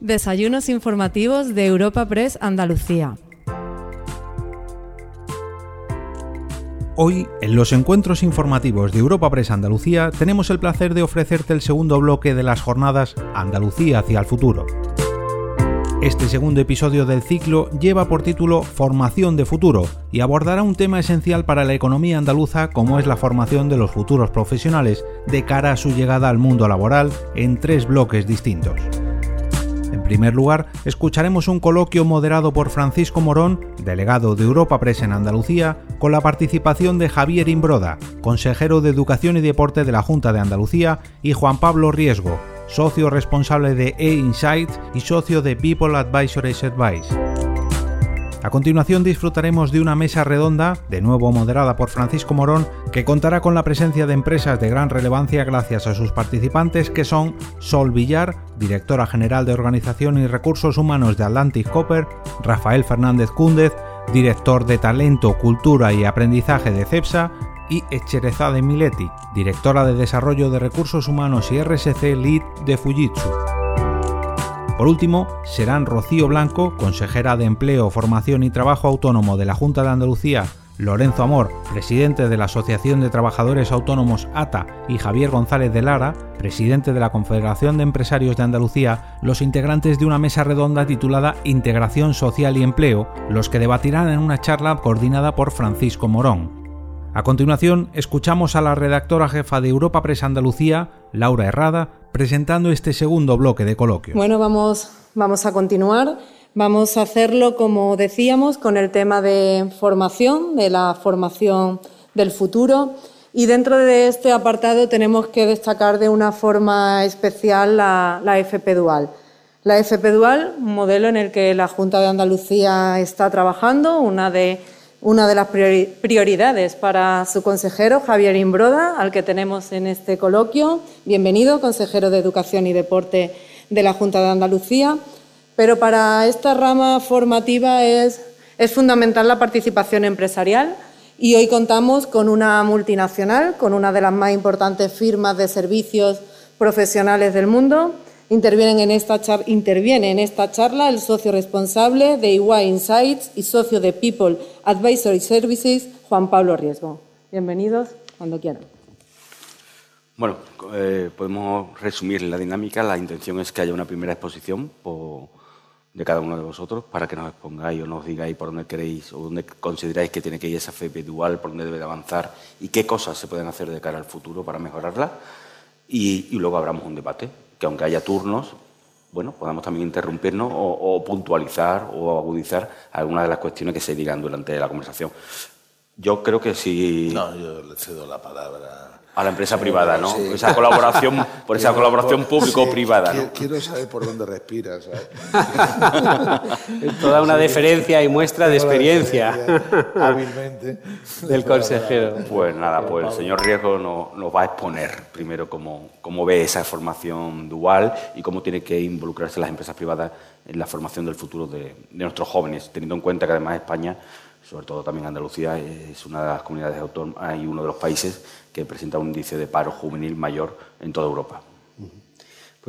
Desayunos informativos de Europa Press Andalucía. Hoy, en los encuentros informativos de Europa Press Andalucía, tenemos el placer de ofrecerte el segundo bloque de las jornadas Andalucía hacia el futuro. Este segundo episodio del ciclo lleva por título Formación de Futuro y abordará un tema esencial para la economía andaluza como es la formación de los futuros profesionales de cara a su llegada al mundo laboral en tres bloques distintos. Primer lugar, escucharemos un coloquio moderado por Francisco Morón, delegado de Europa Press en Andalucía, con la participación de Javier Imbroda, consejero de Educación y Deporte de la Junta de Andalucía, y Juan Pablo Riesgo, socio responsable de E-Insights y socio de People Advisory Advice. A continuación disfrutaremos de una mesa redonda, de nuevo moderada por Francisco Morón, que contará con la presencia de empresas de gran relevancia gracias a sus participantes que son Sol Villar, directora general de Organización y Recursos Humanos de Atlantic Copper, Rafael Fernández Cúndez, director de Talento, Cultura y Aprendizaje de CEPSA, y Echerezade Mileti, directora de Desarrollo de Recursos Humanos y RSC Lead de Fujitsu. Por último, serán Rocío Blanco, consejera de Empleo, Formación y Trabajo Autónomo de la Junta de Andalucía, Lorenzo Amor, presidente de la Asociación de Trabajadores Autónomos ATA, y Javier González de Lara, presidente de la Confederación de Empresarios de Andalucía, los integrantes de una mesa redonda titulada Integración Social y Empleo, los que debatirán en una charla coordinada por Francisco Morón. A continuación, escuchamos a la redactora jefa de Europa Press Andalucía, Laura Herrada, presentando este segundo bloque de coloquio. Bueno, vamos, vamos a continuar. Vamos a hacerlo, como decíamos, con el tema de formación, de la formación del futuro. Y dentro de este apartado tenemos que destacar de una forma especial la, la FP Dual. La FP Dual, un modelo en el que la Junta de Andalucía está trabajando, una de una de las prioridades para su consejero, Javier Imbroda, al que tenemos en este coloquio. Bienvenido, consejero de Educación y Deporte de la Junta de Andalucía. Pero para esta rama formativa es, es fundamental la participación empresarial y hoy contamos con una multinacional, con una de las más importantes firmas de servicios profesionales del mundo Intervienen en esta interviene en esta charla el socio responsable de EY Insights y socio de People Advisory Services, Juan Pablo Riesgo. Bienvenidos cuando quieran. Bueno, eh, podemos resumir la dinámica. La intención es que haya una primera exposición de cada uno de vosotros para que nos expongáis o nos digáis por dónde queréis o dónde consideráis que tiene que ir esa fe dual, por dónde debe de avanzar y qué cosas se pueden hacer de cara al futuro para mejorarla. y luego abramos un debate que aunque haya turnos, bueno, podamos también interrumpirnos o, puntualizar o agudizar algunas de las cuestiones que se digan durante la conversación. Yo creo que si... No, yo le cedo la palabra a la empresa privada, ¿no? Esa colaboración, por esa colaboración público-privada. ¿no? Quiero saber por dónde respiras. Toda una deferencia y muestra de experiencia. Hábilmente. Del consejero. Pues nada, pues el señor Riesgo nos, va a exponer primero cómo, cómo ve esa formación dual y cómo tiene que involucrarse las empresas privadas en la formación del futuro de, de nuestros jóvenes, teniendo en cuenta que además España sobre todo también Andalucía, es una de las comunidades autónomas y uno de los países que presenta un índice de paro juvenil mayor en toda Europa.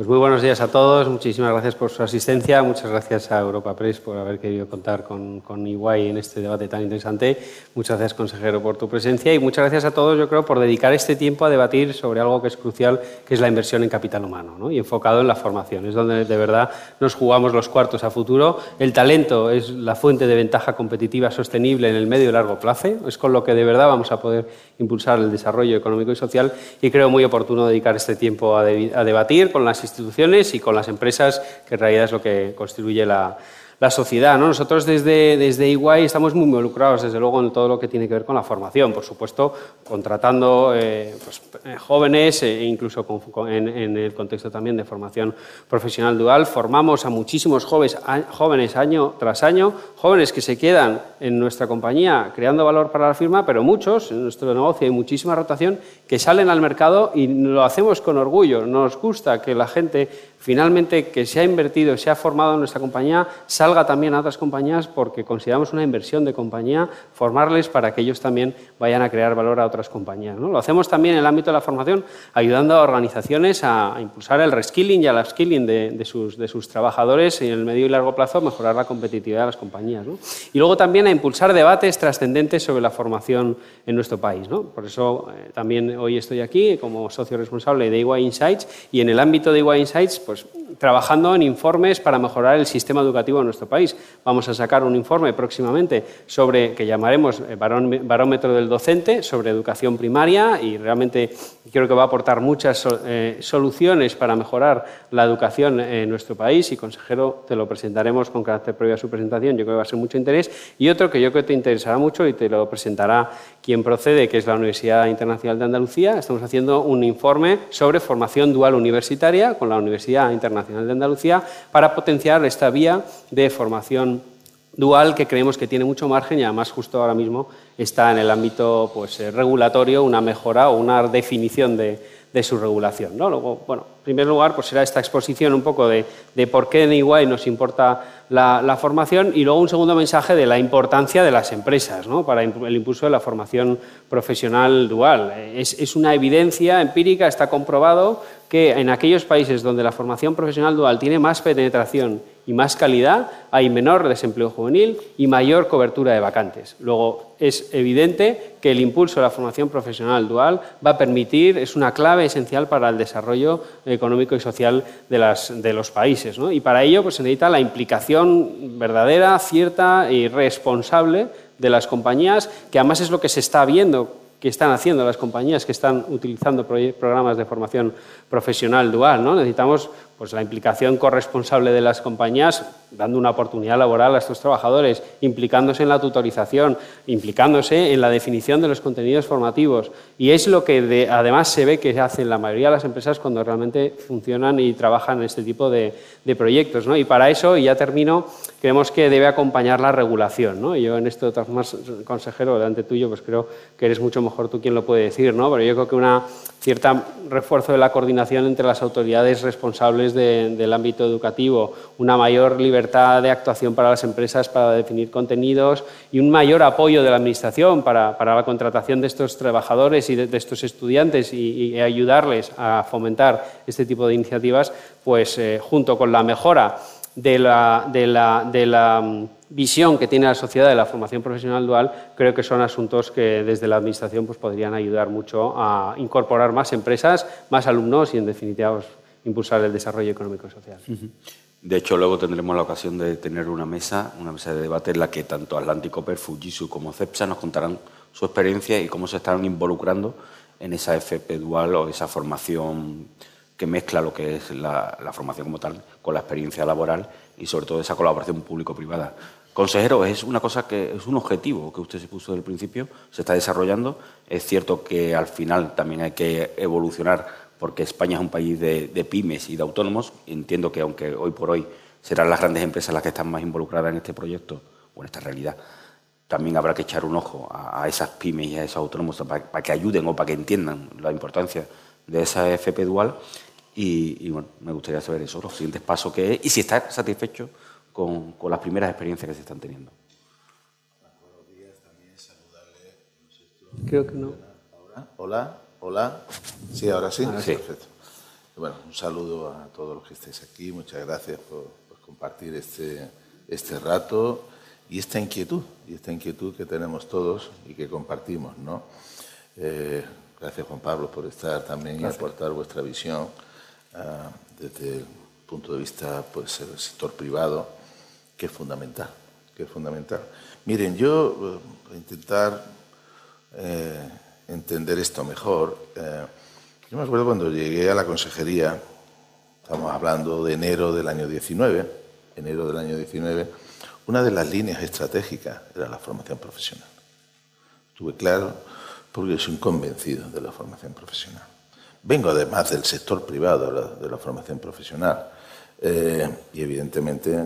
Pues muy buenos días a todos, muchísimas gracias por su asistencia, muchas gracias a Europa Press por haber querido contar con, con en este debate tan interesante, muchas gracias consejero por tu presencia y muchas gracias a todos yo creo por dedicar este tiempo a debatir sobre algo que es crucial, que es la inversión en capital humano y enfocado en la formación, es donde de verdad nos jugamos los cuartos a futuro, el talento es la fuente de ventaja competitiva sostenible en el medio y largo plazo, es con lo que de verdad vamos a poder impulsar el desarrollo económico y social y creo muy oportuno dedicar este tiempo a, debatir con las instituciones y con las empresas, que en realidad es lo que constituye la, la sociedad. ¿no? Nosotros desde, desde Iguay estamos muy involucrados, desde luego, en todo lo que tiene que ver con la formación, por supuesto, contratando eh, pues, eh, jóvenes e incluso en, el contexto también de formación profesional dual. Formamos a muchísimos jóvenes, jóvenes año tras año, jóvenes que se quedan en nuestra compañía creando valor para la firma, pero muchos, en nuestro negocio hay muchísima rotación, que salen al mercado y lo hacemos con orgullo. Nos gusta que la gente finalmente que se ha invertido, se ha formado en nuestra compañía, salga salga también a otras compañías porque consideramos una inversión de compañía formarles para que ellos también vayan a crear valor a otras compañías. ¿no? Lo hacemos también en el ámbito de la formación, ayudando a organizaciones a, impulsar el reskilling y el upskilling de, sus, de, sus, trabajadores y en el medio y largo plazo mejorar la competitividad de las compañías. Y luego también a impulsar debates trascendentes sobre la formación en nuestro país. Por eso eh, también hoy estoy aquí como socio responsable de EY Insights y en el ámbito de EY Insights, pues trabajando en informes para mejorar el sistema educativo en nuestro país. Vamos a sacar un informe próximamente sobre, que llamaremos eh, barómetro del docente, sobre educación primaria y realmente creo que va a aportar muchas eh, soluciones para mejorar la educación en nuestro país y, consejero, te lo presentaremos con carácter previo a su presentación, yo creo que va a ser mucho interés. Y otro que yo creo que te interesará mucho y te lo presentará quien procede, que es la Universidad Internacional de Andalucía. Estamos haciendo un informe sobre formación dual universitaria con la Universidad Internacional de Andalucía para potenciar esta vía de formación dual que creemos que tiene mucho margen y además justo ahora mismo está en el ámbito pues, eh, regulatorio una mejora o una definición de, de su regulación. ¿no? Luego, bueno, en primer lugar, pues será esta exposición un poco de, de por qué en Iguay nos importa la, formación y luego un segundo mensaje de la importancia de las empresas ¿no? para el impulso de la formación profesional dual. Es, es una evidencia empírica, está comprobado que en aquellos países donde la formación profesional dual tiene más penetración y más calidad, hay menor desempleo juvenil y mayor cobertura de vacantes. Luego, es evidente que el impulso de la formación profesional dual va a permitir, es una clave esencial para el desarrollo económico y social de, de los países. Y para ello pues, se necesita la implicación verdadera, cierta y responsable de las compañías, que además es lo que se está viendo que están haciendo las compañías que están utilizando programas de formación profesional dual. ¿no? Necesitamos pues la implicación corresponsable de las compañías, dando una oportunidad laboral a estos trabajadores, implicándose en la tutorización, implicándose en la definición de los contenidos formativos. Y es lo que además se ve que hacen la mayoría de las empresas cuando realmente funcionan y trabajan en este tipo de, proyectos. Y para eso, y ya termino, creemos que debe acompañar la regulación. ¿no? Yo en esto, formas, consejero, delante tuyo, pues creo que eres mucho mejor tú quien lo puede decir, ¿no? pero yo creo que un cierto refuerzo de la coordinación entre las autoridades responsables del ámbito educativo, una mayor libertad de actuación para las empresas para definir contenidos y un mayor apoyo de la Administración para, la contratación de estos trabajadores y de, estos estudiantes y, ayudarles a fomentar este tipo de iniciativas, pues eh, junto con la mejora de la, de la, mm, visión que tiene la sociedad de la formación profesional dual, creo que son asuntos que desde la Administración pues, podrían ayudar mucho a incorporar más empresas, más alumnos y, en definitiva, pues, impulsar el desarrollo económico y social. De hecho, luego tendremos la ocasión de tener una mesa, una mesa de debate en la que tanto Atlántico Per, Fujitsu como CEPSA nos contarán su experiencia y cómo se están involucrando en esa FP dual o esa formación que mezcla lo que es la, formación como tal con la experiencia laboral y sobre todo esa colaboración público-privada. Consejero, es una cosa que es un objetivo que usted se puso desde el principio, se está desarrollando. Es cierto que al final también hay que evolucionar porque España es un país de, pymes y de autónomos. Entiendo que aunque hoy por hoy serán las grandes empresas las que están más involucradas en este proyecto o en esta realidad, también habrá que echar un ojo a, esas pymes y a esos autónomos para, que ayuden o para que entiendan la importancia de esa FP dual. Y, bueno, me gustaría saber eso, los siguientes pasos que es y si está satisfecho con, las primeras experiencias que se están teniendo. Buenos días, también saludarle. Creo que no. Hola. Hola. Sí, ahora sí. Perfecto. Bueno, un saludo a todos los que estáis aquí. Muchas gracias por, compartir este, este rato y esta inquietud, y esta inquietud que tenemos todos y que compartimos, ¿no? Eh, gracias, Juan Pablo, por estar también y aportar vuestra visión ah, desde el punto de vista pues, del sector privado, que es fundamental, que es fundamental. Miren, yo voy a intentar eh, entender esto mejor. Eh, yo me acuerdo cuando llegué a la consejería, estamos hablando de enero del año 19, enero del año 19, una de las líneas estratégicas era la formación profesional. Estuve claro porque soy un convencido de la formación profesional. Vengo además del sector privado de la, formación profesional eh, y evidentemente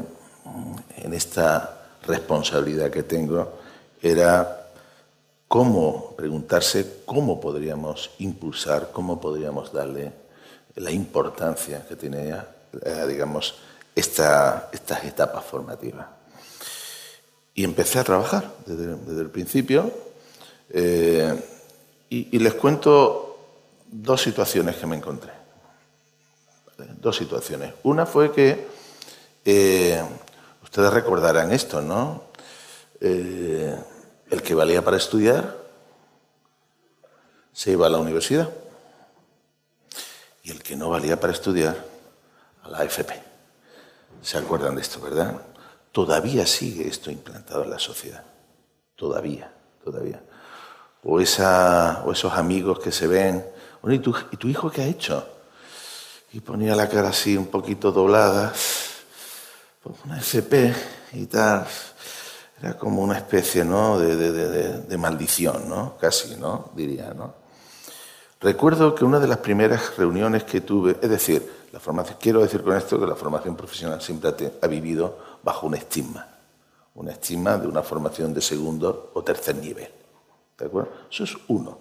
en esta responsabilidad que tengo era cómo preguntarse cómo podríamos impulsar, cómo podríamos darle la importancia que tiene, eh, digamos, estas etapas formativas. Y empecé a trabajar desde, el principio eh, y, les cuento dos situaciones que me encontré. Dos situaciones. Una fue que, eh, ustedes recordarán esto, ¿no? El que valía para estudiar se iba a la universidad y el que no valía para estudiar a la FP. ¿Se acuerdan de esto, verdad? Todavía sigue esto implantado en la sociedad. Todavía, todavía. O, esa, o esos amigos que se ven, ¿y tu, ¿y tu hijo qué ha hecho? Y ponía la cara así un poquito doblada, pues una FP y tal. Era como una especie ¿no? de, de, de maldición, ¿no? Casi, ¿no? Diría, ¿no? Recuerdo que una de las primeras reuniones que tuve, es decir, la formación, quiero decir con esto que la formación profesional siempre ha vivido bajo un estigma, un estigma de una formación de segundo o tercer nivel. ¿De acuerdo? Eso es uno.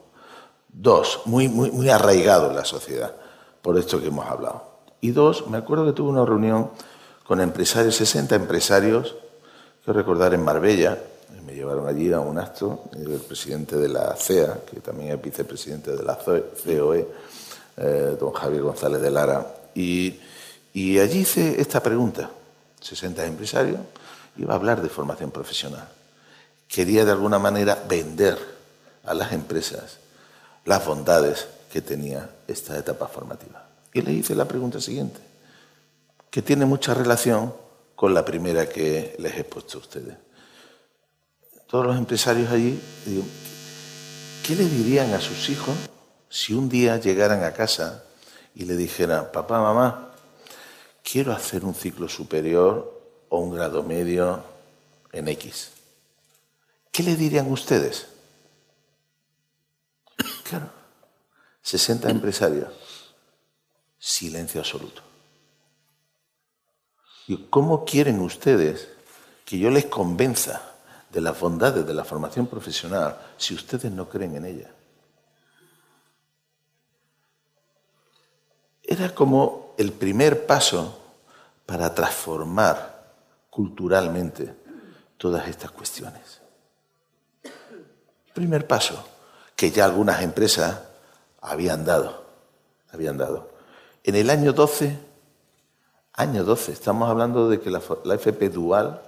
Dos, muy, muy, muy arraigado en la sociedad, por esto que hemos hablado. Y dos, me acuerdo que tuve una reunión con empresarios, 60 empresarios, quiero recordar en Marbella, me llevaron allí a un acto, el presidente de la CEA, que también es vicepresidente de la COE, eh, don Javier González de Lara, y, y allí hice esta pregunta, 60 empresarios, iba a hablar de formación profesional. Quería de alguna manera vender a las empresas las bondades que tenía esta etapa formativa. Y le hice la pregunta siguiente, que tiene mucha relación con la primera que les he puesto a ustedes todos los empresarios allí, ¿qué le dirían a sus hijos si un día llegaran a casa y le dijeran, papá, mamá, quiero hacer un ciclo superior o un grado medio en X? ¿Qué le dirían ustedes? Claro, 60 empresarios, silencio absoluto. ¿Y cómo quieren ustedes que yo les convenza de las bondades de la formación profesional si ustedes no creen en ella. Era como el primer paso para transformar culturalmente todas estas cuestiones. Primer paso que ya algunas empresas habían dado, habían dado. En el año 12, año 12, estamos hablando de que la, la FP dual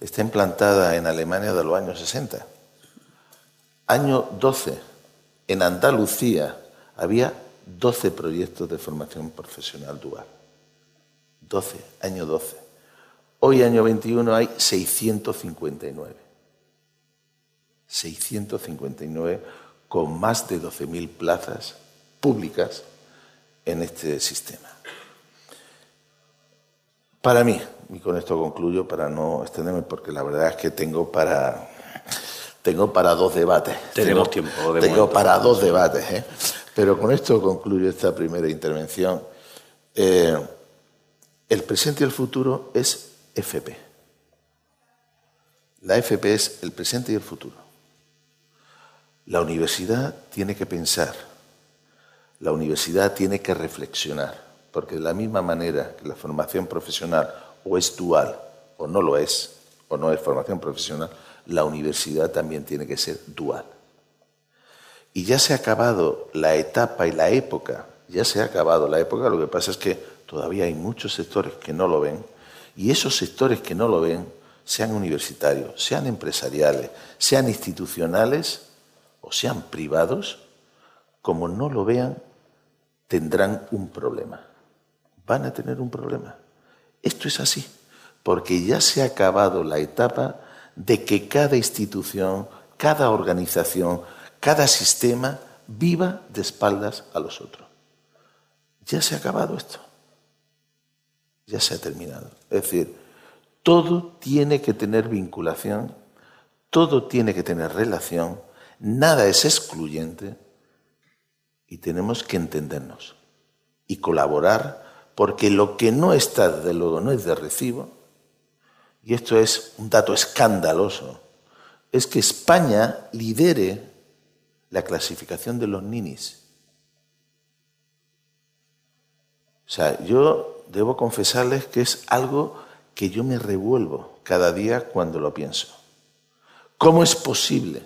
está implantada en Alemania de los años 60. Año 12, en Andalucía había 12 proyectos de formación profesional dual. 12, año 12. Hoy, año 21, hay 659. 659 con más de 12.000 plazas públicas en este sistema. Para mí, y con esto concluyo para no extenderme, porque la verdad es que tengo para, tengo para dos debates. Tenemos tiempo de Tengo para dos debates, ¿eh? pero con esto concluyo esta primera intervención. Eh, el presente y el futuro es FP. La FP es el presente y el futuro. La universidad tiene que pensar, la universidad tiene que reflexionar, porque de la misma manera que la formación profesional o es dual o no lo es, o no es formación profesional, la universidad también tiene que ser dual. Y ya se ha acabado la etapa y la época, ya se ha acabado la época, lo que pasa es que todavía hay muchos sectores que no lo ven, y esos sectores que no lo ven, sean universitarios, sean empresariales, sean institucionales o sean privados, como no lo vean, tendrán un problema. Van a tener un problema. Esto es así, porque ya se ha acabado la etapa de que cada institución, cada organización, cada sistema viva de espaldas a los otros. Ya se ha acabado esto. Ya se ha terminado. Es decir, todo tiene que tener vinculación, todo tiene que tener relación, nada es excluyente y tenemos que entendernos y colaborar porque lo que no está, desde luego, no es de recibo, y esto es un dato escandaloso, es que España lidere la clasificación de los ninis. O sea, yo debo confesarles que es algo que yo me revuelvo cada día cuando lo pienso. ¿Cómo es posible?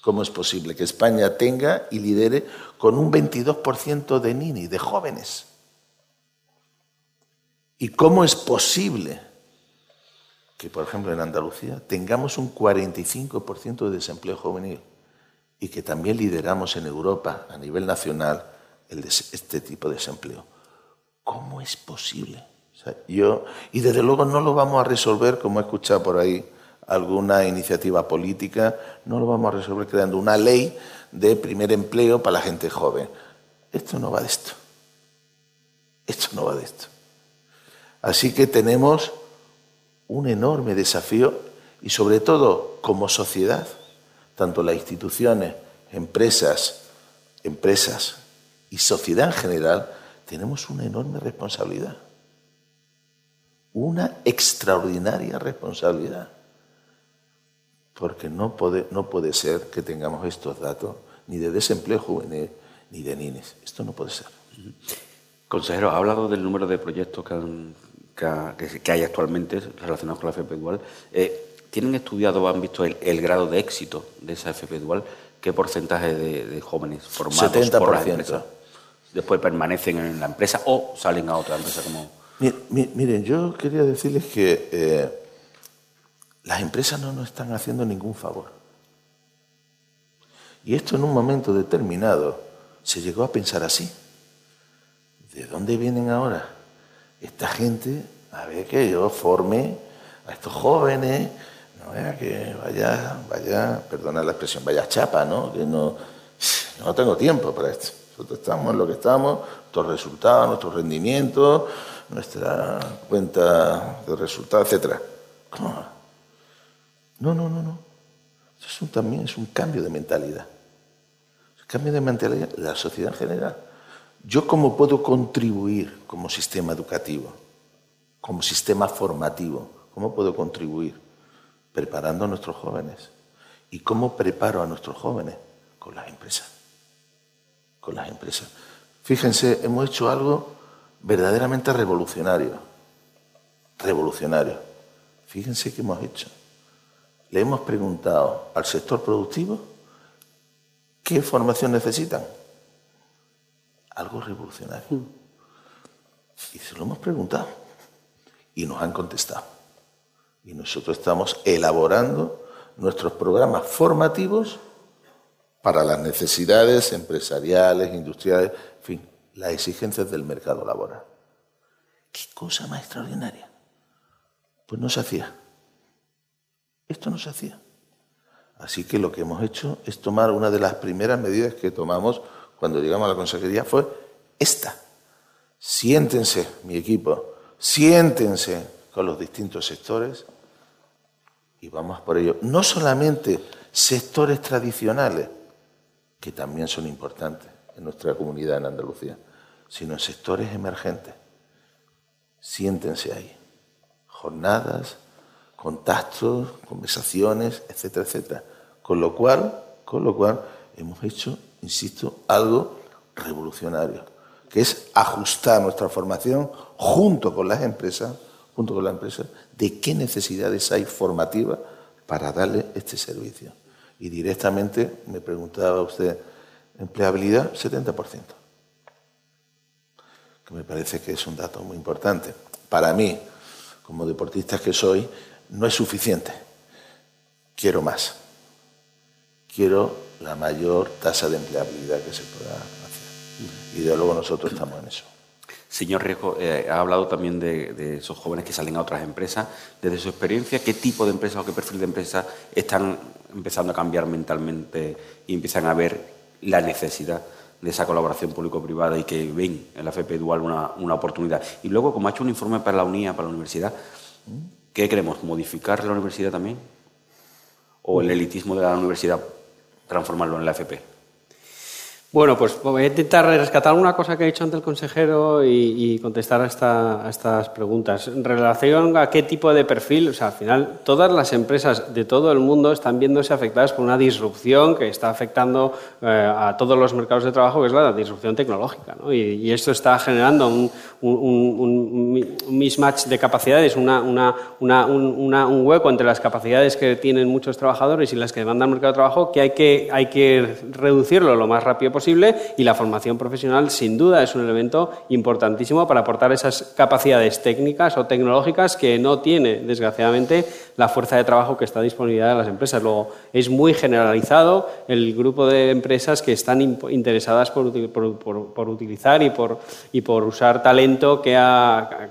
¿Cómo es posible que España tenga y lidere con un 22% de nini, de jóvenes? ¿Y cómo es posible que, por ejemplo, en Andalucía tengamos un 45% de desempleo juvenil y que también lideramos en Europa a nivel nacional este tipo de desempleo? ¿Cómo es posible? yo, y desde luego no lo vamos a resolver, como he escuchado por ahí alguna iniciativa política, no lo vamos a resolver creando una ley de primer empleo para la gente joven. Esto no va de esto. Esto no va de esto. Así que tenemos un enorme desafío y sobre todo como sociedad, tanto las instituciones, empresas, empresas y sociedad en general, tenemos una enorme responsabilidad. Una extraordinaria responsabilidad. Porque no puede, no puede ser que tengamos estos datos ni de desempleo juvenil ni de niños. Esto no puede ser. Consejero, ha hablado del número de proyectos que, hay actualmente relacionados con la FP Dual. Eh, ¿Tienen estudiado o han visto el, grado de éxito de esa FP Dual? ¿Qué porcentaje de, jóvenes formados 70%. por la después permanecen en la empresa o salen a otra empresa como... Miren, yo quería decirles que eh, las empresas no nos están haciendo ningún favor. Y esto en un momento determinado se llegó a pensar así. ¿De dónde vienen ahora esta gente? A ver que yo forme a estos jóvenes, no vea que vaya, vaya, perdona la expresión, vaya chapa, ¿no? Que no, no tengo tiempo para esto. Nosotros estamos en lo que estamos, nuestros resultados, nuestros rendimientos, nuestra cuenta de resultados, etc. No, no, no, no. Eso también es un cambio de mentalidad. Un cambio de mentalidad de la sociedad en general. ¿Yo cómo puedo contribuir como sistema educativo, como sistema formativo? ¿Cómo puedo contribuir? Preparando a nuestros jóvenes. ¿Y cómo preparo a nuestros jóvenes? Con las empresas con las empresas. Fíjense, hemos hecho algo verdaderamente revolucionario. Revolucionario. Fíjense qué hemos hecho. Le hemos preguntado al sector productivo qué formación necesitan. Algo revolucionario. Y se lo hemos preguntado. Y nos han contestado. Y nosotros estamos elaborando nuestros programas formativos para las necesidades empresariales, industriales, en fin, las exigencias del mercado laboral. ¿Qué cosa más extraordinaria? Pues no se hacía. Esto no se hacía. Así que lo que hemos hecho es tomar una de las primeras medidas que tomamos cuando llegamos a la consejería fue esta. Siéntense, mi equipo, siéntense con los distintos sectores y vamos por ello. No solamente sectores tradicionales, que también son importantes en nuestra comunidad en Andalucía, sino sectores emergentes. Siéntense ahí. Jornadas, contactos, conversaciones, etcétera, etcétera. Con lo cual, con lo cual hemos hecho, insisto, algo revolucionario, que es ajustar nuestra formación junto con las empresas, junto con las empresas, de qué necesidades hay formativas para darle este servicio y directamente me preguntaba usted, empleabilidad, 70%. Que me parece que es un dato muy importante. Para mí, como deportista que soy, no es suficiente. Quiero más. Quiero la mayor tasa de empleabilidad que se pueda hacer. Y de luego nosotros estamos en eso. Señor Riesgo, eh, ha hablado también de, esos jóvenes que salen a otras empresas. Desde su experiencia, ¿qué tipo de empresas o qué perfil de empresas están empezando a cambiar mentalmente y empiezan a ver la necesidad de esa colaboración público-privada y que ven en la FP Dual una, oportunidad? Y luego, como ha hecho un informe para la UNIA, para la universidad, ¿qué queremos? ¿Modificar la universidad también? ¿O el elitismo de la universidad transformarlo en la FP? Bueno, pues voy a intentar rescatar alguna cosa que ha dicho antes el consejero y, contestar a, estas preguntas. En relación a qué tipo de perfil, o sea, al final todas las empresas de todo el mundo están viéndose afectadas por una disrupción que está afectando eh, a todos los mercados de trabajo, que es la disrupción tecnológica. ¿no? Y, esto está generando un, mismatch de capacidades, una, un hueco entre las capacidades que tienen muchos trabajadores y las que demandan el mercado de trabajo que hay que, hay que reducirlo lo más rápido posible y la formación profesional sin duda es un elemento importantísimo para aportar esas capacidades técnicas o tecnológicas que no tiene, desgraciadamente, la fuerza de trabajo que está disponible en las empresas. Luego, es muy generalizado el grupo de empresas que están interesadas por, utilizar y por, y por usar talento que,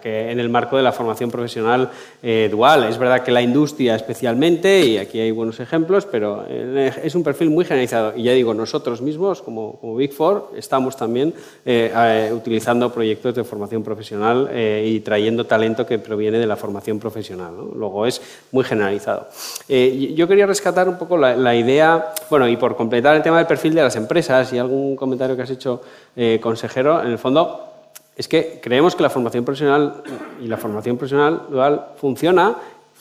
que, en el marco de la formación profesional eh, dual. Es verdad que la industria especialmente, y aquí hay buenos ejemplos, pero eh, es un perfil muy generalizado. Y ya digo, nosotros mismos, como como Big Four, estamos también eh, eh, utilizando proyectos de formación profesional eh, y trayendo talento que proviene de la formación profesional. Luego es muy generalizado. yo quería rescatar un poco la, idea, bueno, y por completar el tema del perfil de las empresas y algún comentario que has hecho, consejero, en el fondo es que creemos que la formación profesional y la formación profesional dual funciona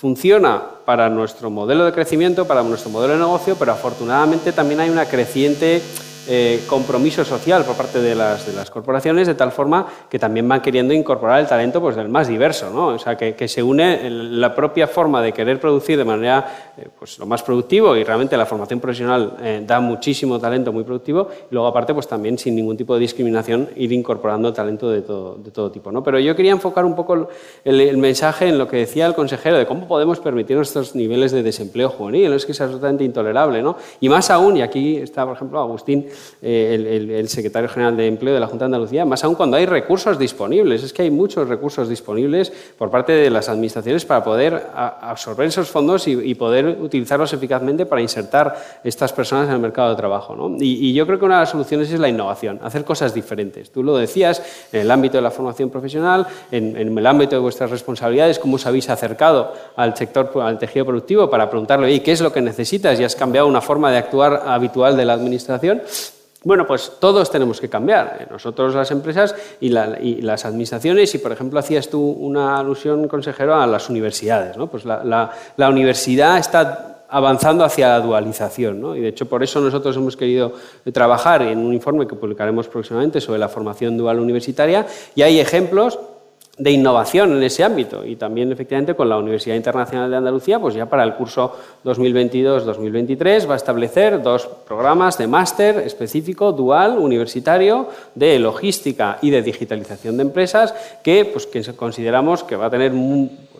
funciona para nuestro modelo de crecimiento, para nuestro modelo de negocio, pero afortunadamente también hay una creciente eh, compromiso social por parte de las, corporaciones, de tal forma que también van queriendo incorporar el talento pues, del más diverso, ¿no? o sea, que, que se une la propia forma de querer producir de manera eh, pues, lo más productivo y realmente la formación profesional eh, da muchísimo talento muy productivo y luego aparte pues también sin ningún tipo de discriminación ir incorporando talento de todo, tipo. ¿no? Pero yo quería enfocar un poco el, mensaje en lo que decía el consejero de cómo podemos permitir estos niveles de desempleo juvenil, es que es absolutamente intolerable. ¿no? Y más aún, y aquí está por ejemplo Agustín, eh, el, secretario general de Empleo de la Junta de Andalucía, más aún cuando hay recursos disponibles. Es que hay muchos recursos disponibles por parte de las administraciones para poder absorber esos fondos y, poder utilizarlos eficazmente para insertar estas personas en el mercado de trabajo. Y, yo creo que una de las soluciones es la innovación, hacer cosas diferentes. Tú lo decías en el ámbito de la formación profesional, en, en el ámbito de vuestras responsabilidades, cómo os habéis acercado al sector, al tejido productivo para preguntarle, ¿qué es lo que necesitas? Y has cambiado una forma de actuar habitual de la administración. Bueno, pues todos tenemos que cambiar, eh, nosotros las empresas y, las administraciones, y por ejemplo hacías tú una alusión, consejero, a las universidades. ¿no? Pues la, universidad está avanzando hacia la dualización. ¿no? Y de hecho, por eso nosotros hemos querido trabajar en un informe que publicaremos próximamente sobre la formación dual universitaria. Y hay ejemplos de innovación en ese ámbito. Y también efectivamente con la Universidad Internacional de Andalucía, pues ya para el curso 2022-2023 va a establecer dos programas de máster específico dual universitario de logística y de digitalización de empresas que pues que consideramos que va a tener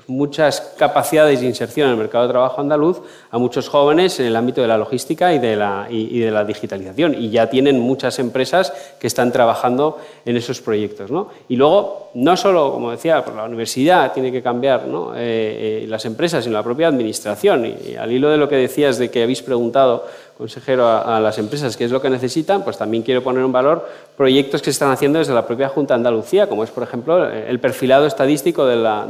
muchas capacidades de inserción en el mercado de trabajo andaluz a muchos jóvenes en el ámbito de la logística y de la, y, de la digitalización. Y ya tienen muchas empresas que están trabajando en esos proyectos. ¿no? Y luego, no solo, como decía, la universidad tiene que cambiar ¿no? Eh, eh, las empresas, sino la propia administración. y al hilo de lo que decías de que habéis preguntado consejero, a, las empresas qué es lo que necesitan, pues también quiero poner en valor proyectos que se están haciendo desde la propia Junta de Andalucía, como es, por ejemplo, el perfilado estadístico de la,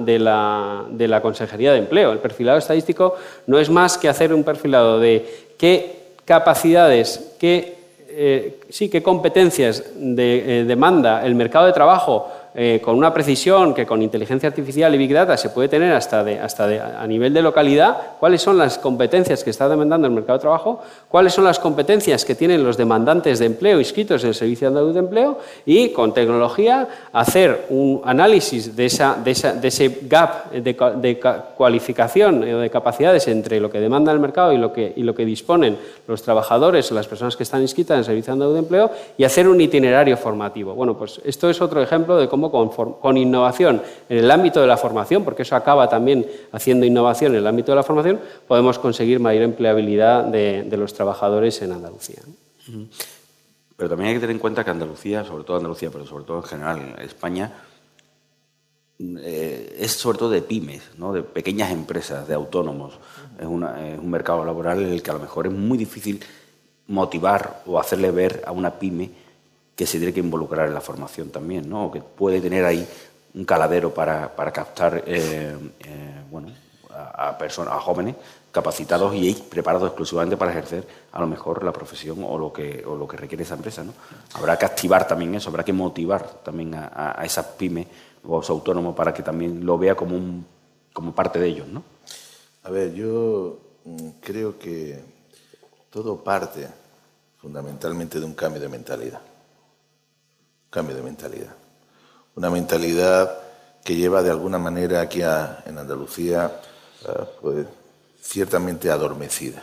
de Consejería de Empleo. El perfilado estadístico no es más que hacer un perfilado de qué capacidades, qué, eh, sí, qué competencias eh, demanda el mercado de trabajo eh, con una precisión que con inteligencia artificial y Big Data se puede tener hasta, de, hasta de, a nivel de localidad, cuáles son las competencias que está demandando el mercado de trabajo, cuáles son las competencias que tienen los demandantes de empleo inscritos en el Servicio Andaluz de Empleo y con tecnología hacer un análisis de, esa, de, esa, de ese gap de, de, cualificación o de capacidades entre lo que demanda el mercado y lo que, y lo que disponen los trabajadores o las personas que están inscritas en el Servicio Andaluz de Empleo y hacer un itinerario formativo. Bueno, pues esto es otro ejemplo de cómo con, innovación en el ámbito de la formación, porque eso acaba también haciendo innovación en el ámbito de la formación, podemos conseguir mayor empleabilidad de, los trabajadores en Andalucía. Pero también hay que tener en cuenta que Andalucía, sobre todo Andalucía, pero sobre todo en general España, eh, es sobre todo de pymes, ¿no? de pequeñas empresas, de autónomos. Es, es, un mercado laboral en el que a lo mejor es muy difícil motivar o hacerle ver a una pyme que se tiene que involucrar en la formación también, ¿no? que puede tener ahí un caladero para, captar eh, eh, bueno, a, personas, a jóvenes capacitados y preparados exclusivamente para ejercer a lo mejor la profesión o lo que, o lo que requiere esa empresa. ¿no? Habrá que activar también eso, habrá que motivar también a, a esas pymes o a los autónomos para que también lo vea como, un, como parte de ellos. ¿no? A ver, yo mm, creo que todo parte fundamentalmente de un cambio de mentalidad. Cambio de mentalidad. Una mentalidad que lleva de alguna manera aquí en Andalucía, eh, pues, ciertamente adormecida,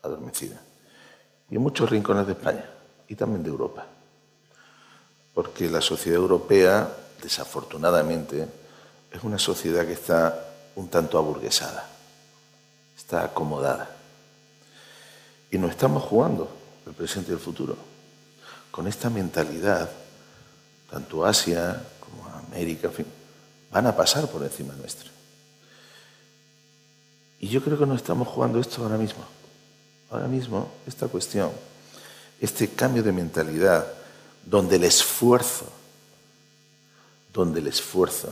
adormecida. Y en muchos rincones de España y también de Europa. Porque la sociedad europea, desafortunadamente, es una sociedad que está un tanto aburguesada, está acomodada. Y no estamos jugando el presente y el futuro. Con esta mentalidad, tanto Asia como América, van a pasar por encima nuestro. Y yo creo que no estamos jugando esto ahora mismo. Ahora mismo, esta cuestión, este cambio de mentalidad, donde el esfuerzo, donde el esfuerzo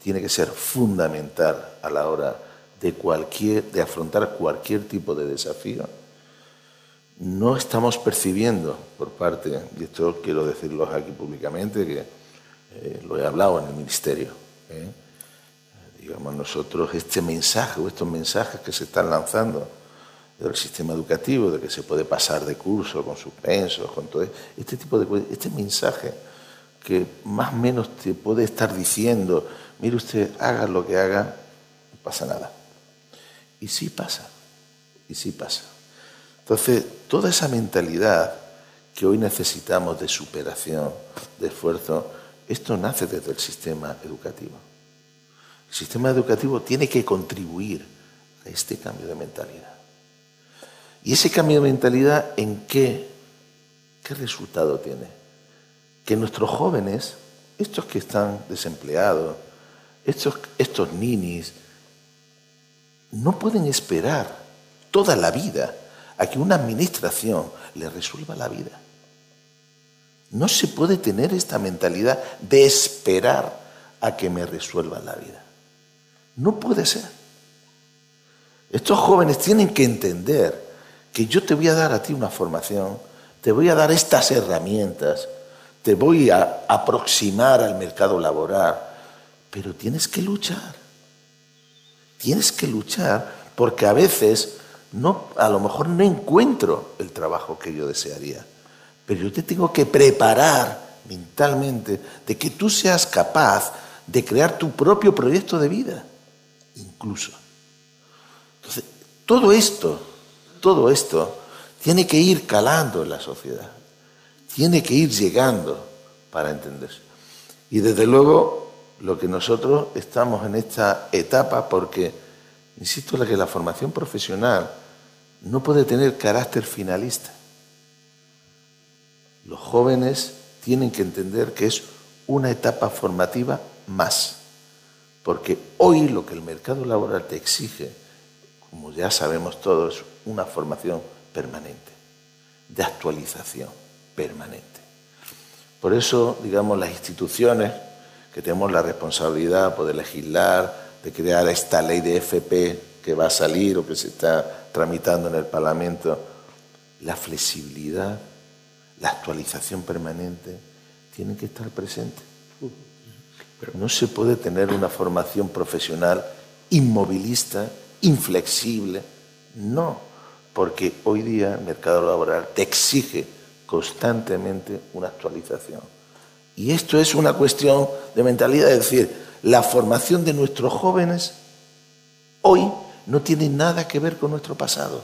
tiene que ser fundamental a la hora de, cualquier, de afrontar cualquier tipo de desafío, no estamos percibiendo por parte, y esto quiero decirlo aquí públicamente, que eh, lo he hablado en el Ministerio, ¿eh? digamos nosotros, este mensaje o estos mensajes que se están lanzando del sistema educativo, de que se puede pasar de curso con suspensos, con todo este tipo de cosas, este mensaje que más o menos te puede estar diciendo, mire usted, haga lo que haga, no pasa nada. Y sí pasa, y sí pasa. Entonces, toda esa mentalidad que hoy necesitamos de superación, de esfuerzo, esto nace desde el sistema educativo. El sistema educativo tiene que contribuir a este cambio de mentalidad. ¿Y ese cambio de mentalidad en qué? ¿Qué resultado tiene? Que nuestros jóvenes, estos que están desempleados, estos, estos ninis, no pueden esperar toda la vida a que una administración le resuelva la vida. No se puede tener esta mentalidad de esperar a que me resuelvan la vida. No puede ser. Estos jóvenes tienen que entender que yo te voy a dar a ti una formación, te voy a dar estas herramientas, te voy a aproximar al mercado laboral, pero tienes que luchar. Tienes que luchar porque a veces no, a lo mejor no encuentro el trabajo que yo desearía, pero yo te tengo que preparar mentalmente de que tú seas capaz de crear tu propio proyecto de vida, incluso. Entonces, todo esto, todo esto tiene que ir calando en la sociedad, tiene que ir llegando para entenderse. Y desde luego, lo que nosotros estamos en esta etapa, porque, insisto, la que la formación profesional, no puede tener carácter finalista. Los jóvenes tienen que entender que es una etapa formativa más, porque hoy lo que el mercado laboral te exige, como ya sabemos todos, es una formación permanente, de actualización permanente. Por eso, digamos, las instituciones que tenemos la responsabilidad de legislar, de crear esta ley de FP que va a salir o que se está tramitando en el Parlamento, la flexibilidad, la actualización permanente, tienen que estar presentes. Pero no se puede tener una formación profesional inmovilista, inflexible. No, porque hoy día el mercado laboral te exige constantemente una actualización. Y esto es una cuestión de mentalidad, es decir, la formación de nuestros jóvenes hoy no tiene nada que ver con nuestro pasado.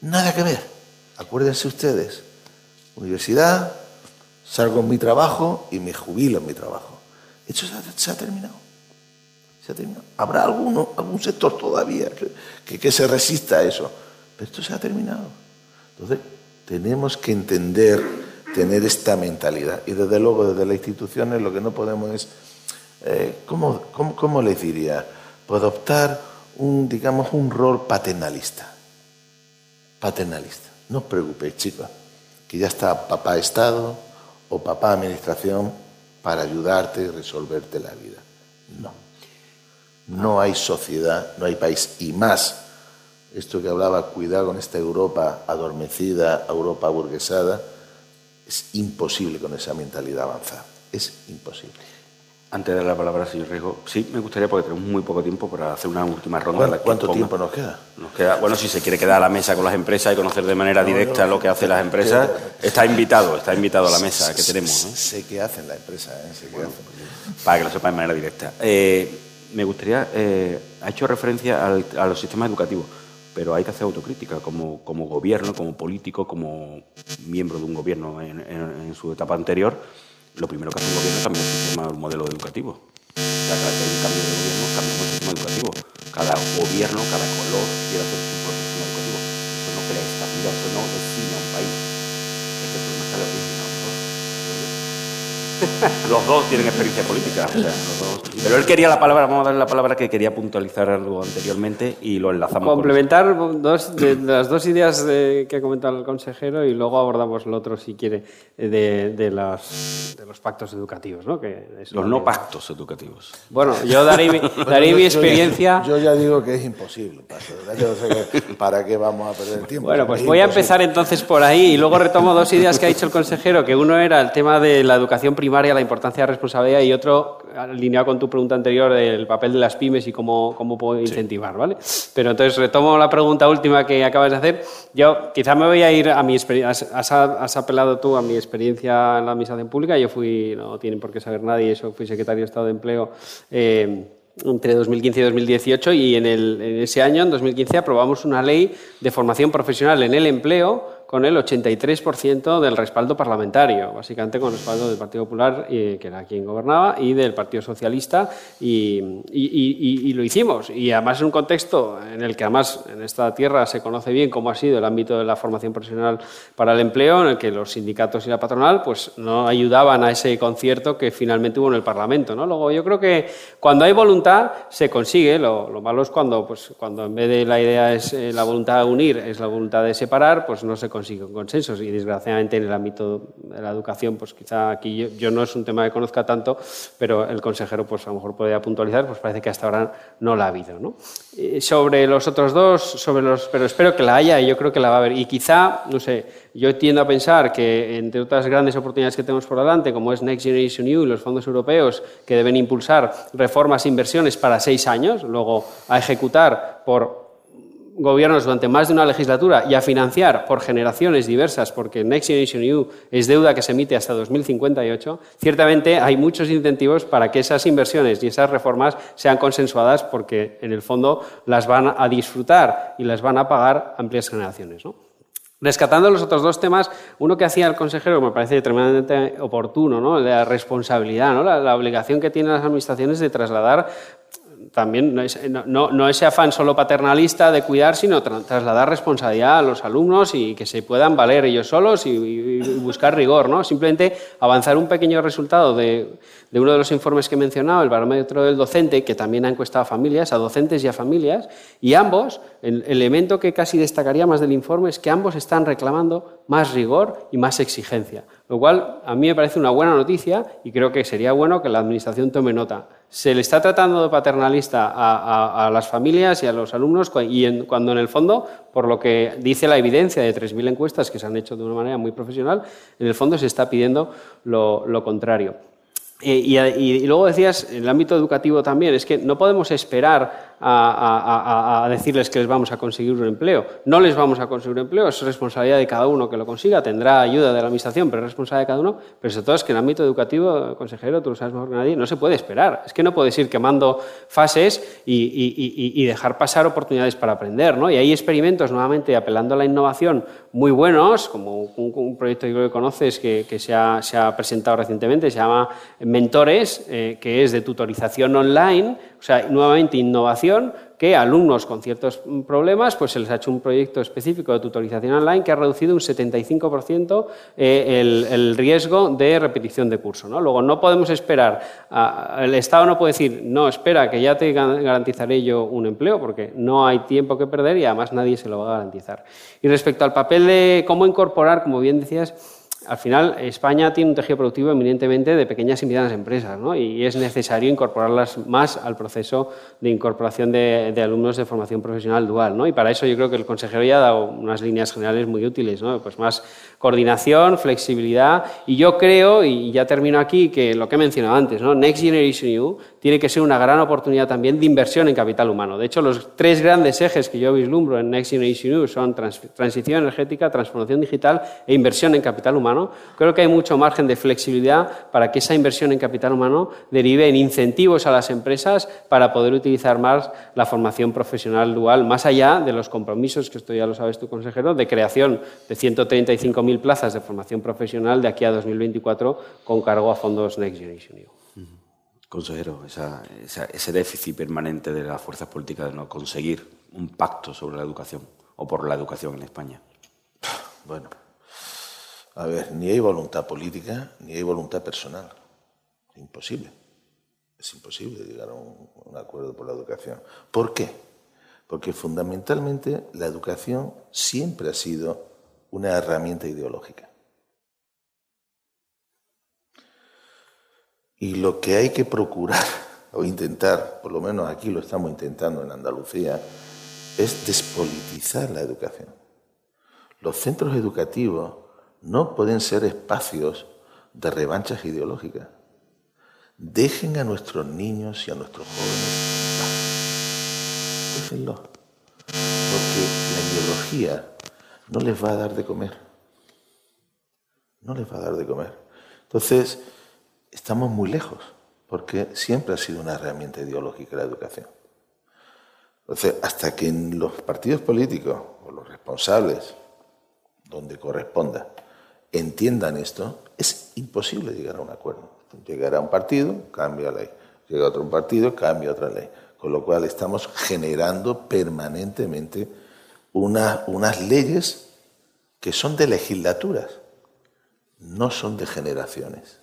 Nada que ver. Acuérdense ustedes, universidad, salgo en mi trabajo y me jubilo en mi trabajo. Esto se ha, terminado. Se ha terminado. Habrá alguno, algún sector todavía que, que se resista a eso, pero esto se ha terminado. Entonces, tenemos que entender, tener esta mentalidad. Y desde luego, desde las instituciones, lo que no podemos es, eh, ¿cómo, les diría? Pues adoptar un, digamos, un rol paternalista. Paternalista. No os preocupéis, chicos, que ya está papá Estado o papá Administración para ayudarte y resolverte la vida. No. No hay sociedad, no hay país. Y más, esto que hablaba, cuidado con esta Europa adormecida, Europa burguesada, es imposible con esa mentalidad avanzar. Es imposible. Antes de dar la palabra señor Rijo, sí, me gustaría, porque tenemos muy poco tiempo para hacer una última ronda. ¿Cuánto, tiempo nos queda? Nos queda? Bueno, si se quiere quedar a la mesa con las empresas y conocer de manera directa lo que hacen las empresas, está invitado, está invitado a la mesa que tenemos. Sé qué hacen las empresas, ¿eh? sé qué hacen. Para que lo sepa de manera directa. Eh, me gustaría, eh, ha hecho referencia a los sistemas educativos, pero hay que hacer autocrítica como, como gobierno, como político, como miembro de un gobierno en su etapa anterior lo primero que hace el gobierno es cambiar el sistema, el modelo educativo. cada vez que hay un cambio de gobierno, cambiamos el sistema educativo. Cada gobierno, cada color quiere hacer los dos tienen experiencia política. Pero él quería la palabra, vamos a darle la palabra que quería puntualizar algo anteriormente y lo enlazamos. Complementar dos, de, las dos ideas que ha comentado el consejero y luego abordamos lo otro, si quiere, de, de, los, de los pactos educativos. ¿no? Que los no pactos educativos. Bueno, yo daré, mi experiencia. Yo ya, digo que es imposible. ¿Para qué vamos a perder el tiempo? Bueno, pues voy a empezar entonces por ahí y luego retomo dos ideas que ha dicho el consejero, que uno era el tema de la educación primaria la importancia de la responsabilidad y otro, alineado con tu pregunta anterior, el papel de las pymes y cómo, cómo puedo incentivar, ¿vale? Pero entonces retomo la pregunta última que acabas de hacer. Yo quizá me voy a ir a mi experiencia, has, apelado tú a mi experiencia en la administración pública, yo fui, no tienen por qué saber nadie, eso fui secretario de Estado de Empleo. Eh, entre 2015 y 2018 y en, el, en ese año, en 2015, aprobamos una ley de formación profesional en el empleo con el 83% del respaldo parlamentario, básicamente con el respaldo del Partido Popular, que era quien gobernaba, y del Partido Socialista, y, lo hicimos. Y además en un contexto en el que además en esta tierra se conoce bien cómo ha sido el ámbito de la formación profesional para el empleo, en el que los sindicatos y la patronal pues no ayudaban a ese concierto que finalmente hubo en el Parlamento. ¿no? Luego yo creo que cuando hay voluntad se consigue, lo, malo es cuando, pues, cuando en vez de la idea es eh, la voluntad de unir, es la voluntad de separar, pues no se consigue consiguen consensos y desgraciadamente en el ámbito de la educación, pues quizá aquí yo, no es un tema que conozca tanto, pero el consejero pues a lo mejor podría puntualizar, pues parece que hasta ahora no la ha habido. ¿no? sobre los otros dos, sobre los, pero espero que la haya y yo creo que la va a haber. Y quizá, no sé, yo tiendo a pensar que entre otras grandes oportunidades que tenemos por delante, como es Next Generation EU y los fondos europeos que deben impulsar reformas e inversiones para seis años, luego a ejecutar por gobiernos durante más de una legislatura y a financiar por generaciones diversas, porque Next Generation EU es deuda que se emite hasta 2058, ciertamente hay muchos incentivos para que esas inversiones y esas reformas sean consensuadas porque en el fondo las van a disfrutar y las van a pagar amplias generaciones. Rescatando los otros dos temas, uno que hacía el consejero me parece tremendamente oportuno, ¿no? la responsabilidad, la obligación que tienen las administraciones de trasladar también no, ese afán solo paternalista de cuidar, sino trasladar responsabilidad a los alumnos y que se puedan valer ellos solos y, buscar rigor, ¿no? Simplemente avanzar un pequeño resultado de, uno de los informes que he mencionado, el barómetro del docente, que también ha encuestado a familias, a docentes y a familias, y ambos, el elemento que casi destacaría más del informe es que ambos están reclamando más rigor y más exigencia, lo cual a mí me parece una buena noticia y creo que sería bueno que la Administración tome nota se le está tratando de paternalista a, las familias y a los alumnos y cuando en el fondo, por lo que dice la evidencia de 3.000 encuestas que se han hecho de una manera muy profesional, en el fondo se está pidiendo lo, contrario. Eh, y, y, luego decías, en el ámbito educativo también, es que no podemos esperar a, decirles que les vamos a conseguir un empleo. No les vamos a conseguir un empleo, es responsabilidad de cada uno que lo consiga, tendrá ayuda de la Administración, pero es responsabilidad de cada uno. Pero sobre todo es que en el ámbito educativo, consejero, tú lo sabes mejor que nadie, no se puede esperar. Es que no puedes ir quemando fases y, dejar pasar oportunidades para aprender. ¿no? Y hay experimentos, nuevamente, apelando a la innovación, muy buenos, como un, proyecto que creo que conoces que, se, ha, presentado recientemente, se llama Mentores, eh, que es de tutorización online o sea, nuevamente innovación, que alumnos con ciertos problemas, pues se les ha hecho un proyecto específico de tutorización online que ha reducido un 75% eh, el, riesgo de repetición de curso. Luego, no podemos esperar, el Estado no puede decir, no, espera, que ya te garantizaré yo un empleo, porque no hay tiempo que perder y además nadie se lo va a garantizar. Y respecto al papel de cómo incorporar, como bien decías, al final España tiene un tejido productivo eminentemente de pequeñas y medianas empresas ¿no? y es necesario incorporarlas más al proceso de incorporación de, alumnos de formación profesional dual. ¿no? Y para eso yo creo que el consejero ya ha dado unas líneas generales muy útiles, ¿no? pues más coordinación, flexibilidad y yo creo, y ya termino aquí, que lo que he mencionado antes, ¿no? Next Generation EU tiene que ser una gran oportunidad también de inversión en capital humano. De hecho, los tres grandes ejes que yo vislumbro en Next Generation EU son transición energética, transformación digital e inversión en capital humano creo que hay mucho margen de flexibilidad para que esa inversión en capital humano derive en incentivos a las empresas para poder utilizar más la formación profesional dual, más allá de los compromisos, que esto ya lo sabes tú, consejero, de creación de 135.000 plazas de formación profesional de aquí a 2024 con cargo a fondos Next Generation EU. Consejero, ese déficit permanente de las fuerzas políticas de no conseguir un pacto sobre la educación o por la educación en España. Bueno, a ver, ni hay voluntad política ni hay voluntad personal. Imposible. Es imposible llegar a un, acuerdo por la educación. ¿Por qué? Porque fundamentalmente la educación siempre ha sido una herramienta ideológica. Y lo que hay que procurar o intentar, por lo menos aquí lo estamos intentando en Andalucía, es despolitizar la educación. Los centros educativos no pueden ser espacios de revanchas ideológicas. Dejen a nuestros niños y a nuestros jóvenes Déjenlo. Porque la ideología no les va a dar de comer. No les va a dar de comer. Entonces, estamos muy lejos, porque siempre ha sido una herramienta ideológica la educación. Entonces, hasta que en los partidos políticos o los responsables, donde corresponda, entiendan esto, es imposible llegar a un acuerdo. Llegar a un partido, cambia la ley. Llega otro partido, cambia otra ley. Con lo cual estamos generando permanentemente unas leyes que son de legislaturas, no son de generaciones.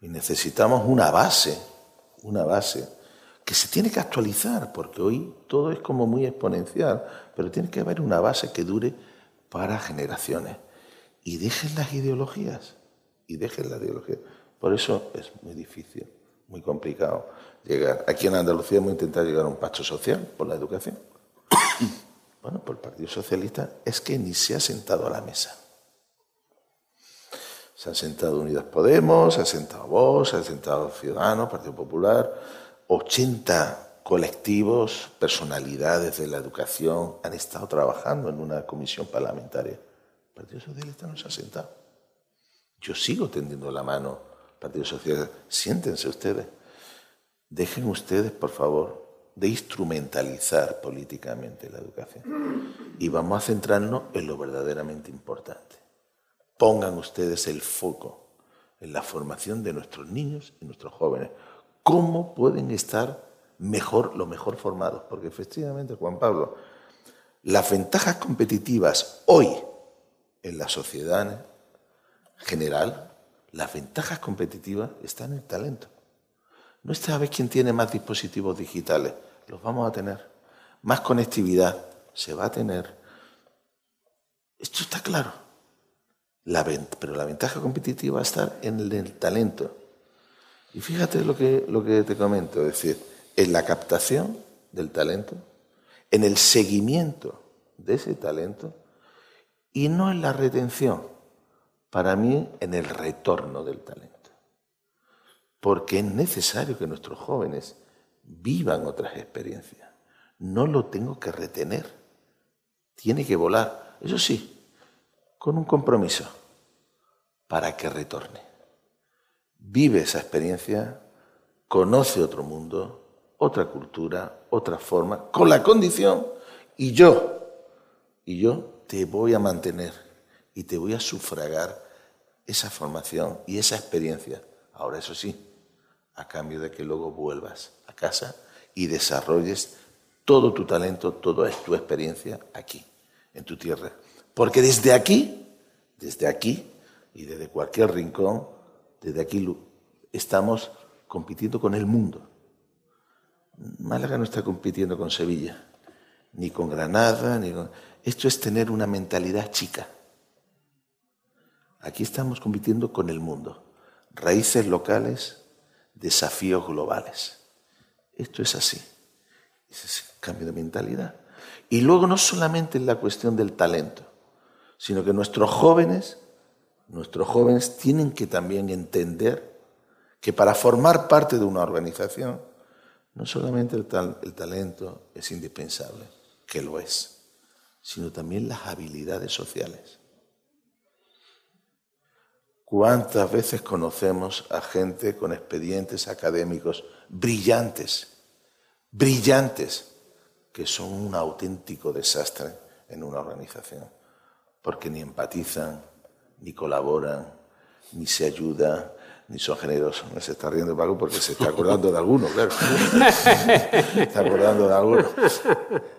Y necesitamos una base, una base que se tiene que actualizar, porque hoy todo es como muy exponencial, pero tiene que haber una base que dure para generaciones y dejen las ideologías, y dejen las ideologías. Por eso es muy difícil, muy complicado llegar. Aquí en Andalucía hemos intentado llegar a un pacto social por la educación. bueno, por el Partido Socialista es que ni se ha sentado a la mesa. Se han sentado Unidas Podemos, se ha sentado Vox, se ha sentado Ciudadanos, Partido Popular, 80 colectivos, personalidades de la educación han estado trabajando en una comisión parlamentaria Partido Socialista no se ha sentado. Yo sigo tendiendo la mano, Partido Socialista. Siéntense ustedes. Dejen ustedes, por favor, de instrumentalizar políticamente la educación. Y vamos a centrarnos en lo verdaderamente importante. Pongan ustedes el foco en la formación de nuestros niños y nuestros jóvenes. ¿Cómo pueden estar mejor, lo mejor formados? Porque efectivamente, Juan Pablo, las ventajas competitivas hoy en la sociedad general, las ventajas competitivas están en el talento. No está a ver quién tiene más dispositivos digitales, los vamos a tener. Más conectividad, se va a tener. Esto está claro. Pero la ventaja competitiva va a estar en el, talento. Y fíjate lo que, lo que te comento, es decir, en la captación del talento, en el seguimiento de ese talento y no en la retención, para mí en el retorno del talento. Porque es necesario que nuestros jóvenes vivan otras experiencias. No lo tengo que retener. Tiene que volar. Eso sí, con un compromiso para que retorne. Vive esa experiencia, conoce otro mundo, otra cultura, otra forma, con la condición, y yo, y yo te voy a mantener y te voy a sufragar esa formación y esa experiencia. Ahora, eso sí, a cambio de que luego vuelvas a casa y desarrolles todo tu talento, toda tu experiencia aquí, en tu tierra. Porque desde aquí, desde aquí y desde cualquier rincón, desde aquí estamos compitiendo con el mundo. Málaga no está compitiendo con Sevilla, ni con Granada, ni con... Esto es tener una mentalidad chica. Aquí estamos compitiendo con el mundo. Raíces locales, desafíos globales. Esto es así. Ese es el cambio de mentalidad. Y luego no solamente es la cuestión del talento, sino que nuestros jóvenes, nuestros jóvenes tienen que también entender que para formar parte de una organización, no solamente el, el talento es indispensable, que lo es, sino también las habilidades sociales. ¿Cuántas veces conocemos a gente con expedientes académicos brillantes, brillantes, que son un auténtico desastre en una organización? Porque ni empatizan, ni colaboran, ni se ayudan, ni son generosos. Me se está riendo Paco porque se está acordando de alguno, claro. se está acordando de alguno.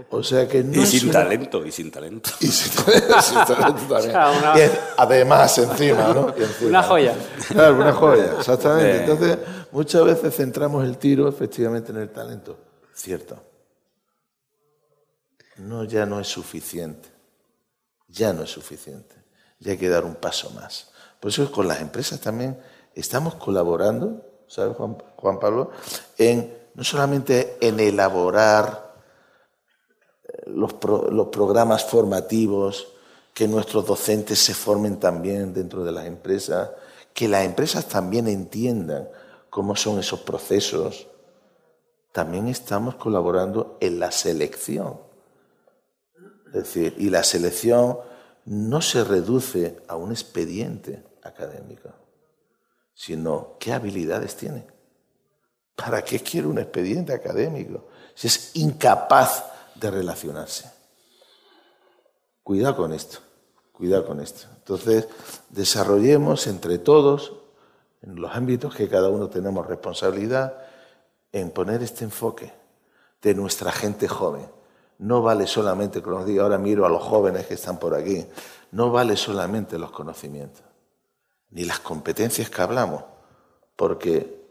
O sea que no y sin talento, y sin talento. Y sin, talento también. además, encima, ¿no? una joya. Claro, una joya, exactamente. Entonces, muchas veces centramos el tiro efectivamente en el talento. Cierto. No, ya no es suficiente. Ya no es suficiente. Ya hay que dar un paso más. Por eso con las empresas también estamos colaborando, ¿sabes, Juan, Pablo? En, no solamente en elaborar eh, los, los programas formativos, que nuestros docentes se formen también dentro de las empresas, que las empresas también entiendan cómo son esos procesos. También estamos colaborando en la selección. Es decir, y la selección no se reduce a un expediente académico sino qué habilidades tiene. ¿Para qué quiere un expediente académico si es incapaz de relacionarse? Cuidado con esto, cuidado con esto. Entonces, desarrollemos entre todos, en los ámbitos que cada uno tenemos responsabilidad, en poner este enfoque de nuestra gente joven. No vale solamente, como os digo, ahora miro a los jóvenes que están por aquí, no vale solamente los conocimientos ni las competencias que hablamos, porque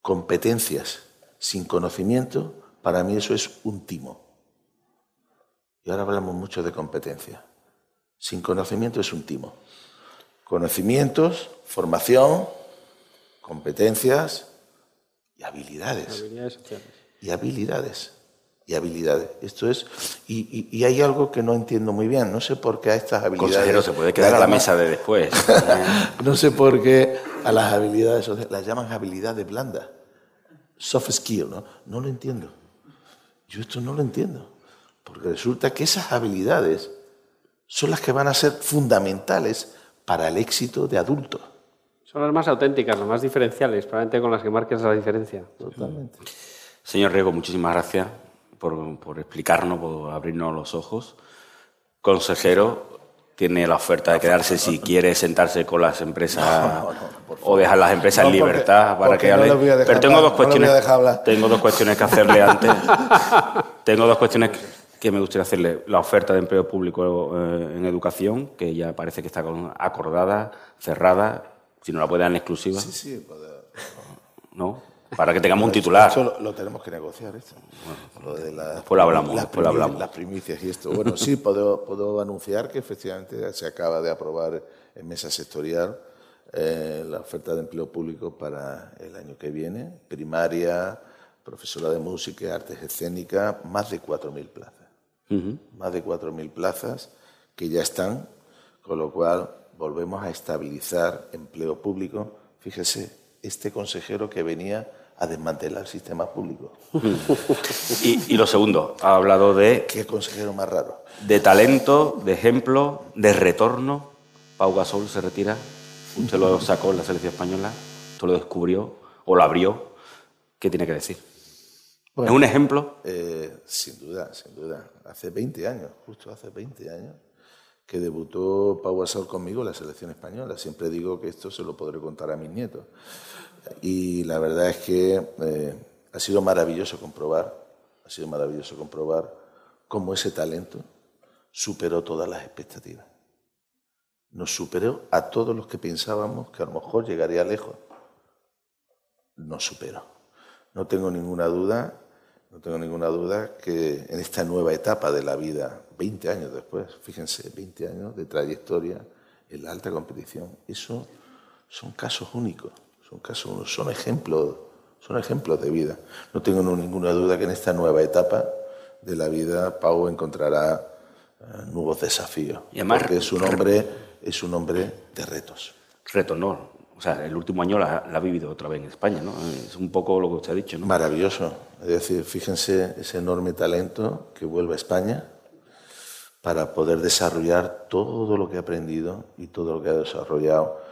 competencias sin conocimiento, para mí eso es un timo. Y ahora hablamos mucho de competencia. Sin conocimiento es un timo. Conocimientos, formación, competencias y habilidades. habilidades y habilidades y habilidades. Esto es, y, hay algo que no entiendo muy bien. No sé por qué a estas habilidades. Consejero, se puede quedar a la mesa de después. no sé por qué a las habilidades las llaman habilidades blandas. Soft skill, ¿no? No lo entiendo. Yo esto no lo entiendo. Porque resulta que esas habilidades son las que van a ser fundamentales para el éxito de adultos. Son las más auténticas, las más diferenciales, probablemente con las que marques la diferencia. Totalmente. Señor Riego, muchísimas gracias por, explicarnos, por abrirnos los ojos. Consejero, tiene la oferta de quedarse si quiere sentarse con las empresas o dejar las empresas en libertad para que hable. Pero tengo dos cuestiones. tengo dos cuestiones que hacerle antes. tengo dos cuestiones que me gustaría hacerle. La oferta de empleo público eh, en educación, que ya parece que está acordada, cerrada. Si no la puede dar en exclusiva. Sí, sí, ¿No? Para que tengamos un titular. Eso lo, tenemos que negociar, esto. lo de después lo hablamos, las, después hablamos. Las primicias y esto. Bueno, sí, puedo, puedo, anunciar que efectivamente se acaba de aprobar en mesa sectorial eh, la oferta de empleo público para el año que viene. Primaria, profesora de música, artes escénicas, más de 4.000 plazas. Más de 4.000 plazas que ya están, con lo cual volvemos a estabilizar empleo público. Fíjese, este consejero que venía a desmantelar el sistema público. y, lo segundo, ha hablado de... ¿Qué consejero más raro? De talento, de ejemplo, de retorno. Pau Gasol se retira. Usted lo sacó en la selección española, usted lo descubrió o lo abrió. ¿Qué tiene que decir? ¿Es un ejemplo? Eh, sin duda, sin duda. Hace 20 años, justo hace 20 años, que debutó Pau Gasol conmigo en la selección española. Siempre digo que esto se lo podré contar a mis nietos. Y la verdad es que eh, ha sido maravilloso comprobar, ha sido maravilloso comprobar cómo ese talento superó todas las expectativas. Nos superó a todos los que pensábamos que a lo mejor llegaría lejos. Nos superó. No tengo ninguna duda, no tengo ninguna duda que en esta nueva etapa de la vida, 20 años después, fíjense, 20 años de trayectoria, en la alta competición, eso son casos únicos, son casos únicos, son ejemplos, son ejemplos de vida. No tengo ninguna duda que en esta nueva etapa de la vida Pau encontrará eh, nuevos desafíos. Y porque es un hombre, es un hombre de retos. Retos, no. O sea, el último año la, ha vivido otra vez en España, ¿no? Es un poco lo que usted ha dicho, ¿no? Maravilloso. Es decir, fíjense ese enorme talento que vuelve a España para poder desarrollar todo lo que ha aprendido y todo lo que ha desarrollado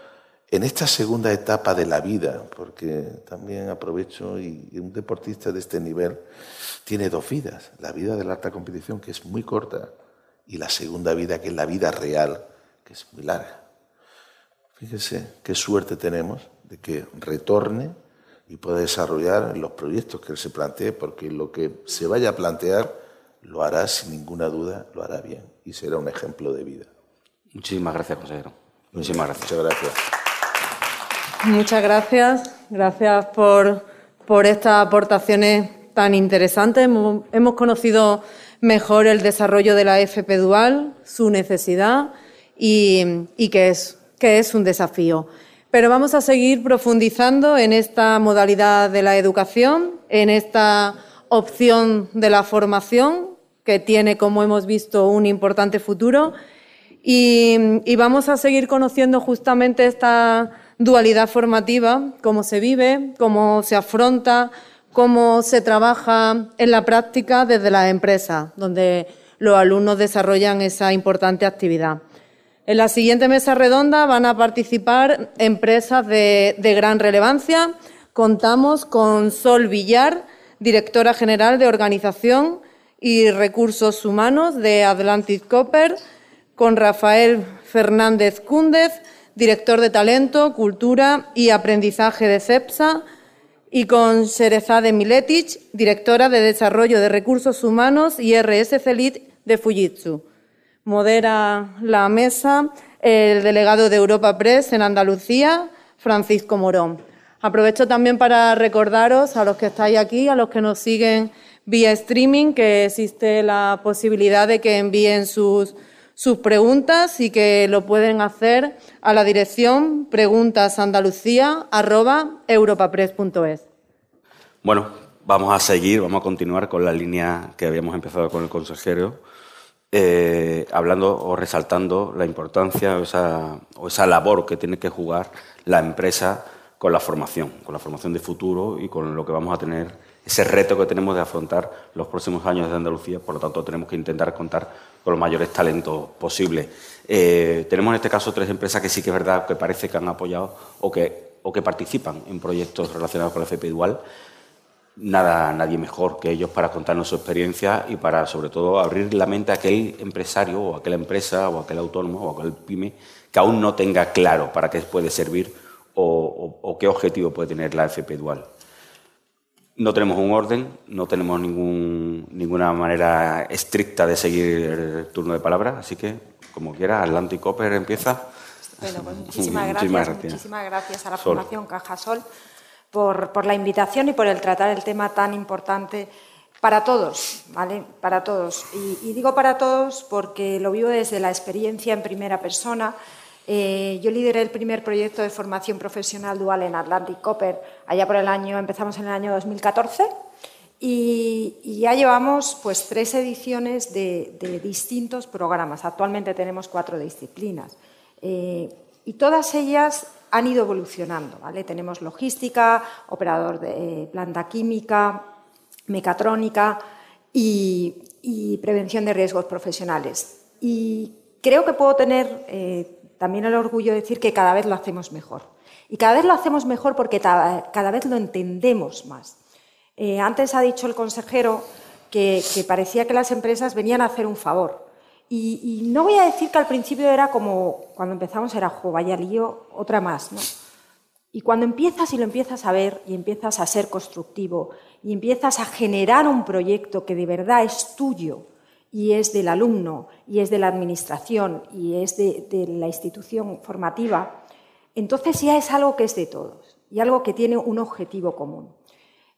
en esta segunda etapa de la vida, porque también aprovecho y un deportista de este nivel tiene dos vidas, la vida de la alta competición que es muy corta y la segunda vida que es la vida real que es muy larga. Fíjese qué suerte tenemos de que retorne y pueda desarrollar los proyectos que él se plantee, porque lo que se vaya a plantear lo hará sin ninguna duda, lo hará bien y será un ejemplo de vida. Muchísimas gracias, consejero. Muchísimas gracias. Muchas gracias. Muchas gracias. Gracias por, por estas aportaciones tan interesantes. Hemos, conocido mejor el desarrollo de la FP Dual, su necesidad y, que, es, que es un desafío. Pero vamos a seguir profundizando en esta modalidad de la educación, en esta opción de la formación, que tiene, como hemos visto, un importante futuro. Y vamos a seguir conociendo justamente esta dualidad formativa, cómo se vive, cómo se afronta, cómo se trabaja en la práctica desde las empresas, donde los alumnos desarrollan esa importante actividad. En la siguiente mesa redonda van a participar empresas de, de gran relevancia. Contamos con Sol Villar, directora general de Organización y Recursos Humanos de Atlantic Copper, con Rafael Fernández Cúndez, director de Talento, Cultura y Aprendizaje de CEPSA, y con Sherezade Miletic, directora de Desarrollo de Recursos Humanos y RS Celit de Fujitsu. Modera la mesa el delegado de Europa Press en Andalucía, Francisco Morón. Aprovecho también para recordaros a los que estáis aquí, a los que nos siguen vía streaming, que existe la posibilidad de que envíen sus sus preguntas y que lo pueden hacer a la dirección preguntasandalucía.europapress.es. Bueno, vamos a seguir, vamos a continuar con la línea que habíamos empezado con el consejero, eh, hablando o resaltando la importancia o esa, o esa labor que tiene que jugar la empresa con la formación, con la formación de futuro y con lo que vamos a tener ese reto que tenemos de afrontar los próximos años de Andalucía, por lo tanto tenemos que intentar contar con los mayores talentos posibles. Eh, tenemos en este caso tres empresas que sí que es verdad que parece que han apoyado o que, o que participan en proyectos relacionados con la FP Dual. Nada, nadie mejor que ellos para contarnos su experiencia y para, sobre todo, abrir la mente a aquel empresario o aquella empresa o aquel autónomo o aquel pyme que aún no tenga claro para qué puede servir o, o qué objetivo puede tener la FP Dual. No tenemos un orden, no tenemos ningún, ninguna manera estricta de seguir el turno de palabra, así que, como quiera, Atlantic Copper empieza. Bueno, pues muchísimas, gracias, muchísimas gracias a la Fundación Cajasol por, por la invitación y por el tratar el tema tan importante para todos, ¿vale? Para todos. y, digo para todos porque lo vivo desde la experiencia en primera persona eh, yo lideré el primer proyecto de formación profesional dual en Atlantic Copper, allá por el año, empezamos en el año 2014, y, ya llevamos pues tres ediciones de, distintos programas. Actualmente tenemos cuatro disciplinas. Eh, y todas ellas han ido evolucionando. ¿vale? Tenemos logística, operador de planta química, mecatrónica y, prevención de riesgos profesionales. Y creo que puedo tener eh, también el orgullo de decir que cada vez lo hacemos mejor. Y cada vez lo hacemos mejor porque cada vez lo entendemos más. Eh, antes ha dicho el consejero que, parecía que las empresas venían a hacer un favor. Y, no voy a decir que al principio era como cuando empezamos era, jo, vaya lío, otra más. Y cuando empiezas y lo empiezas a ver y empiezas a ser constructivo y empiezas a generar un proyecto que de verdad es tuyo y es del alumno y es de la administración y es de, la institución formativa, entonces ya es algo que es de todos y algo que tiene un objetivo común.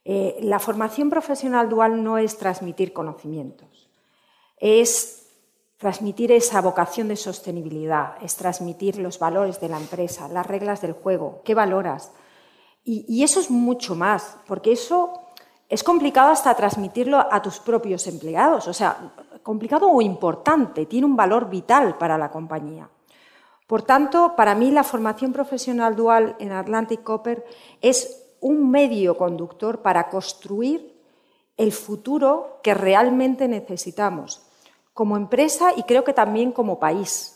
Eh, la formación profesional dual no es transmitir conocimientos, es transmitir esa vocación de sostenibilidad, es transmitir los valores de la empresa, las reglas del juego, qué valoras. Y, eso es mucho más, porque eso es complicado hasta transmitirlo a tus propios empleados, o sea, complicado o importante, tiene un valor vital para la compañía. Por tanto, para mí la formación profesional dual en Atlantic Copper es un medio conductor para construir el futuro que realmente necesitamos como empresa y creo que también como país.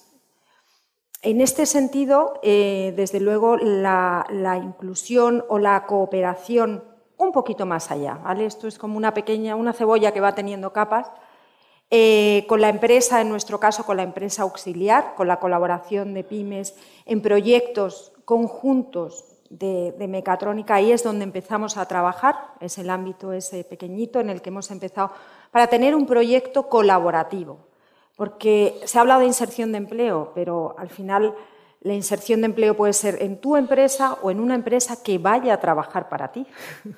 En este sentido, eh, desde luego, la, inclusión o la cooperación un poquito más allá, ¿vale? Esto es como una pequeña, una cebolla que va teniendo capas. Eh, con la empresa, en nuestro caso, con la empresa auxiliar, con la colaboración de pymes en proyectos conjuntos de, de, mecatrónica, ahí es donde empezamos a trabajar, es el ámbito ese pequeñito en el que hemos empezado para tener un proyecto colaborativo. Porque se ha hablado de inserción de empleo, pero al final la inserción de empleo puede ser en tu empresa o en una empresa que vaya a trabajar para ti.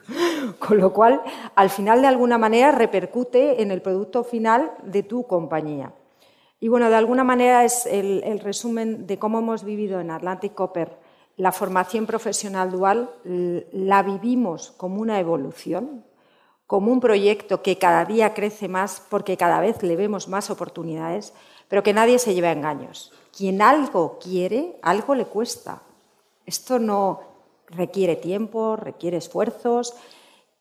Con lo cual, al final, de alguna manera, repercute en el producto final de tu compañía. Y bueno, de alguna manera es el, resumen de cómo hemos vivido en Atlantic Copper la formación profesional dual, la vivimos como una evolución, como un proyecto que cada día crece más porque cada vez le vemos más oportunidades, pero que nadie se lleve a engaños. Quien algo quiere, algo le cuesta. Esto no requiere tiempo, requiere esfuerzos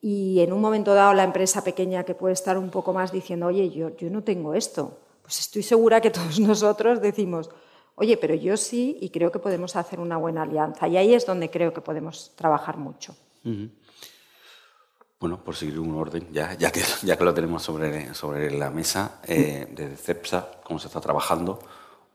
y en un momento dado la empresa pequeña que puede estar un poco más diciendo, oye, yo, no tengo esto, pues estoy segura que todos nosotros decimos, oye, pero yo sí y creo que podemos hacer una buena alianza. Y ahí es donde creo que podemos trabajar mucho. Bueno, por seguir un orden, ya, que, lo tenemos sobre, sobre la mesa, eh, desde CEPSA, cómo se está trabajando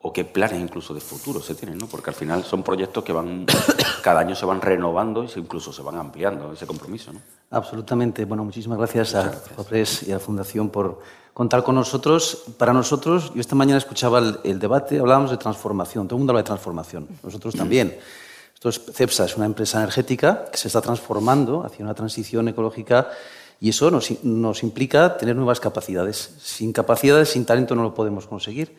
o qué planes incluso de futuro se tienen, ¿no? Porque al final son proyectos que van, cada año se van renovando y incluso se van ampliando ese compromiso, ¿no? Absolutamente. Bueno, muchísimas gracias a Copres y a la Fundación por contar con nosotros. Para nosotros, yo esta mañana escuchaba el, el debate, hablábamos de transformación, todo el mundo habla de transformación, nosotros también. CEPSA es una empresa energética que se está transformando hacia una transición ecológica y eso nos, implica tener nuevas capacidades. Sin capacidades, sin talento no lo podemos conseguir.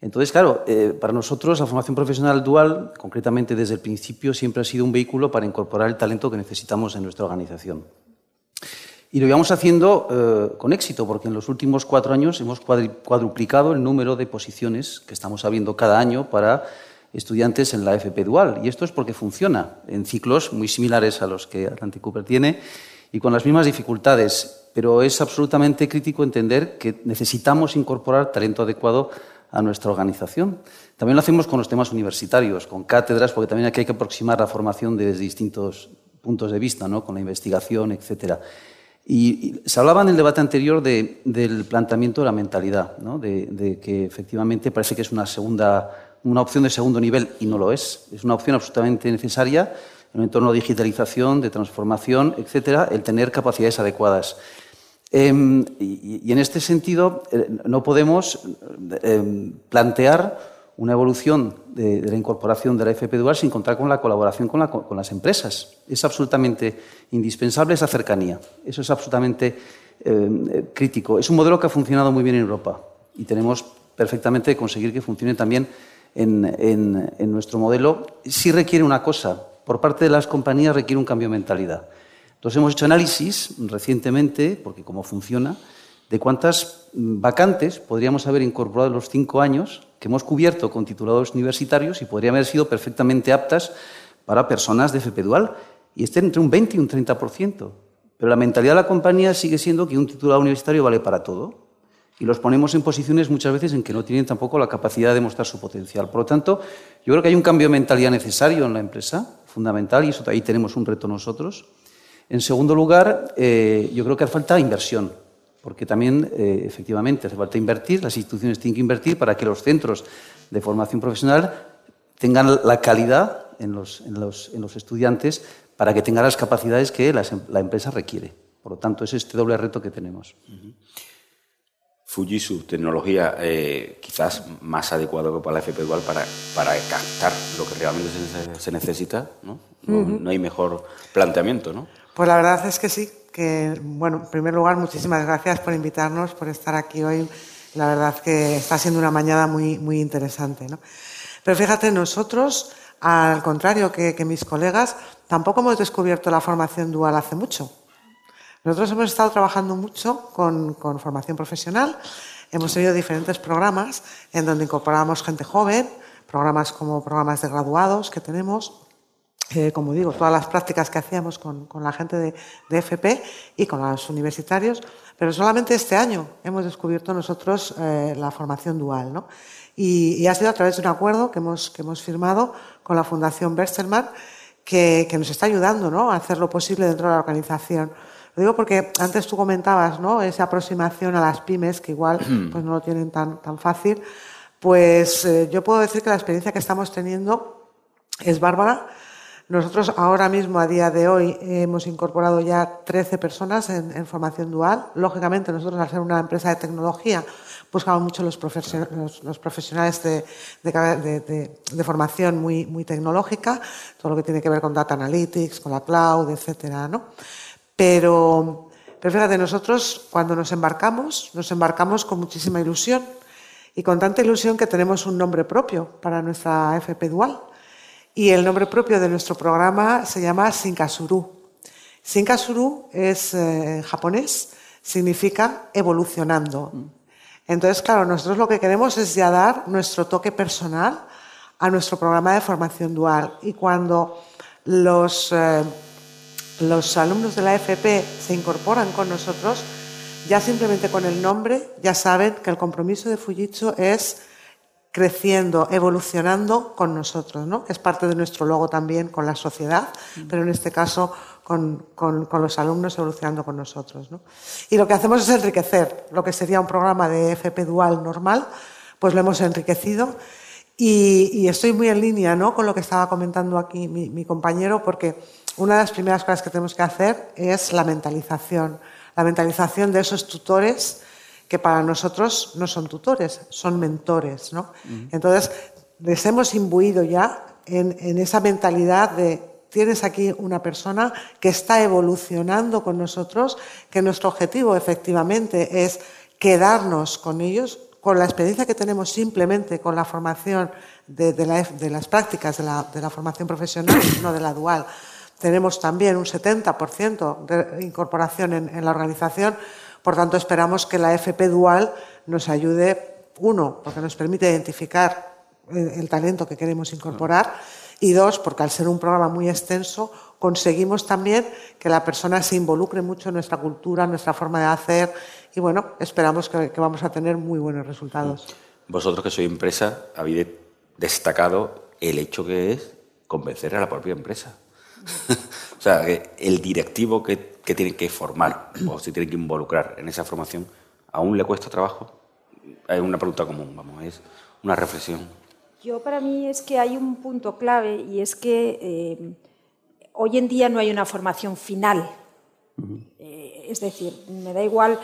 Entonces, claro, eh, para nosotros la formación profesional dual, concretamente desde el principio, siempre ha sido un vehículo para incorporar el talento que necesitamos en nuestra organización. Y lo íbamos haciendo eh, con éxito, porque en los últimos cuatro años hemos cuadruplicado el número de posiciones que estamos abriendo cada año para estudiantes en la FP Dual. Y esto es porque funciona en ciclos muy similares a los que Atlantic Cooper tiene y con las mismas dificultades. Pero es absolutamente crítico entender que necesitamos incorporar talento adecuado a nuestra organización. También lo hacemos con los temas universitarios, con cátedras, porque también aquí hay que aproximar la formación desde distintos puntos de vista, ¿no? con la investigación, etc. Y, se hablaba en el debate anterior del planteamiento de la mentalidad, ¿no? de, que efectivamente parece que es una segunda una opción de segundo nivel y no lo es. Es una opción absolutamente necesaria en un entorno de digitalización, de transformación, etcétera, el tener capacidades adecuadas. Em, y, en este sentido, eh, no podemos em, plantear una evolución de, la incorporación de la FP Dual sin contar con la colaboración con, con, las empresas. Es absolutamente indispensable esa cercanía. Eso es absolutamente em, crítico. Es un modelo que ha funcionado muy bien en Europa y tenemos perfectamente que conseguir que funcione también en, nuestro modelo, sí requiere una cosa. Por parte de las compañías requiere un cambio de mentalidad. Entonces hemos hecho análisis recientemente, porque cómo funciona, de cuántas vacantes podríamos haber incorporado en los cinco años que hemos cubierto con titulados universitarios y podrían haber sido perfectamente aptas para personas de FP Dual. Y estén entre un 20 y un 30%. Pero la mentalidad de la compañía sigue siendo que un titulado universitario vale para todo y los ponemos en posiciones muchas veces en que no tienen tampoco la capacidad de mostrar su potencial. Por lo tanto, yo creo que hay un cambio de mentalidad necesario en la empresa, fundamental, y eso ahí tenemos un reto nosotros. En segundo lugar, eh, yo creo que hace falta inversión, porque también, eh, efectivamente, hace falta invertir, las instituciones tienen que invertir para que los centros de formación profesional tengan la calidad en los, en los, en los estudiantes para que tengan las capacidades que la, la, empresa requiere. Por lo tanto, es este doble reto que tenemos. Fujitsu, tecnología eh, quizás más adecuado que para la FP Dual para, para captar lo que realmente se, necesita, ¿no? No, hay mejor planteamiento, ¿no? Pues la verdad es que sí, que, bueno, en primer lugar, muchísimas gracias por invitarnos, por estar aquí hoy La verdad que está siendo una mañana muy, muy interesante. ¿no? Pero fíjate, nosotros, al contrario que, mis colegas, tampoco hemos descubierto la formación dual hace mucho. Nosotros hemos estado trabajando mucho con, con formación profesional, hemos tenido diferentes programas en donde incorporamos gente joven, programas como programas de graduados que tenemos, eh, como digo, todas las prácticas que hacíamos con, con la gente de, de, FP y con los universitarios, pero solamente este año hemos descubierto nosotros eh, la formación dual, ¿no? Y, y, ha sido a través de un acuerdo que hemos, que hemos firmado con la Fundación Berselmann que, que, nos está ayudando ¿no? a hacer lo posible dentro de la organización. Lo digo porque antes tú comentabas ¿no? esa aproximación a las pymes, que igual pues, no lo tienen tan, tan fácil. Pues eh, yo puedo decir que la experiencia que estamos teniendo es bárbara nosotros ahora mismo, a día de hoy, hemos incorporado ya 13 personas en, formación dual. Lógicamente, nosotros, al ser una empresa de tecnología, buscamos mucho los, los, profesionales de, formación muy, muy tecnológica, todo lo que tiene que ver con data analytics, con la cloud, etcétera, ¿no? Pero, pero fíjate, nosotros cuando nos embarcamos, nos embarcamos con muchísima ilusión y con tanta ilusión que tenemos un nombre propio para nuestra FP Dual. Y el nombre propio de nuestro programa se llama Sinkasuru. Sinkasuru es eh, japonés, significa evolucionando. Entonces, claro, nosotros lo que queremos es ya dar nuestro toque personal a nuestro programa de formación dual. Y cuando los, eh, los alumnos de la FP se incorporan con nosotros, ya simplemente con el nombre ya saben que el compromiso de Fujitsu es creciendo, evolucionando con nosotros, ¿no? Es parte de nuestro logo también con la sociedad, pero en este caso con, los alumnos evolucionando con nosotros, ¿no? Y lo que hacemos es enriquecer lo que sería un programa de FP dual normal, pues lo hemos enriquecido y, estoy muy en línea, ¿no? Con lo que estaba comentando aquí mi, mi compañero, porque una de las primeras cosas que tenemos que hacer es la mentalización, la mentalización de esos tutores que para nosotros no son tutores, son mentores. ¿no? Entonces, les hemos imbuido ya en, esa mentalidad de tienes aquí una persona que está evolucionando con nosotros, que nuestro objetivo efectivamente es quedarnos con ellos, con la experiencia que tenemos simplemente con la formación de, las prácticas de la, formación profesional, no de la dual. Tenemos también un 70% de incorporación en la organización, por tanto, esperamos que la FP Dual nos ayude, uno, porque nos permite identificar el, talento que queremos incorporar, y dos, porque al ser un programa muy extenso, conseguimos también que la persona se involucre mucho en nuestra cultura, en nuestra forma de hacer, y bueno, esperamos que, vamos a tener muy buenos resultados. Vosotros que sois empresa, habéis destacado el hecho que es convencer a la propia empresa. o sea, el directivo que que tienen que formar o se tienen que involucrar en esa formación, ¿aún le cuesta trabajo? Es una pregunta común, vamos, es una reflexión. Yo para mí es que hay un punto clave y es que eh, hoy en día no hay una formación final. Eh, es decir, me da igual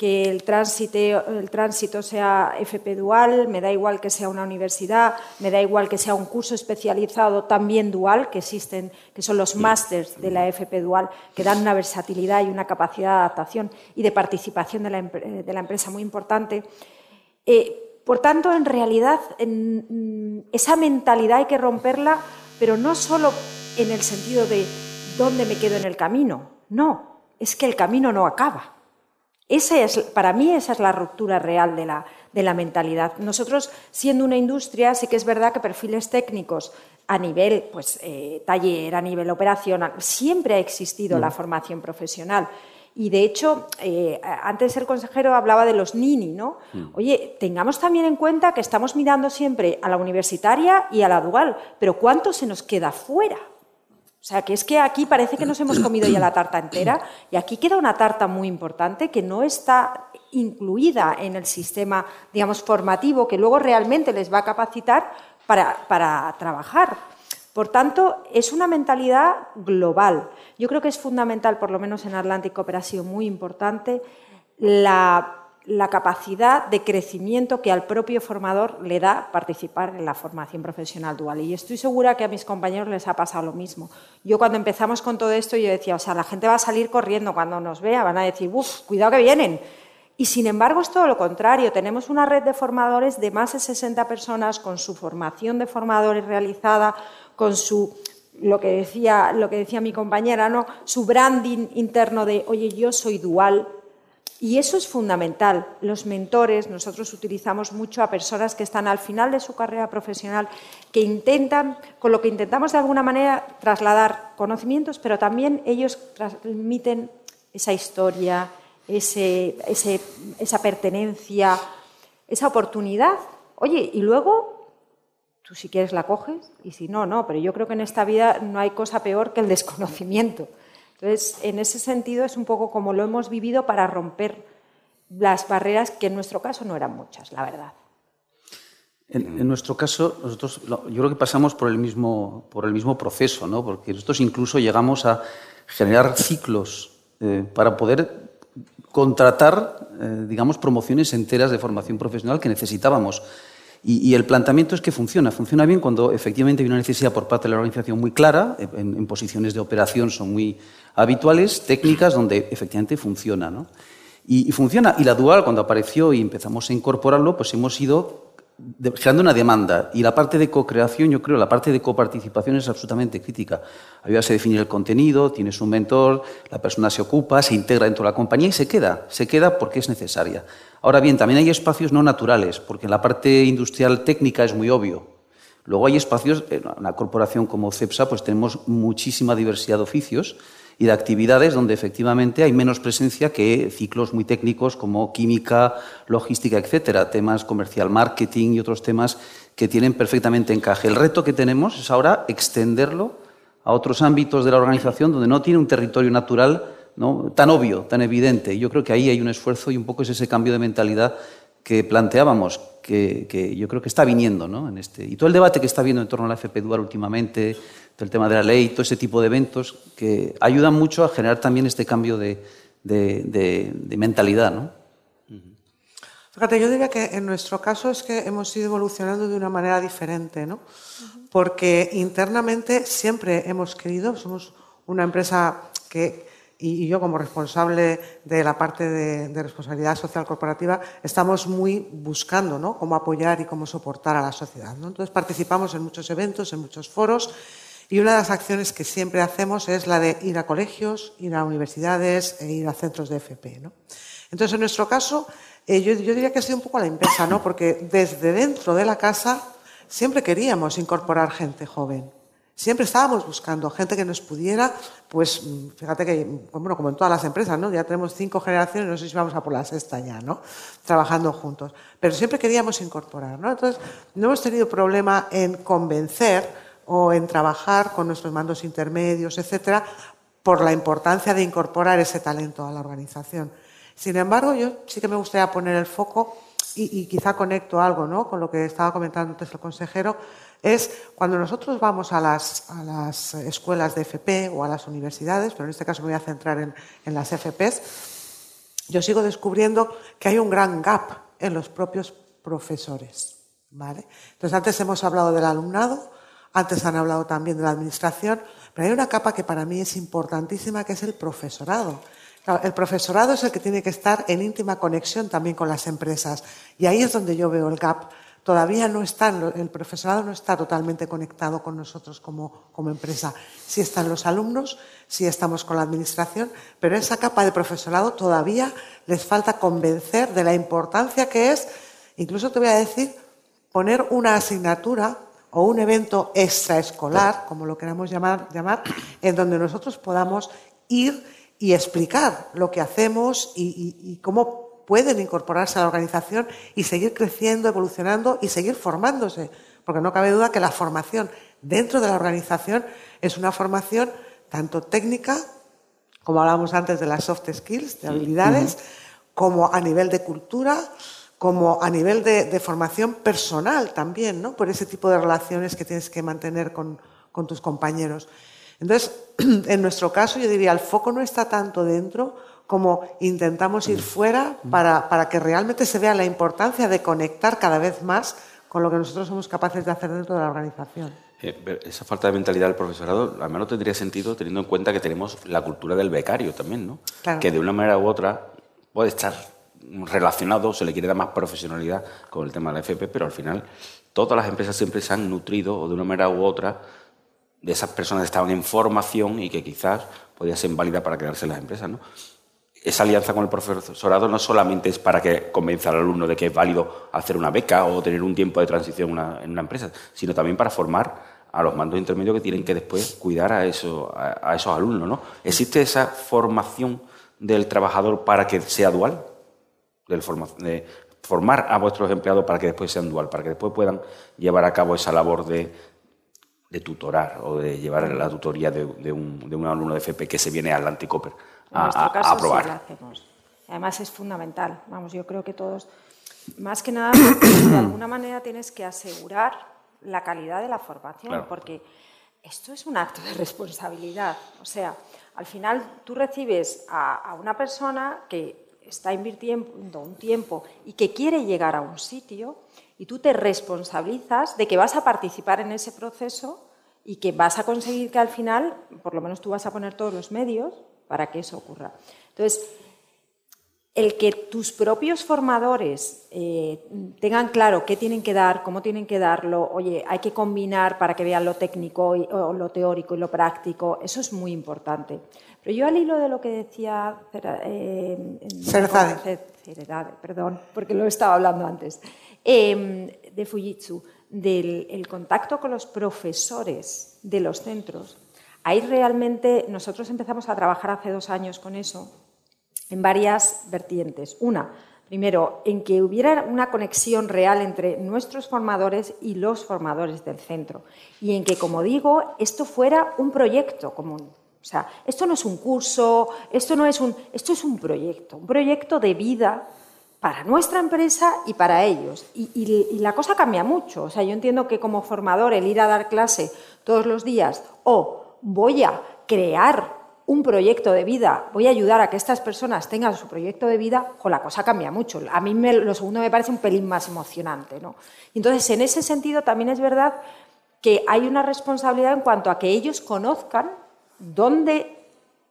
que el tránsito, el tránsito sea FP dual, me da igual que sea una universidad, me da igual que sea un curso especializado también dual, que existen, que son los másters de la FP dual, que dan una versatilidad y una capacidad de adaptación y de participación de la, de la empresa muy importante. Eh, por tanto, en realidad, en, mm, esa mentalidad hay que romperla, pero no solo en el sentido de dónde me quedo en el camino, no, es que el camino no acaba es, para mí esa es la ruptura real de la, de la mentalidad. Nosotros, siendo una industria, sí que es verdad que perfiles técnicos a nivel pues, eh, taller, a nivel operacional, siempre ha existido la mm. formación profesional. Y de hecho, eh, antes de ser consejero hablaba de los nini, ¿no? Mm. Oye, tengamos también en cuenta que estamos mirando siempre a la universitaria y a la dual, pero ¿cuánto se nos queda fuera? O sea, que es que aquí parece que nos hemos comido ya la tarta entera y aquí queda una tarta muy importante que no está incluida en el sistema, digamos, formativo que luego realmente les va a capacitar para, para trabajar. Por tanto, es una mentalidad global. Yo creo que es fundamental, por lo menos en Atlántico, pero ha sido muy importante, la la capacidad de crecimiento que al propio formador le da participar en la formación profesional dual. Y estoy segura que a mis compañeros les ha pasado lo mismo. Yo cuando empezamos con todo esto, yo decía, o sea, la gente va a salir corriendo cuando nos vea, van a decir, uff, cuidado que vienen. Y sin embargo es todo lo contrario. Tenemos una red de formadores de más de 60 personas con su formación de formadores realizada, con su lo que decía, lo que decía mi compañera, ¿no? su branding interno de, oye, yo soy dual. Y eso es fundamental. Los mentores, nosotros utilizamos mucho a personas que están al final de su carrera profesional, que intentan, con lo que intentamos de alguna manera trasladar conocimientos, pero también ellos transmiten esa historia, ese, esa pertenencia, esa oportunidad. Oye, y luego tú si quieres la coges y si no, no, pero yo creo que en esta vida no hay cosa peor que el desconocimiento. Entonces, en ese sentido es un poco como lo hemos vivido para romper las barreras que en nuestro caso no eran muchas, la verdad. En, nuestro caso, nosotros yo creo que pasamos por el mismo, por el mismo proceso, ¿no? porque nosotros incluso llegamos a generar ciclos eh, para poder contratar, eh, digamos, promociones enteras de formación profesional que necesitábamos. Y, el planteamiento es que funciona. Funciona bien cuando efectivamente hay una necesidad por parte de la organización muy clara, en, posiciones de operación son muy habituales, técnicas donde efectivamente funciona. ¿no? Y, funciona. Y la dual, cuando apareció y empezamos a incorporarlo, pues hemos ido generando una demanda. Y la parte de co-creación, yo creo, la parte de coparticipación es absolutamente crítica. Ayudas a definir el contenido, tienes un mentor, la persona se ocupa, se integra dentro de la compañía y se queda. Se queda porque es necesaria. Ahora bien, también hay espacios no naturales, porque en la parte industrial técnica es muy obvio. Luego hay espacios, en una corporación como CEPSA, pues tenemos muchísima diversidad de oficios y de actividades donde efectivamente hay menos presencia que ciclos muy técnicos como química, logística, etcétera, temas comercial marketing y otros temas que tienen perfectamente encaje. El reto que tenemos es ahora extenderlo a otros ámbitos de la organización donde no tiene un territorio natural ¿no? tan obvio, tan evidente. Yo creo que ahí hay un esfuerzo y un poco es ese cambio de mentalidad que planteábamos, que, yo creo que está viniendo ¿no? en este. Y todo el debate que está habiendo en torno a la FP Dual últimamente, el tema de la ley, todo ese tipo de eventos que ayudan mucho a generar también este cambio de, mentalidad. ¿no? Fíjate, yo diría que en nuestro caso es que hemos ido evolucionando de una manera diferente, ¿no? Porque internamente siempre hemos querido, somos una empresa que, y yo como responsable de la parte de, responsabilidad social corporativa, estamos muy buscando ¿no? cómo apoyar y cómo soportar a la sociedad. ¿no? Entonces participamos en muchos eventos, en muchos foros y una de las acciones que siempre hacemos es la de ir a colegios, ir a universidades e ir a centros de FP. ¿no? Entonces, en nuestro caso, eh, yo, diría que ha sido un poco la inversa, ¿no? porque desde dentro de la casa siempre queríamos incorporar gente joven. Siempre estábamos buscando gente que nos pudiera, pues fíjate que, bueno, como en todas las empresas, ¿no? Ya tenemos cinco generaciones, no sé si vamos a por la sexta ya, ¿no? Trabajando juntos. Pero siempre queríamos incorporar, ¿no? Entonces, no hemos tenido problema en convencer o en trabajar con nuestros mandos intermedios, etcétera, por la importancia de incorporar ese talento a la organización. Sin embargo, yo sí que me gustaría poner el foco y, quizá conecto algo ¿no? con lo que estaba comentando antes el consejero, es cuando nosotros vamos a las, escuelas de FP o a las universidades, pero en este caso me voy a centrar en, en las FPs, yo sigo descubriendo que hay un gran gap en los propios profesores. ¿vale? Entonces, antes hemos hablado del alumnado, antes han hablado también de la administración, pero hay una capa que para mí es importantísima, que es el profesorado. el profesorado es el que tiene que estar en íntima conexión también con las empresas. Y ahí es donde yo veo el gap. Todavía no está, el profesorado no está totalmente conectado con nosotros como, como empresa. Sí están los alumnos, sí estamos con la administración, pero esa capa de profesorado todavía les falta convencer de la importancia que es, incluso te voy a decir, poner una asignatura o un evento extraescolar, como lo queramos llamar, llamar, en donde nosotros podamos ir y explicar lo que hacemos y, cómo pueden incorporarse a la organización y seguir creciendo, evolucionando y seguir formándose. Porque no cabe duda que la formación dentro de la organización es una formación tanto técnica, como hablábamos antes de las soft skills, de habilidades, como a nivel de cultura, como a nivel de, formación personal también, ¿no? Por ese tipo de relaciones que tienes que mantener con, tus compañeros. Entonces, en nuestro caso, yo diría, el foco no está tanto dentro como intentamos ir fuera para, para, que realmente se vea la importancia de conectar cada vez más con lo que nosotros somos capaces de hacer dentro de la organización. Eh, esa falta de mentalidad del profesorado, al menos tendría sentido teniendo en cuenta que tenemos la cultura del becario también, ¿no? Que de una manera u otra puede estar relacionado, se le quiere dar más profesionalidad con el tema de la FP, pero al final todas las empresas siempre se han nutrido, o de una manera u otra, de esas personas que estaban en formación y que quizás podía ser válida para quedarse en las empresas. ¿no? Esa alianza con el profesorado no solamente es para que convenza al alumno de que es válido hacer una beca o tener un tiempo de transición en una empresa, sino también para formar a los mandos intermedios que tienen que después cuidar a, eso, a, esos alumnos. ¿no? ¿Existe esa formación del trabajador para que sea dual? Del de formar a vuestros empleados para que después sean dual, para que después puedan llevar a cabo esa labor de, de tutorar o de llevar la tutoría de, un, de, un, alumno de FP que se viene al Anticoper a, a, aprobar. Sí hacemos. Además es fundamental. Vamos, yo creo que todos, más que nada, de alguna manera tienes que asegurar la calidad de la formación, porque esto es un acto de responsabilidad. O sea, al final tú recibes a, una persona que está invirtiendo un tiempo y que quiere llegar a un sitio y tú te responsabilizas de que vas a participar en ese proceso y que vas a conseguir que al final, por lo menos tú vas a poner todos los medios para que eso ocurra. Entonces, el que tus propios formadores eh, tengan claro qué tienen que dar, cómo tienen que darlo, oye, hay que combinar para que vean lo técnico, y, o lo teórico y lo práctico, eso es muy importante. Pero yo al hilo de lo que decía eh, Ceredade, perdón, porque lo he estado hablando antes, em, de Fujitsu, del contacto con los profesores de los centros, ahí realmente nosotros empezamos a trabajar hace dos años con eso en varias vertientes. Una, primero, en que hubiera una conexión real entre nuestros formadores y los formadores del centro. Y en que, como digo, esto fuera un proyecto común. O sea, esto no es un curso, esto no es un, esto es un proyecto, un proyecto de vida para nuestra empresa y para ellos. Y, y, la cosa cambia mucho. O sea, yo entiendo que como formador el ir a dar clase todos los días o voy a crear un proyecto de vida, voy a ayudar a que estas personas tengan su proyecto de vida, con la cosa cambia mucho. A mí lo segundo me parece un pelín más emocionante. ¿no? Entonces, en ese sentido, también es verdad que hay una responsabilidad en cuanto a que ellos conozcan dónde,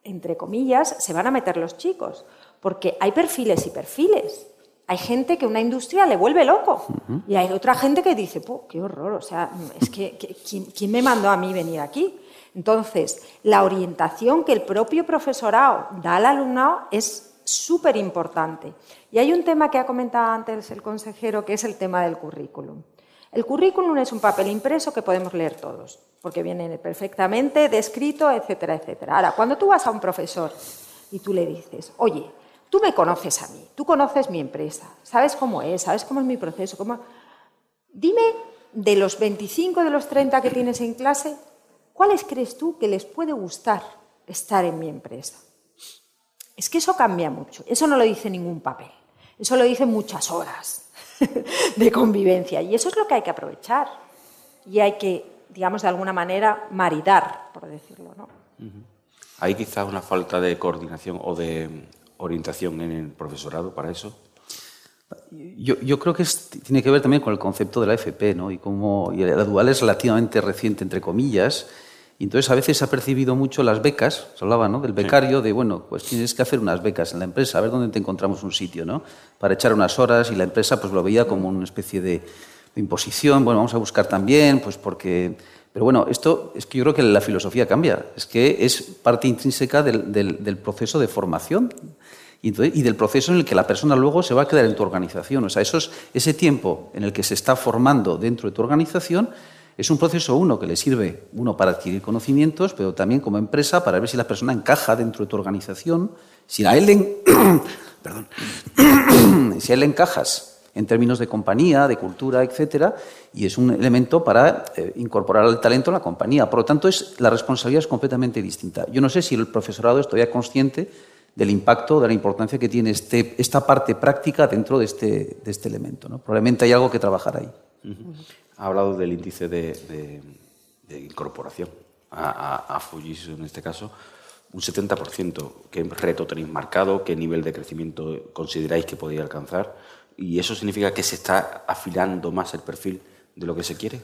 entre comillas, se van a meter los chicos. Porque hay perfiles y perfiles. Hay gente que una industria le vuelve loco. Y hay otra gente que dice, qué horror, o sea, es que, ¿quién me mandó a mí venir aquí? Entonces, la orientación que el propio profesorado da al alumnado es súper importante. Y hay un tema que ha comentado antes el consejero, que es el tema del currículum. El currículum es un papel impreso que podemos leer todos, porque viene perfectamente descrito, etcétera, etcétera. Ahora, cuando tú vas a un profesor y tú le dices, oye, tú me conoces a mí, tú conoces mi empresa, sabes cómo es, sabes cómo es mi proceso, cómo... dime de los 25 de los 30 que tienes en clase, ¿cuáles crees tú que les puede gustar estar en mi empresa? Es que eso cambia mucho. Eso no lo dice ningún papel. Eso lo dicen muchas horas de convivencia. Y eso es lo que hay que aprovechar. Y hay que, digamos, de alguna manera, maridar, por decirlo. ¿no? ¿Hay quizás una falta de coordinación o de orientación en el profesorado para eso? Yo, creo que tiene que ver también con el concepto de la FP, ¿no? Y como y la dual es relativamente reciente, entre comillas, y entonces a veces se ha percibido mucho las becas, se hablaba ¿no? del becario, de bueno, pues tienes que hacer unas becas en la empresa, a ver dónde te encontramos un sitio, ¿no? Para echar unas horas y la empresa pues lo veía como una especie de, imposición, bueno, vamos a buscar también, pues porque... Pero bueno, esto es que yo creo que la filosofía cambia, es que es parte intrínseca del, del, proceso de formación y, y, del proceso en el que la persona luego se va a quedar en tu organización. O sea, esos, ese tiempo en el que se está formando dentro de tu organización es un proceso, uno, que le sirve, uno, para adquirir conocimientos, pero también como empresa para ver si la persona encaja dentro de tu organización, si a él le, Perdón. si encajas en términos de compañía, de cultura, etcétera, y es un elemento para eh, incorporar al talento en la compañía. Por lo tanto, es, la responsabilidad es completamente distinta. Yo no sé si el profesorado es todavía consciente del impacto, de la importancia que tiene este, esta parte práctica dentro de este, de este elemento. Probablemente hay algo que trabajar ahí ha hablado del índice de, incorporación a, a, Fujitsu en este caso. Un 70%. ¿Qué reto tenéis marcado? ¿Qué nivel de crecimiento consideráis que podéis alcanzar? ¿Y eso significa que se está afilando más el perfil de lo que se quiere?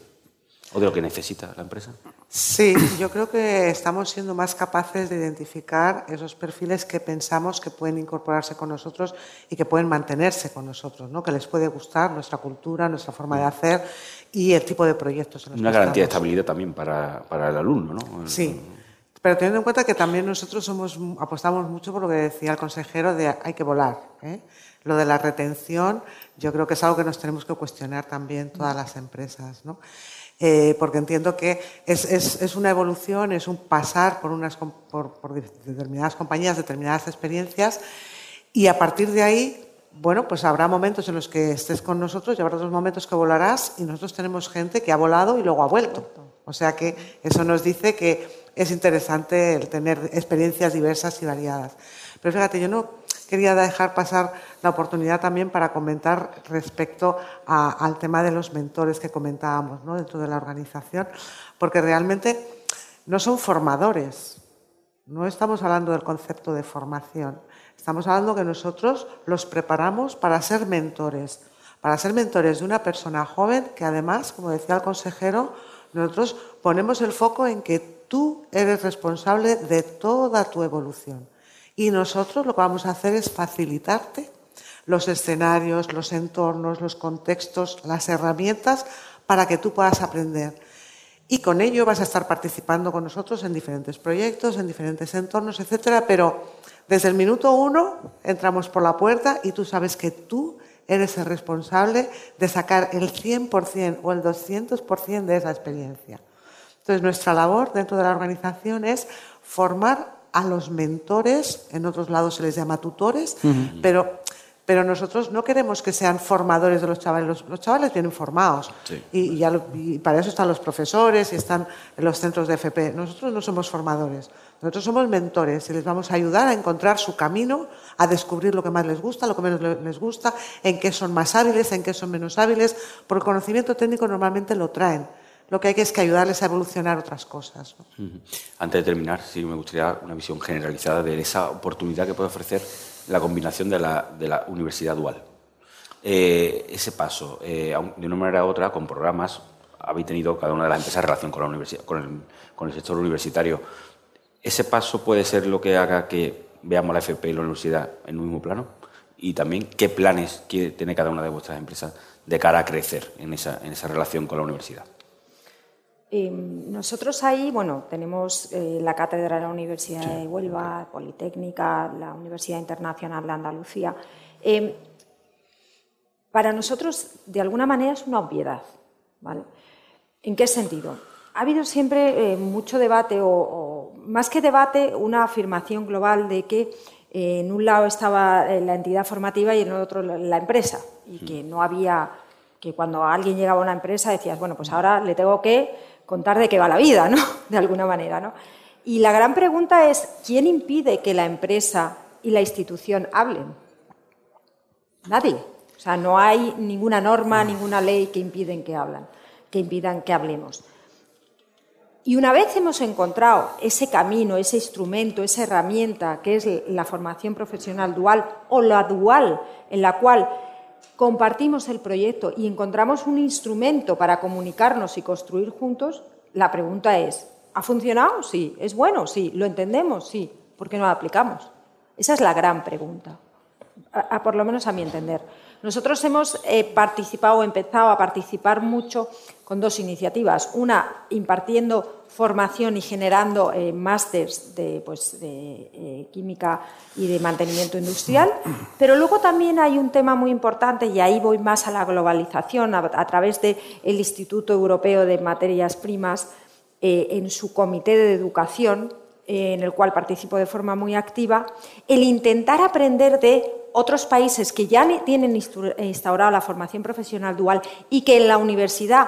o de lo que necesita la empresa? Sí, yo creo que estamos siendo más capaces de identificar esos perfiles que pensamos que pueden incorporarse con nosotros y que pueden mantenerse con nosotros, ¿no? que les puede gustar nuestra cultura, nuestra forma de hacer y el tipo de proyectos. Una garantía de estabilidad también para, para, el alumno, ¿no? Sí, pero teniendo en cuenta que también nosotros somos, apostamos mucho por lo que decía el consejero de hay que volar. ¿eh? Lo de la retención, yo creo que es algo que nos tenemos que cuestionar también todas las empresas. ¿no? Eh, porque entiendo que es, es, es, una evolución, es un pasar por, unas, por, por, determinadas compañías, determinadas experiencias, y a partir de ahí, bueno, pues habrá momentos en los que estés con nosotros y habrá otros momentos que volarás, y nosotros tenemos gente que ha volado y luego ha vuelto. O sea que eso nos dice que es interesante tener experiencias diversas y variadas. Pero fíjate, yo no quería dejar pasar la oportunidad también para comentar respecto al tema de los mentores que comentábamos dentro de la organización, porque realmente no son formadores, no estamos hablando del concepto de formación, estamos hablando que nosotros los preparamos para ser mentores, para ser mentores de una persona joven que además, como decía el consejero, nosotros ponemos el foco en que tú eres responsable de toda tu evolución. Y nosotros lo que vamos a hacer es facilitarte los escenarios, los entornos, los contextos, las herramientas para que tú puedas aprender. Y con ello vas a estar participando con nosotros en diferentes proyectos, en diferentes entornos, etcétera, pero desde el minuto uno entramos por la puerta y tú sabes que tú eres el responsable de sacar el 100% o el 200% de esa experiencia. Entonces, nuestra labor dentro de la organización es formar a los mentores, en otros lados se les llama tutores, pero, pero nosotros no queremos que sean formadores de los chavales, los, chavales vienen formados. Y, y, para eso están los profesores y están en los centros de FP. Nosotros no somos formadores, nosotros somos mentores y les vamos a ayudar a encontrar su camino, a descubrir lo que más les gusta, lo que menos les gusta, en qué son más hábiles, en qué son menos hábiles, porque el conocimiento técnico normalmente lo traen. Lo que hay que es que ayudarles a evolucionar otras cosas. Antes de terminar, sí me gustaría una visión generalizada de esa oportunidad que puede ofrecer la combinación de la, de la universidad dual. Eh, ese paso, eh, de una manera u otra, con programas, habéis tenido cada una de las empresas relación con, la universidad, con, el, con el sector universitario. ¿Ese paso puede ser lo que haga que veamos la FP y la universidad en un mismo plano? Y también, ¿qué planes tener cada una de vuestras empresas de cara a crecer en esa, en esa relación con la universidad? Em, nosotros ahí, bueno, tenemos eh, la cátedra de la Universidad de Huelva, Politécnica, la Universidad Internacional de Andalucía. Em, para nosotros, de alguna manera, es una obviedad. ¿vale? ¿En qué sentido? Ha habido siempre eh, mucho debate, o, más que debate, una afirmación global de que eh, en un lado estaba la entidad formativa y en el otro la empresa, y que no había, que cuando alguien llegaba a una empresa decías, bueno, pues ahora le tengo que contar de qué va la vida, ¿no? De alguna manera, ¿no? Y la gran pregunta es, ¿quién impide que la empresa y la institución hablen? Nadie. O sea, no hay ninguna norma, ninguna ley que impiden que hablan, que impidan que hablemos. Y una vez hemos encontrado ese camino, ese instrumento, esa herramienta que es la formación profesional dual o la dual, en la cual compartimos el proyecto y encontramos un instrumento para comunicarnos y construir juntos, la pregunta es, ¿ha funcionado? Sí. ¿Es bueno? Sí. ¿Lo entendemos? Sí. ¿Por qué no lo aplicamos? Esa es la gran pregunta, por lo menos a mi entender. Nosotros hemos eh, participado empezado a participar mucho con dos iniciativas. Una, impartiendo formación y generando eh, másters de, pues, de eh, química y de mantenimiento industrial, pero luego también hay un tema muy importante, y ahí voy más a la globalización, a, través del Instituto Europeo de Materias Primas, eh, en su comité de educación, en el cual participo de forma muy activa, el intentar aprender de otros países que ya tienen instaurado la formación profesional dual y que en la universidad,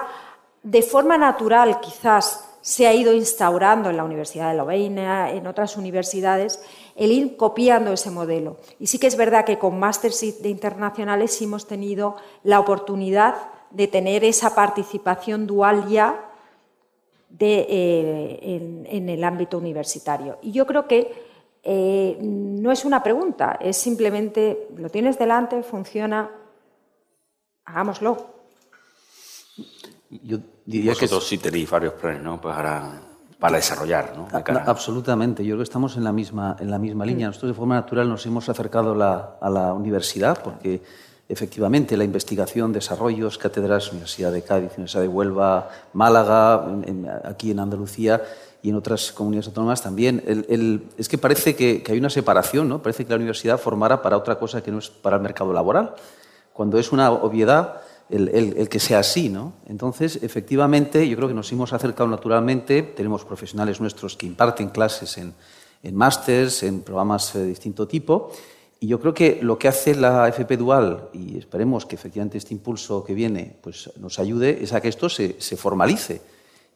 de forma natural quizás, se ha ido instaurando en la Universidad de Lovaina, en otras universidades, el ir copiando ese modelo. Y sí que es verdad que con másters internacionales sí hemos tenido la oportunidad de tener esa participación dual ya eh, en, el ámbito universitario. Y yo creo que eh, no es una pregunta, es simplemente lo tienes delante, funciona, hagámoslo. Diría Vosotros que sí tenéis varios planes, ¿no? Para, para desarrollar, ¿no? Absolutamente. Yo creo que estamos en la misma, en la misma línea. Nosotros de forma natural nos hemos acercado a la universidad porque efectivamente la investigación, desarrollos, cátedras, Universidad de Cádiz, Universidad de Huelva, Málaga, aquí en Andalucía y en otras comunidades autónomas también. es que parece que, hay una separación, ¿no? Parece que la universidad formara para otra cosa que no es para el mercado laboral, cuando es una obviedad el, que sea así, ¿no? Entonces, efectivamente, yo creo que nos hemos acercado naturalmente. Tenemos profesionales nuestros que imparten clases en, en másters, en programas de distinto tipo y yo creo que lo que hace la FP Dual, y esperemos que efectivamente este impulso que viene pues, nos ayude, es a que esto se, formalice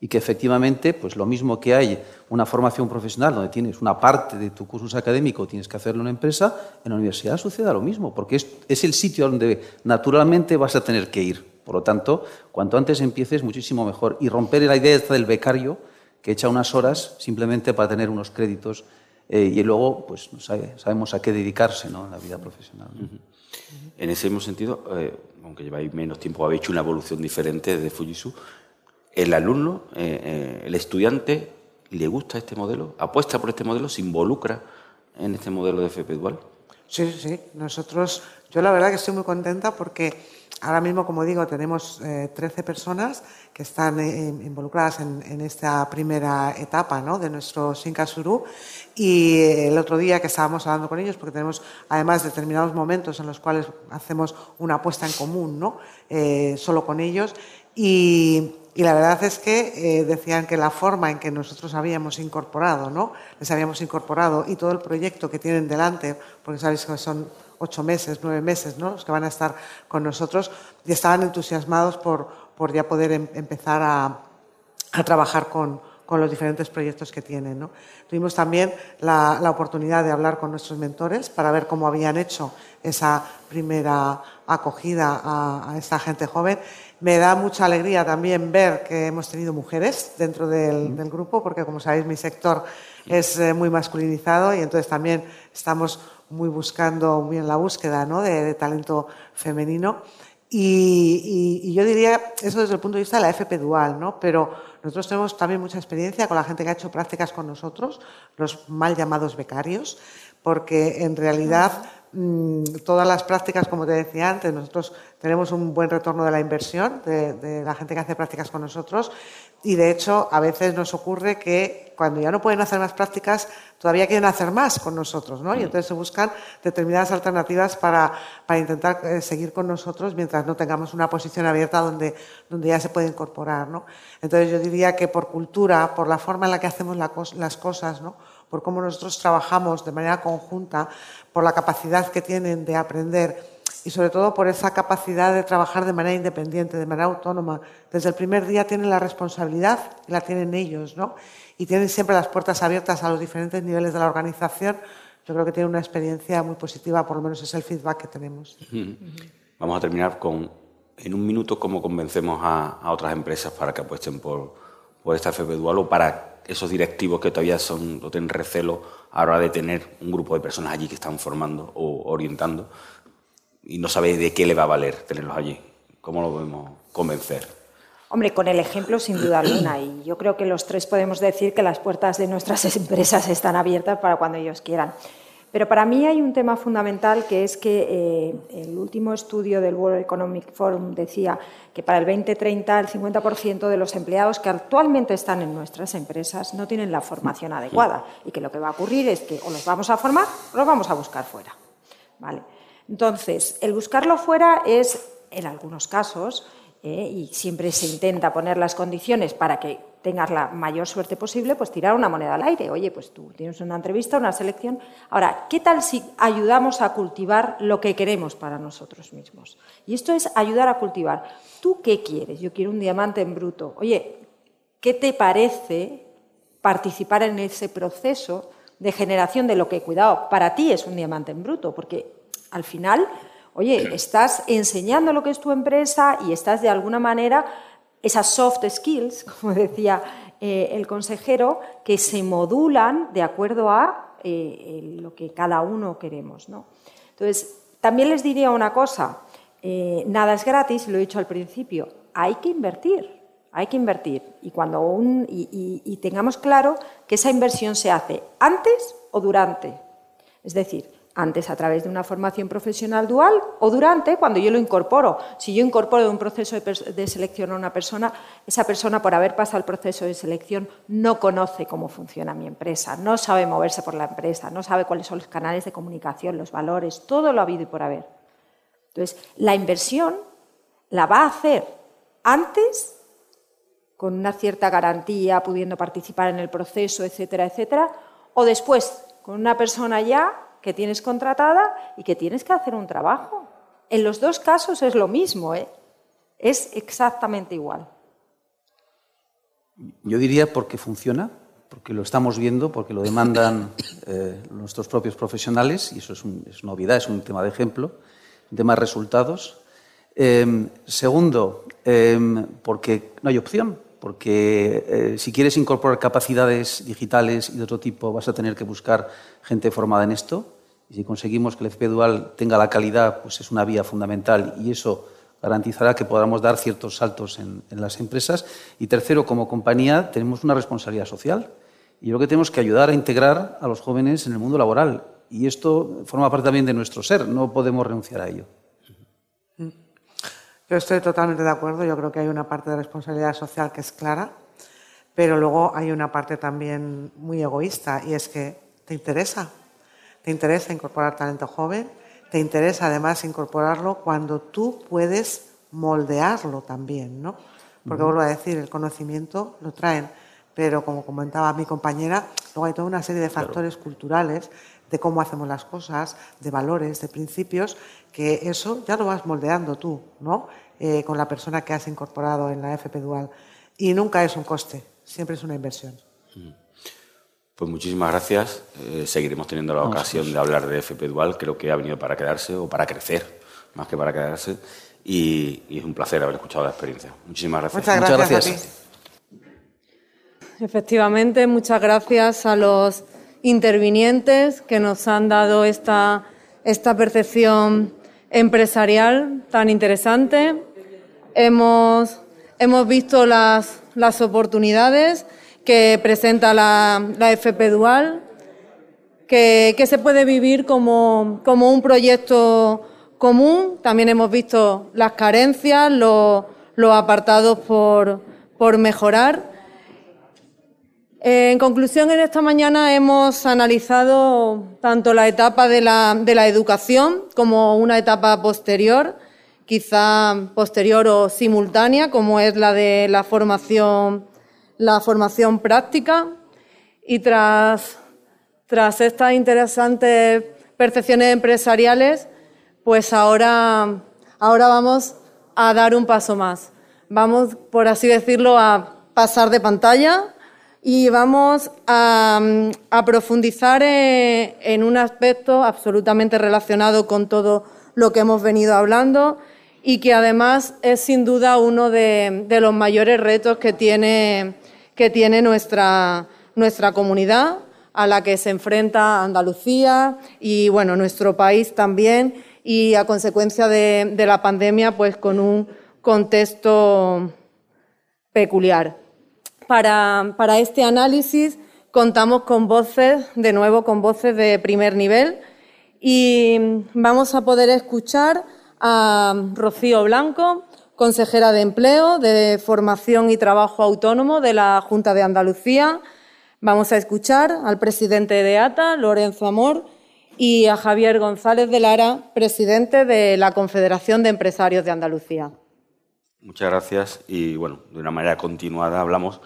y que efectivamente, pues lo mismo que hay una formación profesional donde tienes una parte de tu curso académico, tienes que hacerlo en una empresa, en la universidad suceda lo mismo, porque es, el sitio donde naturalmente vas a tener que ir. Por lo tanto, cuanto antes empieces, muchísimo mejor. Y romper la idea del becario que echa unas horas simplemente para tener unos créditos eh, y luego pues sabemos a qué dedicarse ¿no? en la vida profesional. En ese mismo sentido, eh, aunque lleváis menos tiempo, habéis hecho una evolución diferente de Fujitsu. ¿El alumno, eh, el estudiante, le gusta este modelo? ¿Apuesta por este modelo? ¿Se involucra en este modelo de FP Dual? Sí, sí, nosotros, yo la verdad que estoy muy contenta porque ahora mismo, como digo, tenemos 13 personas que están involucradas en, esta primera etapa ¿no? de nuestro Sinkasuru y el otro día que estábamos hablando con ellos, porque tenemos además determinados momentos en los cuales hacemos una apuesta en común, ¿no? Eh, solo con ellos. Y, la verdad es que eh, decían que la forma en que nosotros habíamos incorporado, ¿no? Les habíamos incorporado y todo el proyecto que tienen delante, porque sabéis que son ocho meses, nueve meses, ¿no? Los que van a estar con nosotros, y estaban entusiasmados por, por ya poder em, empezar a, a trabajar con, con los diferentes proyectos que tienen. ¿no? Tuvimos también la, oportunidad de hablar con nuestros mentores para ver cómo habían hecho esa primera acogida a, esta gente joven. Me da mucha alegría también ver que hemos tenido mujeres dentro del, grupo, porque como sabéis mi sector es eh, muy masculinizado y entonces también estamos muy buscando, muy en la búsqueda ¿no? de, talento femenino. Y, y, yo diría eso desde el punto de vista de la FP Dual, ¿no? pero nosotros tenemos también mucha experiencia con la gente que ha hecho prácticas con nosotros, los mal llamados becarios, porque en realidad mm, todas las prácticas, como te decía antes, nosotros tenemos un buen retorno de la inversión de, la gente que hace prácticas con nosotros y de hecho a veces nos ocurre que cuando ya no pueden hacer más prácticas todavía quieren hacer más con nosotros, ¿no? Y mm. entonces se buscan determinadas alternativas para, para intentar eh, seguir con nosotros mientras no tengamos una posición abierta donde, donde ya se puede incorporar, ¿no? Entonces yo diría que por cultura, por la forma en la que hacemos las cosas, ¿no? Por cómo nosotros trabajamos de manera conjunta, por la capacidad que tienen de aprender y sobre todo por esa capacidad de trabajar de manera independiente, de manera autónoma. Desde el primer día tienen la responsabilidad y la tienen ellos, ¿no? Y tienen siempre las puertas abiertas a los diferentes niveles de la organización. Yo creo que tienen una experiencia muy positiva, por lo menos es el feedback que tenemos. Vamos a terminar con, en un minuto, cómo convencemos a, otras empresas para que apuesten por, por esta FP Dual o para esos directivos que todavía son, o tienen recelo a la hora de tener un grupo de personas allí que están formando o orientando y no sabe de qué le va a valer tenerlos allí. ¿Cómo lo podemos convencer? Hombre, con el ejemplo sin duda alguna. Y yo creo que los tres podemos decir que las puertas de nuestras empresas están abiertas para cuando ellos quieran. Pero para mí hay un tema fundamental que es que eh, el último estudio del World Economic Forum decía que para el 2030 el 50% de los empleados que actualmente están en nuestras empresas no tienen la formación adecuada y que lo que va a ocurrir es que o los vamos a formar o los vamos a buscar fuera. ¿Vale? Entonces, el buscarlo fuera es, en algunos casos, eh, y siempre se intenta poner las condiciones para que tengas la mayor suerte posible, pues tirar una moneda al aire. Oye, pues tú tienes una entrevista, una selección. Ahora, ¿qué tal si ayudamos a cultivar lo que queremos para nosotros mismos? Y esto es ayudar a cultivar. ¿Tú qué quieres? Yo quiero un diamante en bruto. Oye, ¿qué te parece participar en ese proceso de generación de lo que, cuidado, para ti es un diamante en bruto? Porque al final, oye, estás enseñando lo que es tu empresa y estás de alguna manera esas soft skills, como decía eh, el consejero, que se modulan de acuerdo a eh, lo que cada uno queremos. ¿no? Entonces, también les diría una cosa, eh, nada es gratis, lo he dicho al principio, hay que invertir. hay que invertir y, cuando y, tengamos claro que esa inversión se hace antes o durante. Es decir, antes a través de una formación profesional dual o durante cuando yo lo incorporo. Si yo incorporo un proceso de, selección a una persona, esa persona por haber pasado el proceso de selección no conoce cómo funciona mi empresa, no sabe moverse por la empresa, no sabe cuáles son los canales de comunicación, los valores, todo lo ha habido y por haber. Entonces, la inversión la va a hacer antes con una cierta garantía, pudiendo participar en el proceso, etcétera, etcétera, o después con una persona ya que tienes contratada y que tienes que hacer un trabajo. En los dos casos es lo mismo, ¿eh? es exactamente igual. Yo diría porque funciona, porque lo estamos viendo, porque lo demandan eh, nuestros propios profesionales, y eso es, es, novedad, es un tema de ejemplo, de más resultados. Em, segundo, em, porque no hay opción, porque eh, si quieres incorporar capacidades digitales y de otro tipo, vas a tener que buscar gente formada en esto. Y si conseguimos que el FP Dual tenga la calidad, pues es una vía fundamental y eso garantizará que podamos dar ciertos saltos en, las empresas. Y tercero, como compañía, tenemos una responsabilidad social. Y yo creo que tenemos que ayudar a integrar a los jóvenes en el mundo laboral. Y esto forma parte también de nuestro ser, no podemos renunciar a ello. Yo estoy totalmente de acuerdo, yo creo que hay una parte de responsabilidad social que es clara, pero luego hay una parte también muy egoísta y es que te interesa, te interesa incorporar talento joven, te interesa además incorporarlo cuando tú puedes moldearlo también, ¿no? Porque vuelvo a decir, el conocimiento lo traen, pero como comentaba mi compañera, luego hay toda una serie de factores culturales de cómo hacemos las cosas, de valores, de principios, que eso ya lo vas moldeando tú, ¿no? Eh, con la persona que has incorporado en la FP Dual. Y nunca es un coste, siempre es una inversión. Mm. Pues muchísimas gracias. Eh, seguiremos teniendo la ocasión de hablar de FP Dual. Creo que ha venido para quedarse o para crecer, más que para quedarse. Y, es un placer haber escuchado la experiencia. Muchísimas gracias. Muchas gracias. Efectivamente, muchas gracias a los intervinientes que nos han dado esta, esta percepción empresarial tan interesante. Hemos, hemos visto las, las oportunidades que presenta la, FP Dual, que, que, se puede vivir como, como, un proyecto común. También hemos visto las carencias, los, los apartados por, por mejorar. En conclusión, en esta mañana hemos analizado tanto la etapa de la, educación como una etapa posterior quizá posterior o simultánea, como es la de la formación, la formación práctica. Y tras, tras estas interesantes percepciones empresariales, pues ahora, ahora vamos a dar un paso más. Vamos, por así decirlo, a pasar de pantalla y vamos a, a profundizar en, en, un aspecto absolutamente relacionado con todo lo que hemos venido hablando y que además es sin duda uno de, los mayores retos que tiene, que tiene nuestra, nuestra comunidad, a la que se enfrenta Andalucía y bueno, nuestro país también, y a consecuencia de, la pandemia, pues con un contexto peculiar. Para, este análisis contamos con voces, de nuevo con voces de primer nivel, y vamos a poder escuchar a Rocío Blanco, consejera de Empleo, de Formación y Trabajo Autónomo de la Junta de Andalucía. Vamos a escuchar al presidente de ATA, Lorenzo Amor, y a Javier González de Lara, presidente de la Confederación de Empresarios de Andalucía. Muchas gracias. Y bueno, de una manera continuada hablamos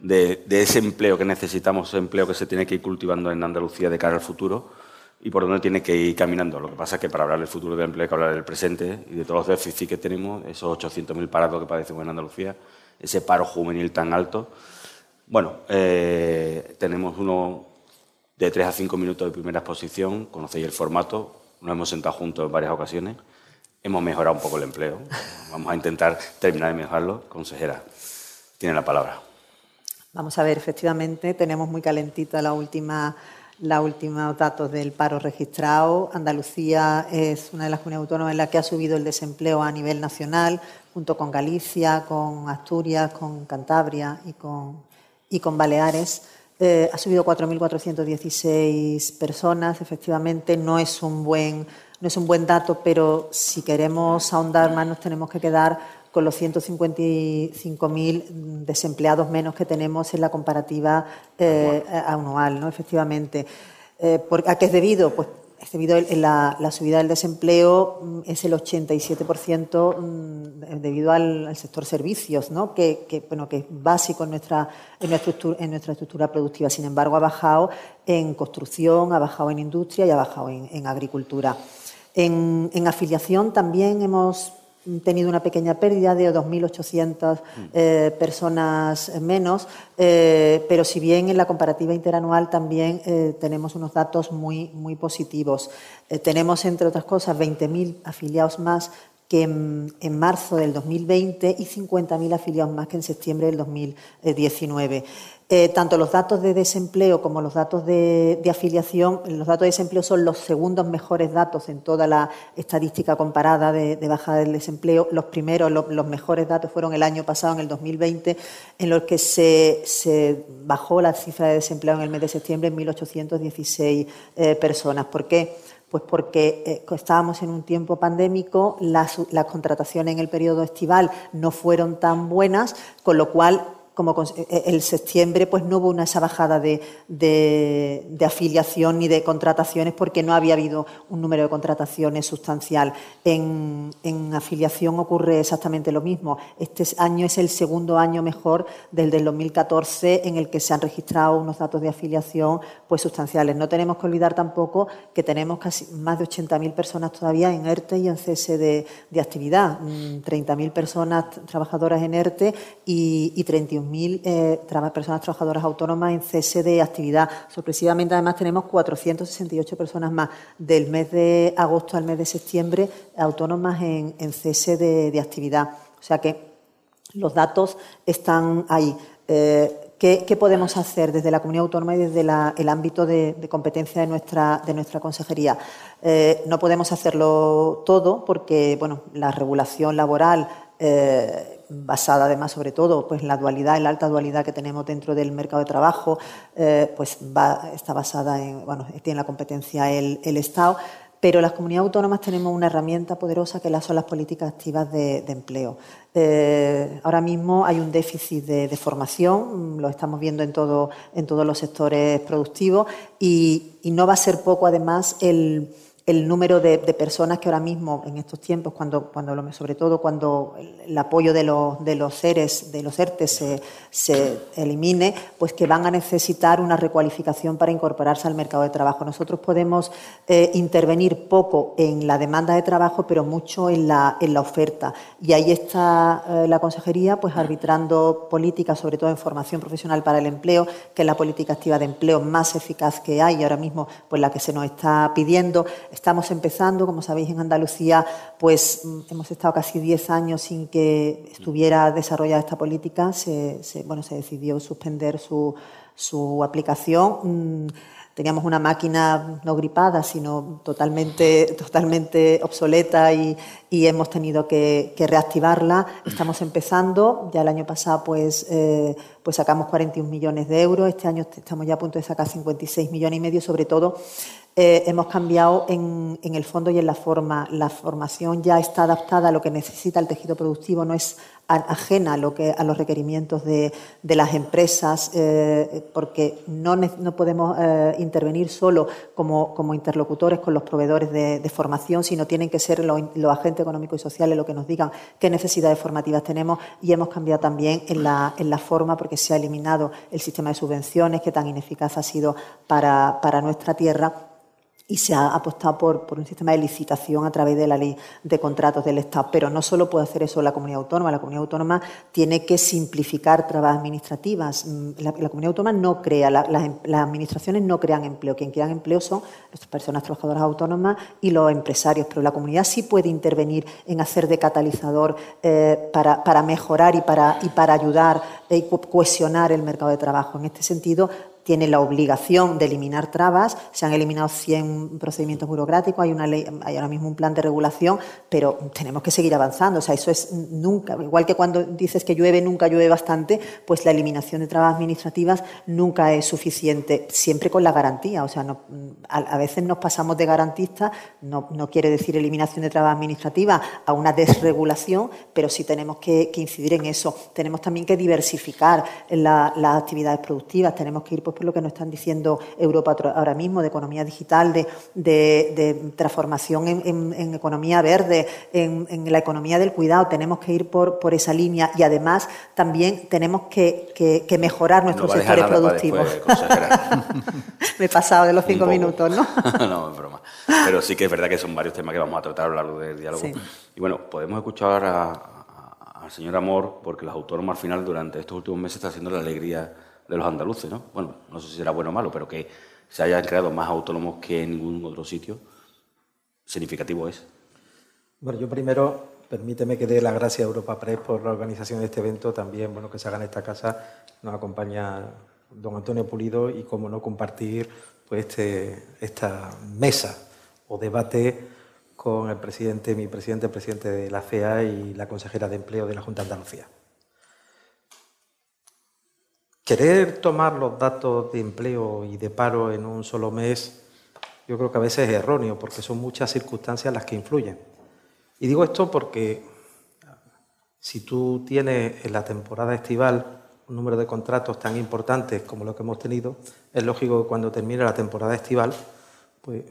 de, ese empleo que necesitamos, ese empleo que se tiene que ir cultivando en Andalucía de cara al futuro y por dónde tiene que ir caminando. Lo que pasa es que para hablar del futuro del empleo hay que hablar del presente y de todos los déficits que tenemos, esos 800.000 parados que padecemos en Andalucía, ese paro juvenil tan alto. Bueno, eh, tenemos uno de 3 a 5 minutos de primera exposición, conocéis el formato, nos hemos sentado juntos en varias ocasiones, hemos mejorado un poco el empleo, vamos a intentar terminar de mejorarlo. Consejera, tiene la palabra. Vamos a ver, efectivamente, tenemos muy calentita la última los últimos datos del paro registrado. Andalucía es una de las comunidades autónomas en la que ha subido el desempleo a nivel nacional, junto con Galicia, con Asturias, con Cantabria y con, y con Baleares. Eh, ha subido 4.416 personas, efectivamente, no es un buen no es un buen dato, pero si queremos ahondar más nos tenemos que quedar con los 155.000 desempleados menos que tenemos en la comparativa eh, anual, ¿no? efectivamente. Eh, ¿A qué es debido? Pues es debido a la, subida del desempleo, mm, es el 87% mm, debido al, sector servicios, ¿no? que, bueno, que es básico en nuestra, en, nuestra estructura, en nuestra estructura productiva. Sin embargo, ha bajado en construcción, ha bajado en industria y ha bajado en agricultura. En, afiliación también hemos tenido una pequeña pérdida de 2.800 eh, personas menos, eh, pero si bien en la comparativa interanual también eh, tenemos unos datos muy, muy positivos. tenemos, entre otras cosas, 20.000 afiliados más que en, marzo del 2020 y 50.000 afiliados más que en septiembre del 2019. Eh, tanto los datos de desempleo como los datos de, afiliación, los datos de desempleo son los segundos mejores datos en toda la estadística comparada de, bajada del desempleo. Los primeros, los mejores datos fueron el año pasado, en el 2020, en los que se, bajó la cifra de desempleo en el mes de septiembre en 1.816 eh, personas. ¿Por qué? Pues porque eh, estábamos en un tiempo pandémico, las, las contrataciones en el periodo estival no fueron tan buenas, con lo cual como eh, eh, el septiembre pues no hubo una esa bajada de, afiliación ni de contrataciones porque no había habido un número de contrataciones sustancial. En, afiliación ocurre exactamente lo mismo. Este año es el segundo año mejor del del 2014 en el que se han registrado unos datos de afiliación pues sustanciales. No tenemos que olvidar tampoco que tenemos casi más de 80.000 personas todavía en ERTE y en cese de, actividad. 30.000 mm, personas trabajadoras en ERTE y, y 31 mil eh, personas trabajadoras autónomas en cese de actividad. Sorpresivamente, además, tenemos 468 personas más del mes de agosto al mes de septiembre autónomas en, cese de, actividad. O sea que los datos están ahí. Eh, ¿qué, podemos hacer desde la comunidad autónoma y desde el ámbito de, competencia de nuestra, de nuestra consejería? Eh, no podemos hacerlo todo porque bueno, la regulación laboral basada además sobre todo pues la dualidad, en la alta dualidad que tenemos dentro del mercado de trabajo, eh, pues está basada en, bueno, tiene la competencia el, Estado, pero las comunidades autónomas tenemos una herramienta poderosa que son las políticas activas de, empleo. Eh, ahora mismo hay un déficit de, formación, lo estamos viendo en, todo, en todos los sectores productivos y no va a ser poco además el el número de, personas que ahora mismo, en estos tiempos, cuando, cuando sobre todo cuando el, apoyo de los, de los seres, de los ERTE se, se, elimine, pues que van a necesitar una recualificación para incorporarse al mercado de trabajo. Nosotros podemos eh, intervenir poco en la demanda de trabajo, pero mucho en la, en la oferta. Y ahí está eh, la Consejería pues arbitrando políticas, sobre todo en formación profesional para el empleo, que es la política activa de empleo más eficaz que hay y ahora mismo pues la que se nos está pidiendo Estamos empezando, como sabéis, en Andalucía, pues mm, hemos estado casi 10 años sin que estuviera desarrollada esta política. Se, bueno, se decidió suspender su, aplicación. Mm, teníamos una máquina no gripada, sino totalmente, totalmente obsoleta y, hemos tenido que, reactivarla. Estamos empezando, ya el año pasado pues, eh, pues sacamos 41 millones de euros, este año estamos ya a punto de sacar 56 millones y medio, sobre todo eh, hemos cambiado en, el fondo y en la forma. La formación ya está adaptada a lo que necesita el tejido productivo, no es ajena a, los requerimientos de, las empresas, eh, porque no, podemos eh, intervenir solo como, interlocutores con los proveedores de, formación, sino tienen que ser los, agentes económicos y sociales los que nos digan qué necesidades formativas tenemos y hemos cambiado también en la, en la forma porque se ha eliminado el sistema de subvenciones que tan ineficaz ha sido para, para nuestra tierra y se ha apostado por, un sistema de licitación a través de la ley de contratos del Estado. Pero no solo puede hacer eso la comunidad autónoma, la comunidad autónoma tiene que simplificar trabas administrativas. Mm, la, comunidad autónoma no crea, las, administraciones no crean empleo. Quien crean empleo son las personas trabajadoras autónomas y los empresarios, pero la comunidad sí puede intervenir en hacer de catalizador eh, para, mejorar y para, y para ayudar y cohesionar el mercado de trabajo. En este sentido, tiene la obligación de eliminar trabas, se han eliminado 100 procedimientos burocráticos, hay, una ley, hay ahora mismo un plan de regulación, pero tenemos que seguir avanzando. O sea, eso es nunca, igual que cuando dices que llueve, nunca llueve bastante, pues la eliminación de trabas administrativas nunca es suficiente, siempre con la garantía. O sea, a, veces nos pasamos de garantista, no, quiere decir eliminación de trabas administrativas, a una desregulación, pero sí tenemos que, incidir en eso. Tenemos también que diversificar las actividades productivas, tenemos que ir pues, por lo que nos están diciendo Europa ahora mismo, de economía digital, de, transformación en, economía verde, en, la economía del cuidado. Tenemos que ir por, por esa línea y además también tenemos que, mejorar nuestros sectores productivos. Me he pasado de los cinco minutos, ¿no? no, es broma. Pero sí que es verdad que son varios temas que vamos a tratar a lo largo del diálogo. Y bueno, podemos escuchar al señor Amor, porque los autónomos al final durante estos últimos meses están haciendo la alegría de los andaluces, ¿no? Bueno, no sé si será bueno o malo, pero que se hayan creado más autónomos que en ningún otro sitio, significativo es. Bueno, yo primero, permíteme que dé las gracias a Europa Press por la organización de este evento, también, bueno, que se haga en esta casa, nos acompaña don Antonio Pulido y cómo no compartir pues este, esta mesa o debate con el presidente, mi presidente, el presidente de la CEA y la consejera de Empleo de la Junta de Andalucía. Querer tomar los datos de empleo y de paro en un solo mes, yo creo que a veces es erróneo, porque son muchas circunstancias las que influyen. Y digo esto porque si tú tienes en la temporada estival un número de contratos tan importantes como lo que hemos tenido, es lógico que cuando termine la temporada estival, pues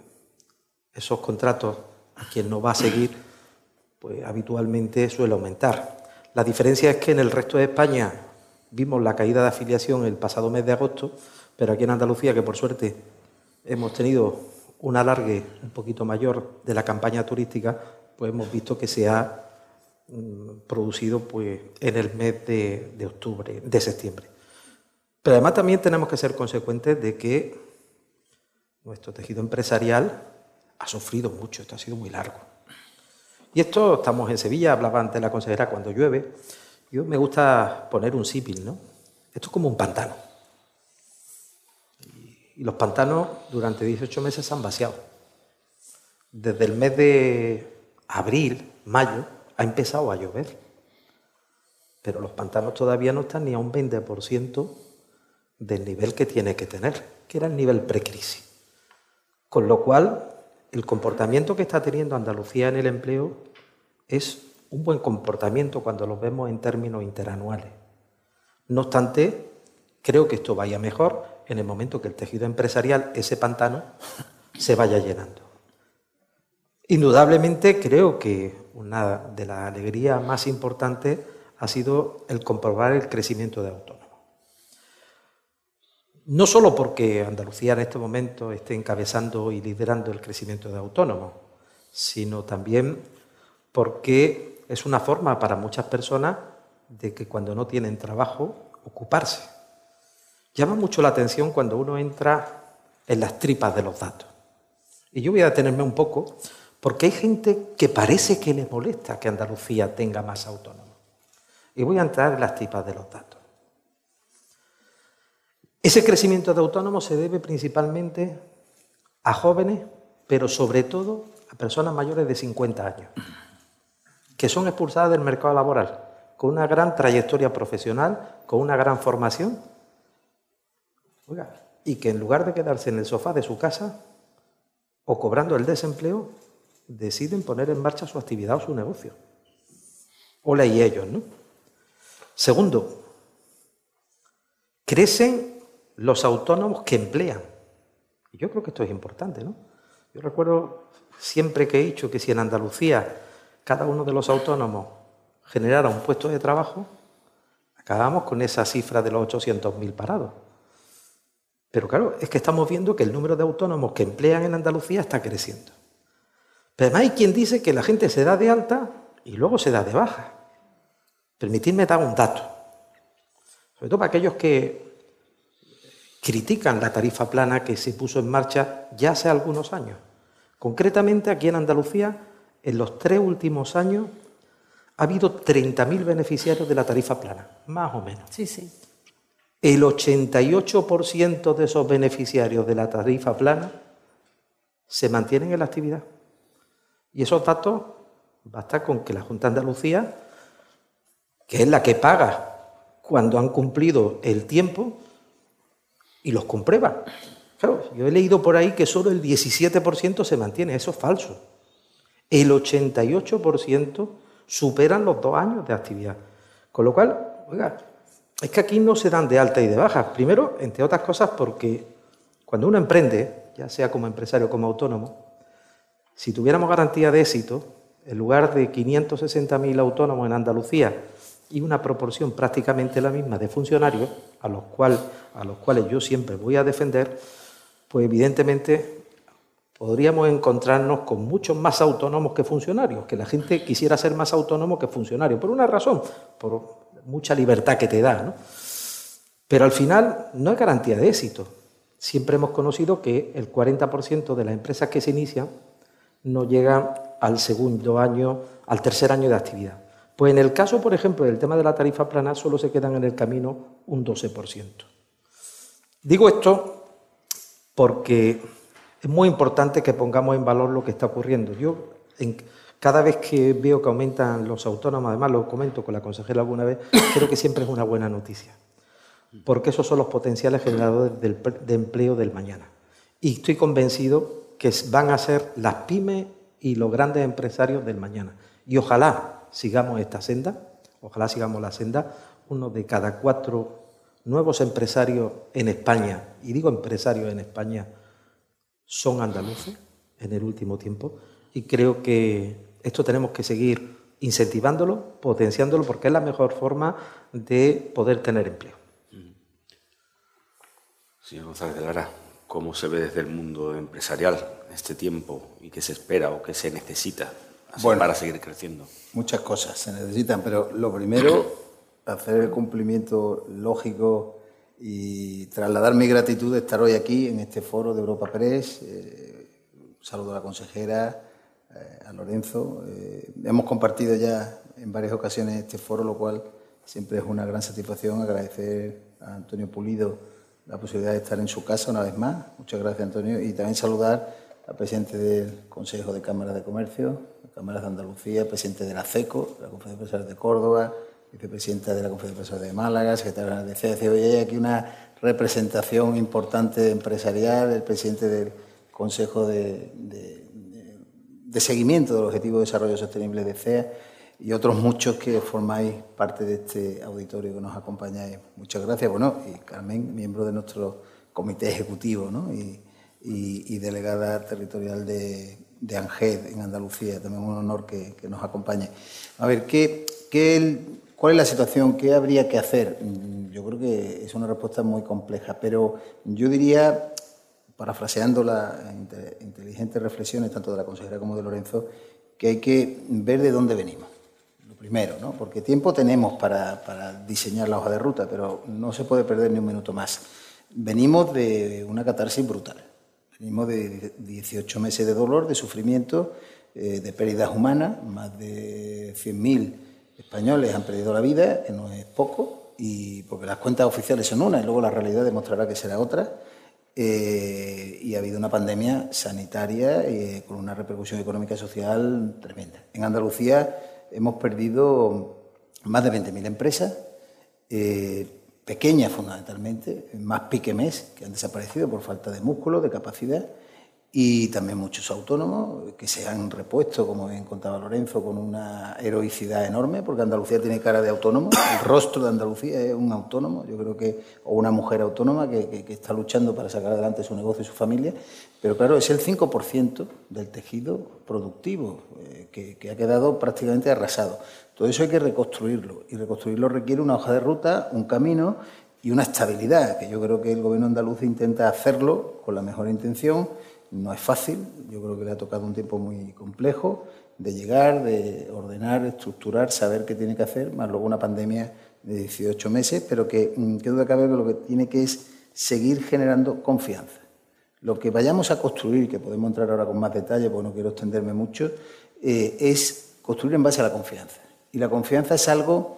esos contratos a quien no va a seguir, pues habitualmente suele aumentar. La diferencia es que en el resto de España Vimos la caída de afiliación el pasado mes de agosto, pero aquí en Andalucía, que por suerte hemos tenido un alargue un poquito mayor de la campaña turística, pues hemos visto que se ha mm, producido pues, en el mes de, octubre, de septiembre. Pero además también tenemos que ser consecuentes de que nuestro tejido empresarial ha sufrido mucho, esto ha sido muy largo. Y esto, estamos en Sevilla, hablaba antes la consejera cuando llueve, yo me gusta poner un símil, ¿no? Esto es como un pantano. Y los pantanos durante 18 meses se han vaciado. Desde el mes de abril, mayo, ha empezado a llover. Pero los pantanos todavía no están ni a un 20% del nivel que tiene que tener, que era el nivel precrisis. Con lo cual, el comportamiento que está teniendo Andalucía en el empleo es un buen comportamiento cuando lo vemos en términos interanuales. No obstante, creo que esto vaya mejor en el momento que el tejido empresarial, ese pantano, se vaya llenando. Indudablemente creo que una de las alegrías más importantes ha sido el comprobar el crecimiento de autónomos. No solo porque Andalucía en este momento esté encabezando y liderando el crecimiento de autónomos, sino también porque es una forma para muchas personas de que cuando no tienen trabajo, ocuparse. Llama mucho la atención cuando uno entra en las tripas de los datos. Y yo voy a detenerme un poco porque hay gente que parece que le molesta que Andalucía tenga más autónomos. Y voy a entrar en las tripas de los datos. Ese crecimiento de autónomos se debe principalmente a jóvenes, pero sobre todo a personas mayores de 50 años que son expulsadas del mercado laboral, con una gran trayectoria profesional, con una gran formación, y que en lugar de quedarse en el sofá de su casa o cobrando el desempleo, deciden poner en marcha su actividad o su negocio. Hola y ellos, ¿no? Segundo, crecen los autónomos que emplean. Y yo creo que esto es importante, ¿no? Yo recuerdo siempre que he dicho que si en Andalucía cada uno de los autónomos generara un puesto de trabajo, acabamos con esa cifra de los 800.000 parados. Pero claro, es que estamos viendo que el número de autónomos que emplean en Andalucía está creciendo. Pero además hay quien dice que la gente se da de alta y luego se da de baja. Permitidme dar un dato, sobre todo para aquellos que critican la tarifa plana que se puso en marcha ya hace algunos años. Concretamente aquí en Andalucía en los tres últimos años ha habido 30.000 beneficiarios de la tarifa plana, más o menos. Sí, sí. el 88% de esos beneficiarios de la tarifa plana se mantienen en la actividad. Y esos datos basta con que la Junta de Andalucía, que es la que paga cuando han cumplido el tiempo, y los comprueba. Claro, yo he leído por ahí que solo el 17% se mantiene, eso es falso. El 88% superan los dos años de actividad. Con lo cual, oiga, es que aquí no se dan de alta y de baja. Primero, entre otras cosas, porque cuando uno emprende, ya sea como empresario o como autónomo, si tuviéramos garantía de éxito, en lugar de 560.000 autónomos en Andalucía y una proporción prácticamente la misma de funcionarios, a los, a los cuales yo siempre voy a defender, pues evidentemente podríamos encontrarnos con muchos más autónomos que funcionarios, que la gente quisiera ser más autónomo que funcionario, por una razón, por mucha libertad que te da. ¿no? Pero al final no hay garantía de éxito. Siempre hemos conocido que el 40% de las empresas que se inician no llegan al segundo año, al tercer año de actividad. Pues en el caso, por ejemplo, del tema de la tarifa plana, solo se quedan en el camino un 12%. Digo esto porque es muy importante que pongamos en valor lo que está ocurriendo. Yo, cada vez que veo que aumentan los autónomos, además lo comento con la consejera alguna vez, creo que siempre es una buena noticia, porque esos son los potenciales generadores de empleo del mañana. Y estoy convencido que van a ser las pymes y los grandes empresarios del mañana. Y ojalá sigamos esta senda, ojalá sigamos la senda, uno de cada cuatro nuevos empresarios en España, y digo empresarios en España, son andaluces en el último tiempo, y creo que esto tenemos que seguir incentivándolo, potenciándolo, porque es la mejor forma de poder tener empleo. Señor González de Lara, ¿cómo se ve desde el mundo empresarial este tiempo y qué se espera o qué se necesita para seguir creciendo? Muchas cosas se necesitan, pero lo primero, hacer el cumplimiento lógico y trasladar mi gratitud de estar hoy aquí en este foro de Europa Press. Eh, saludo a la consejera, eh, a Lorenzo. Eh, hemos compartido ya en varias ocasiones este foro, lo cual siempre es una gran satisfacción. Agradecer a Antonio Pulido la posibilidad de estar en su casa una vez más. Muchas gracias, Antonio. Y también saludar al presidente del Consejo de Cámaras de Comercio, Cámaras de Andalucía, presidente de la CECO, la Conferencia de Empresarios de Córdoba, vicepresidenta de la Conferencia de Empresarios de Málaga, secretaria de CEC. Hoy hay aquí una representación importante empresarial, el presidente del Consejo de, Seguimiento del Objetivo de Desarrollo Sostenible de CEA y otros muchos que formáis parte de este auditorio que nos acompañáis. Muchas gracias. Bueno, y Carmen, miembro de nuestro comité ejecutivo y delegada territorial de, de ANGED en Andalucía. También un honor que, nos acompañe. A ver, ¿qué, qué, ¿cuál es la situación? ¿Qué habría que hacer? Mm, yo creo que es una respuesta muy compleja, pero yo diría, parafraseando las inteligentes reflexiones tanto de la consejera como de Lorenzo, que hay que ver de dónde venimos. Lo primero, ¿no? porque tiempo tenemos para, diseñar la hoja de ruta, pero no se puede perder ni un minuto más. Venimos de una catarsis brutal Venimos de 18 meses de dolor, de sufrimiento, eh, de pérdidas humanas. Más de 100.000 españoles han perdido la vida, que no es poco, y porque las cuentas oficiales son una y luego la realidad demostrará que será otra. Eh, y ha habido una pandemia sanitaria eh, con una repercusión económica y social tremenda. En Andalucía hemos perdido más de 20.000 empresas pequeñas fundamentalmente, más piquemés que han desaparecido por falta de músculo, de capacidad, y también muchos autónomos que se han repuesto, como bien contaba Lorenzo, con una heroicidad enorme, porque Andalucía tiene cara de autónomo, el rostro de Andalucía es un autónomo, yo creo que, o una mujer autónoma que, está luchando para sacar adelante su negocio y su familia, pero claro, es el 5% del tejido productivo eh, que, que ha quedado prácticamente arrasado. Todo eso hay que reconstruirlo y reconstruirlo requiere una hoja de ruta, un camino y una estabilidad, que yo creo que el gobierno andaluz intenta hacerlo con la mejor intención. No es fácil, yo creo que le ha tocado un tiempo muy complejo de llegar, de ordenar, estructurar, saber qué tiene que hacer, más luego una pandemia de 18 meses, pero que mm, qué duda cabe que lo que tiene que es seguir generando confianza. Lo que vayamos a construir, que podemos entrar ahora con más detalle, porque no quiero extenderme mucho, eh, es construir en base a la confianza. Y la confianza es algo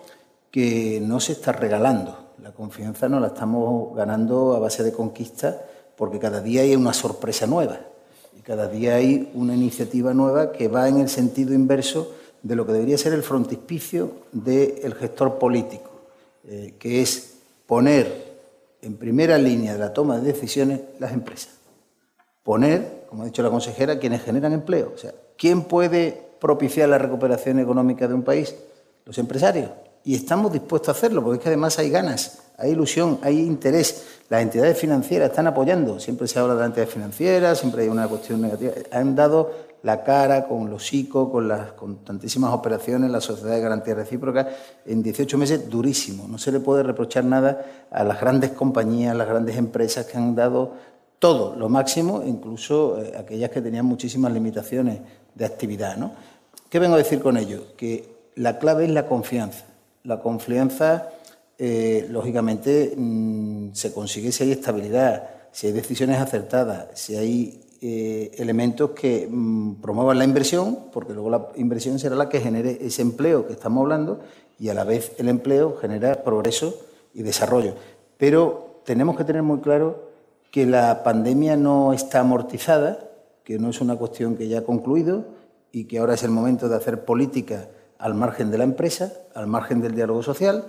que no se está regalando. La confianza nos la estamos ganando a base de conquista porque cada día hay una sorpresa nueva y cada día hay una iniciativa nueva que va en el sentido inverso de lo que debería ser el frontispicio del gestor político, eh, que es poner en primera línea de la toma de decisiones las empresas. Poner, como ha dicho la consejera, quienes generan empleo. O sea, ¿quién puede propiciar la recuperación económica de un país? Los empresarios. Y estamos dispuestos a hacerlo, porque es que además hay ganas, hay ilusión, hay interés. Las entidades financieras están apoyando. Siempre se habla de las entidades financieras, siempre hay una cuestión negativa. Han dado la cara con los ICO, con, las, tantísimas operaciones, la Sociedad de Garantía Recíproca, en 18 meses durísimo. No se le puede reprochar nada a las grandes compañías, a las grandes empresas que han dado todo, lo máximo, incluso eh, aquellas que tenían muchísimas limitaciones de actividad. ¿no? ¿Qué vengo a decir con ello? Que la clave es la confianza. La confianza, eh, lógicamente, mm, se consigue si hay estabilidad, si hay decisiones acertadas, si hay eh, elementos que mm, promuevan la inversión, porque luego la inversión será la que genere ese empleo que estamos hablando y a la vez el empleo genera progreso y desarrollo. Pero tenemos que tener muy claro que la pandemia no está amortizada, que no es una cuestión que ya ha concluido y que ahora es el momento de hacer política al margen de la empresa, al margen del diálogo social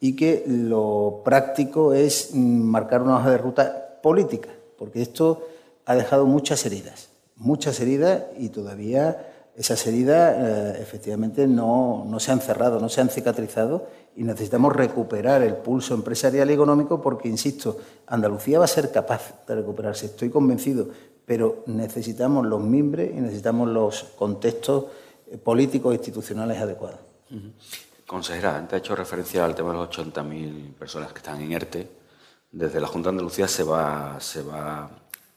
y que lo práctico es marcar una hoja de ruta política, porque esto ha dejado muchas heridas, muchas heridas y todavía esas heridas eh, efectivamente no, no, se han cerrado, no se han cicatrizado y necesitamos recuperar el pulso empresarial y económico porque, insisto, Andalucía va a ser capaz de recuperarse, estoy convencido, pero necesitamos los mimbres y necesitamos los contextos eh, políticos e institucionales adecuados. Consejera, antes ha hecho referencia al tema de las 80.000 personas que están en ERTE. Desde la Junta de Andalucía se va, se va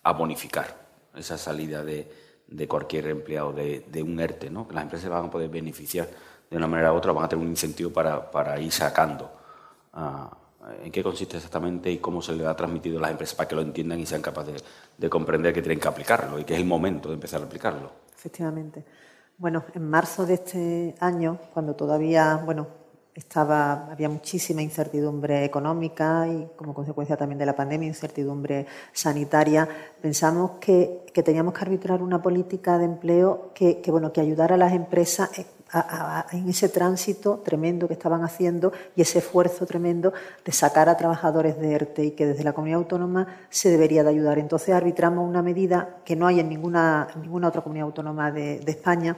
a bonificar esa salida de, de cualquier empleado de, de, un ERTE, ¿no? Las empresas van a poder beneficiar de una manera u otra, van a tener un incentivo para, para ir sacando. Uh, ¿En qué consiste exactamente y cómo se le ha transmitido a las empresas para que lo entiendan y sean capaces de, de comprender que tienen que aplicarlo y que es el momento de empezar a aplicarlo? Efectivamente. Bueno, en marzo de este año, cuando todavía, bueno, estaba, había muchísima incertidumbre económica y como consecuencia también de la pandemia, incertidumbre sanitaria. Pensamos que, que teníamos que arbitrar una política de empleo que, que, bueno, que ayudara a las empresas en ese tránsito tremendo que estaban haciendo y ese esfuerzo tremendo de sacar a trabajadores de ERTE y que desde la comunidad autónoma se debería de ayudar. Entonces arbitramos una medida que no hay en ninguna, en ninguna otra comunidad autónoma de, de España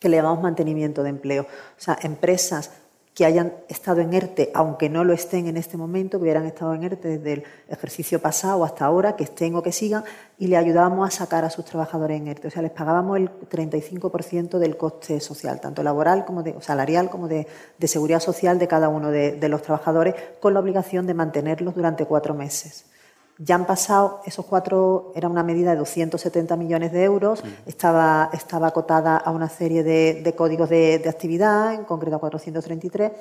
que le llamamos mantenimiento de empleo. O sea, empresas que hayan estado en ERTE, aunque no lo estén en este momento, que hubieran estado en ERTE desde el ejercicio pasado hasta ahora, que estén o que sigan, y le ayudábamos a sacar a sus trabajadores en ERTE. O sea, les pagábamos el 35% del coste social, tanto laboral como de, salarial como de, seguridad social de cada uno de los trabajadores, con la obligación de mantenerlos durante cuatro meses. Ya han pasado, esos cuatro, era una medida de 270 millones de euros, sí. estaba, estaba acotada a una serie de, de códigos de, de, actividad, en concreto a 433,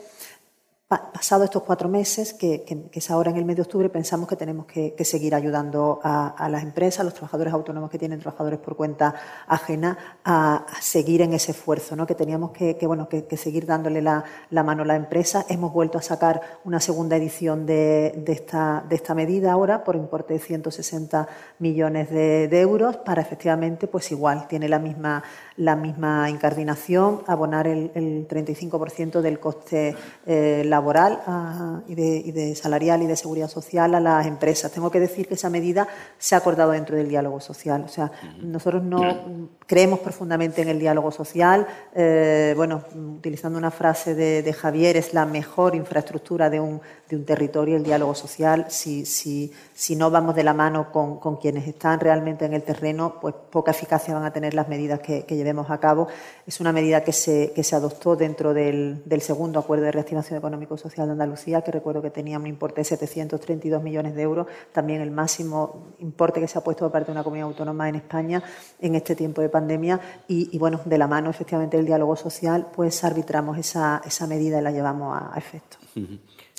pasado estos cuatro meses, que, que, que, es ahora en el mes de octubre, pensamos que tenemos que, seguir ayudando a, las empresas, a los trabajadores autónomos que tienen trabajadores por cuenta ajena, a, seguir en ese esfuerzo, ¿no? que teníamos que, bueno, que, seguir dándole la, mano a la empresa. Hemos vuelto a sacar una segunda edición de, de, esta, de esta medida ahora por importe de 160 millones de euros para efectivamente, pues igual, tiene la misma la misma incardinación, abonar el, el 35% del coste eh, laboral uh, y, de, y, de, salarial y de seguridad social a las empresas. Tengo que decir que esa medida se ha acordado dentro del diálogo social. O sea, nosotros no creemos profundamente en el diálogo social. Eh, bueno, utilizando una frase de, de, Javier, es la mejor infraestructura de un, de un territorio, el diálogo social. Si, si, si no vamos de la mano con, con, quienes están realmente en el terreno, pues poca eficacia van a tener las medidas que, que llevemos a cabo. Es una medida que se, que se adoptó dentro del, del, segundo acuerdo de reactivación económico-social de Andalucía, que recuerdo que tenía un importe de 732 millones de euros, también el máximo importe que se ha puesto por parte de una comunidad autónoma en España en este tiempo de pandemia. Y, bueno, de la mano efectivamente del diálogo social, pues arbitramos esa, esa medida y la llevamos a, efecto.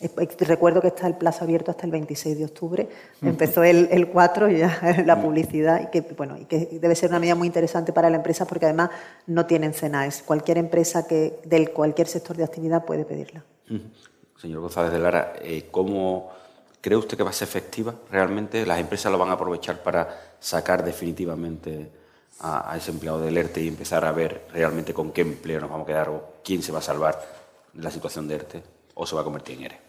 Recuerdo que está el plazo abierto hasta el 26 de octubre. Empezó el, el 4 y ya la publicidad y que, bueno, y que debe ser una medida muy interesante para la empresa porque además no tienen CENAES. Cualquier empresa que del cualquier sector de actividad puede pedirla. señor González de Lara, eh, ¿cómo cree usted que va a ser efectiva realmente? ¿Las empresas lo van a aprovechar para sacar definitivamente a, ese empleado del ERTE y empezar a ver realmente con qué empleo nos vamos a quedar o quién se va a salvar de la situación de ERTE o se va a convertir en ERE?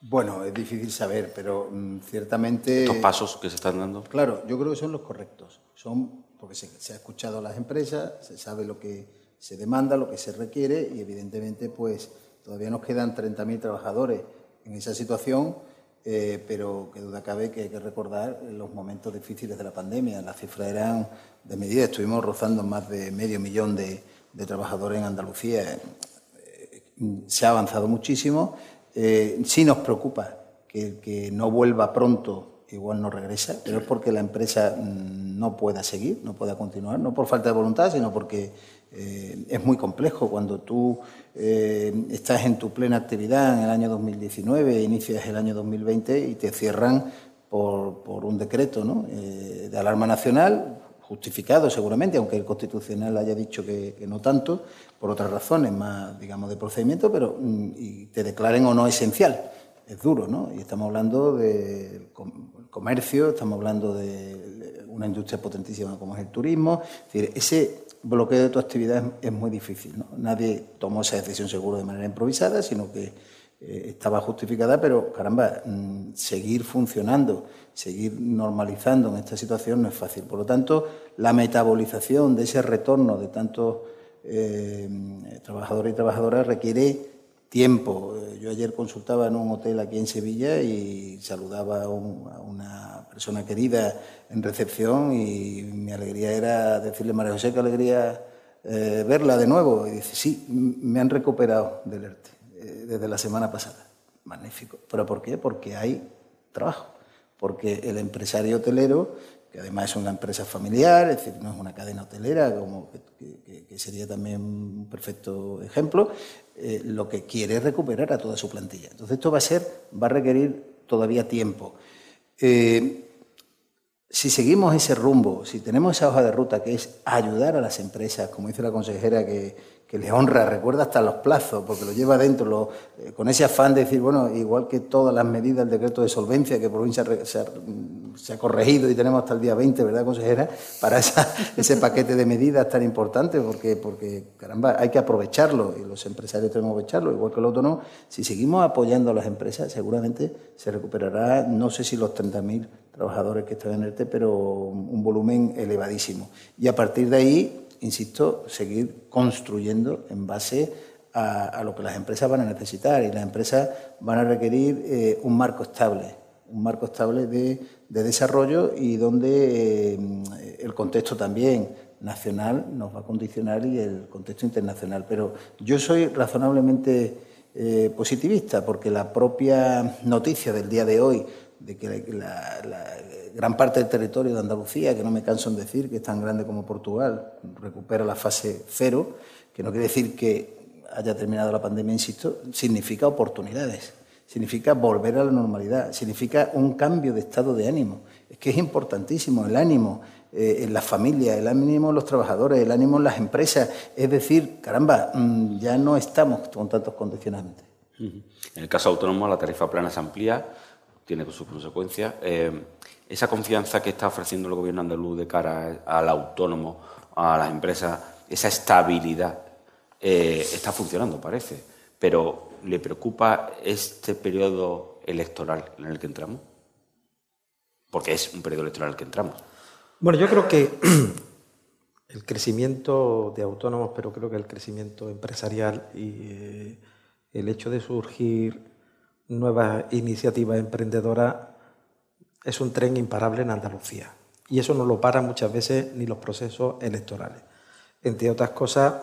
Bueno, es difícil saber, pero mm, ciertamente... ¿Estos pasos que se están dando? Claro, yo creo que son los correctos. Son porque se, se, ha escuchado a las empresas, se sabe lo que se demanda, lo que se requiere y evidentemente pues todavía nos quedan 30.000 trabajadores en esa situación, eh, pero que duda cabe que hay que recordar los momentos difíciles de la pandemia. Las cifras eran de medida, estuvimos rozando más de medio millón de, trabajadores en Andalucía. Eh, se ha avanzado muchísimo. Eh, sí nos preocupa que que no vuelva pronto igual no regresa, pero es porque la empresa mm, no pueda seguir, no pueda continuar, no por falta de voluntad, sino porque eh, es muy complejo cuando tú eh, estás en tu plena actividad en el año 2019, inicias el año 2020 y te cierran por, un decreto. Eh, de alarma nacional, justificado seguramente, aunque el Constitucional haya dicho que, no tanto, por otras razones más, digamos, de procedimiento, pero mm, y te declaren o no esencial es duro, ¿no? Y estamos hablando del comercio, estamos hablando de una industria potentísima como es el turismo. Es decir, ese bloqueo de tu actividad es, muy difícil, ¿no? Nadie tomó esa decisión seguro de manera improvisada, sino que estaba justificada, pero caramba, mm, seguir funcionando, seguir normalizando en esta situación no es fácil. Por lo tanto, la metabolización de ese retorno de tantos eh, trabajadores y trabajadoras requiere tiempo. Eh, yo ayer consultaba en un hotel aquí en Sevilla y saludaba a, una persona querida en recepción y mi alegría era decirle, María José, qué alegría eh, verla de nuevo. Y dice, sí, me han recuperado del ERTE eh, desde la semana pasada. Magnífico. ¿Pero por qué? Porque hay trabajo. Porque el empresario hotelero que además es una empresa familiar, es decir, no es una cadena hotelera, como que, sería también un perfecto ejemplo, eh, lo que quiere es recuperar a toda su plantilla. Entonces esto va a ser, va a requerir todavía tiempo. Eh, si seguimos ese rumbo, si tenemos esa hoja de ruta que es ayudar a las empresas, como dice la consejera, que, que le honra, recuerda hasta los plazos, porque lo lleva dentro, eh, con ese afán de decir, bueno, igual que todas las medidas del decreto de solvencia que por fin se ha, corregido y tenemos hasta el día 20, ¿verdad, consejera? Para ese paquete de medidas tan importante, porque, porque, caramba, hay que aprovecharlo y los empresarios tenemos que aprovecharlo, igual que el autónomo. Si seguimos apoyando a las empresas, seguramente se recuperará, no sé si los 30.000 trabajadores que están en ERTE, pero un volumen elevadísimo. Y a partir de ahí insisto, seguir construyendo en base a, lo que las empresas van a necesitar y las empresas van a requerir eh, un marco estable, un marco estable de, desarrollo y donde eh, el contexto también nacional nos va a condicionar y el contexto internacional. Pero yo soy razonablemente eh, positivista porque la propia noticia del día de hoy de que la, gran parte del territorio de Andalucía, que no me canso en decir que es tan grande como Portugal, recupera la fase cero, que no quiere decir que haya terminado la pandemia, insisto, significa oportunidades, significa volver a la normalidad, significa un cambio de estado de ánimo. Es que es importantísimo el ánimo eh, en las familias, el ánimo en los trabajadores, el ánimo en las empresas. Es decir, caramba, mm, ya no estamos con tantos condicionantes. En el caso autónomo, la tarifa plana se amplía tiene sus consecuencias. Eh, esa confianza que está ofreciendo el gobierno andaluz de cara al autónomo, a las empresas, esa estabilidad, eh, está funcionando, parece. Pero ¿le preocupa este periodo electoral en el que entramos? Porque es un periodo electoral en el que entramos. Bueno, yo creo que el crecimiento de autónomos, pero creo que el crecimiento empresarial y eh, el hecho de surgir nueva iniciativa emprendedora es un tren imparable en Andalucía. Y eso no lo para muchas veces ni los procesos electorales. Entre otras cosas,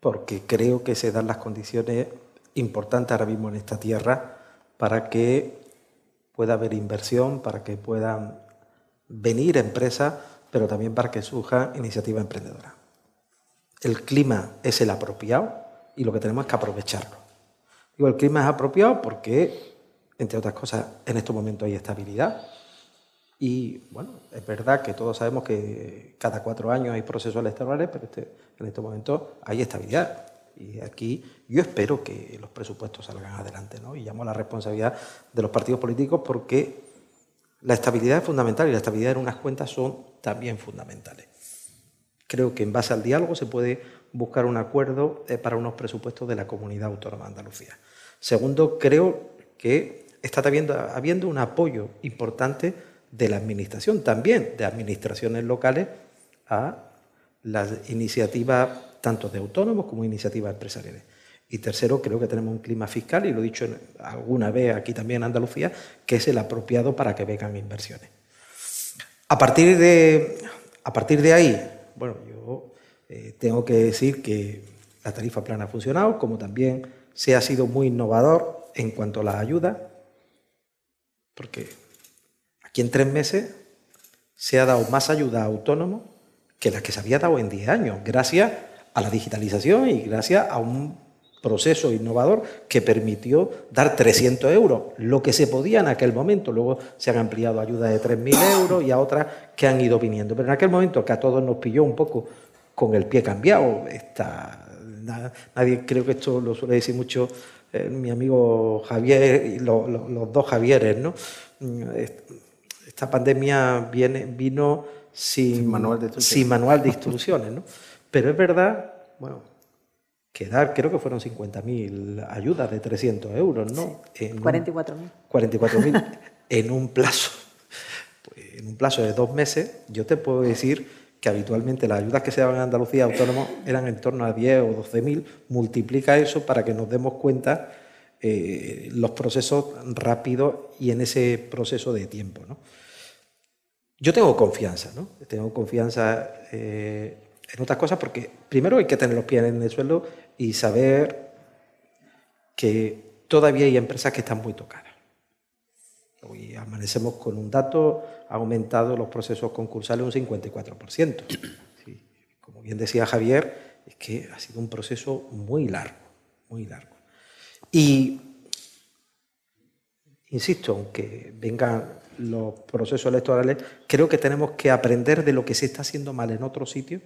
porque creo que se dan las condiciones importantes ahora mismo en esta tierra para que pueda haber inversión, para que puedan venir empresas, pero también para que surja iniciativa emprendedora. El clima es el apropiado y lo que tenemos que aprovecharlo. Digo, el clima es apropiado porque, entre otras cosas, en estos momentos hay estabilidad. Y bueno, es verdad que todos sabemos que cada cuatro años hay procesos electorales, pero este, en estos momentos hay estabilidad. Y aquí yo espero que los presupuestos salgan adelante, ¿no? Y llamo a la responsabilidad de los partidos políticos porque la estabilidad es fundamental y la estabilidad en unas cuentas son también fundamentales. Creo que en base al diálogo se puede buscar un acuerdo eh, para unos presupuestos de la comunidad autónoma de Andalucía. Segundo, creo que está habiendo, un apoyo importante de la Administración, también de administraciones locales, a las iniciativas tanto de autónomos como iniciativas empresariales. Y tercero, creo que tenemos un clima fiscal, y lo he dicho alguna vez aquí también en Andalucía, que es el apropiado para que vengan inversiones. A partir de, a partir de ahí, bueno, yo eh, tengo que decir que la tarifa plana ha funcionado, como también se ha sido muy innovador en cuanto a la ayuda, porque aquí en tres meses se ha dado más ayuda a autónomos que la que se había dado en diez años, gracias a la digitalización y gracias a un proceso innovador que permitió dar 300 euros, lo que se podía en aquel momento. Luego se han ampliado ayudas de 3.000 euros y a otras que han ido viniendo. Pero en aquel momento que a todos nos pilló un poco con el pie cambiado, está, nadie creo que esto lo suele decir mucho eh, mi amigo Javier y los dos Javieres, ¿no? Mm, esta pandemia viene, vino sin, manual de sin manual de instrucciones, ¿no? Pero es verdad, bueno, que dar, creo que fueron 50.000 ayudas de 300 euros, ¿no? 44.000. 44.000 en un plazo, pues, en un plazo de dos meses, yo te puedo decir que habitualmente las ayudas que se daban en Andalucía autónomos eran en torno a 10 o 12.000, multiplica eso para que nos demos cuenta eh, los procesos rápidos y en ese proceso de tiempo, ¿no? Yo tengo confianza, ¿no? Tengo confianza eh, en otras cosas porque primero hay que tener los pies en el suelo y saber que todavía hay empresas que están muy tocadas. Hoy amanecemos con un dato, ha aumentado los procesos concursales un 54%. como bien decía Javier, es que ha sido un proceso muy largo, muy largo. Y, insisto, aunque vengan los procesos electorales, creo que tenemos que aprender de lo que se está haciendo mal en otros sitios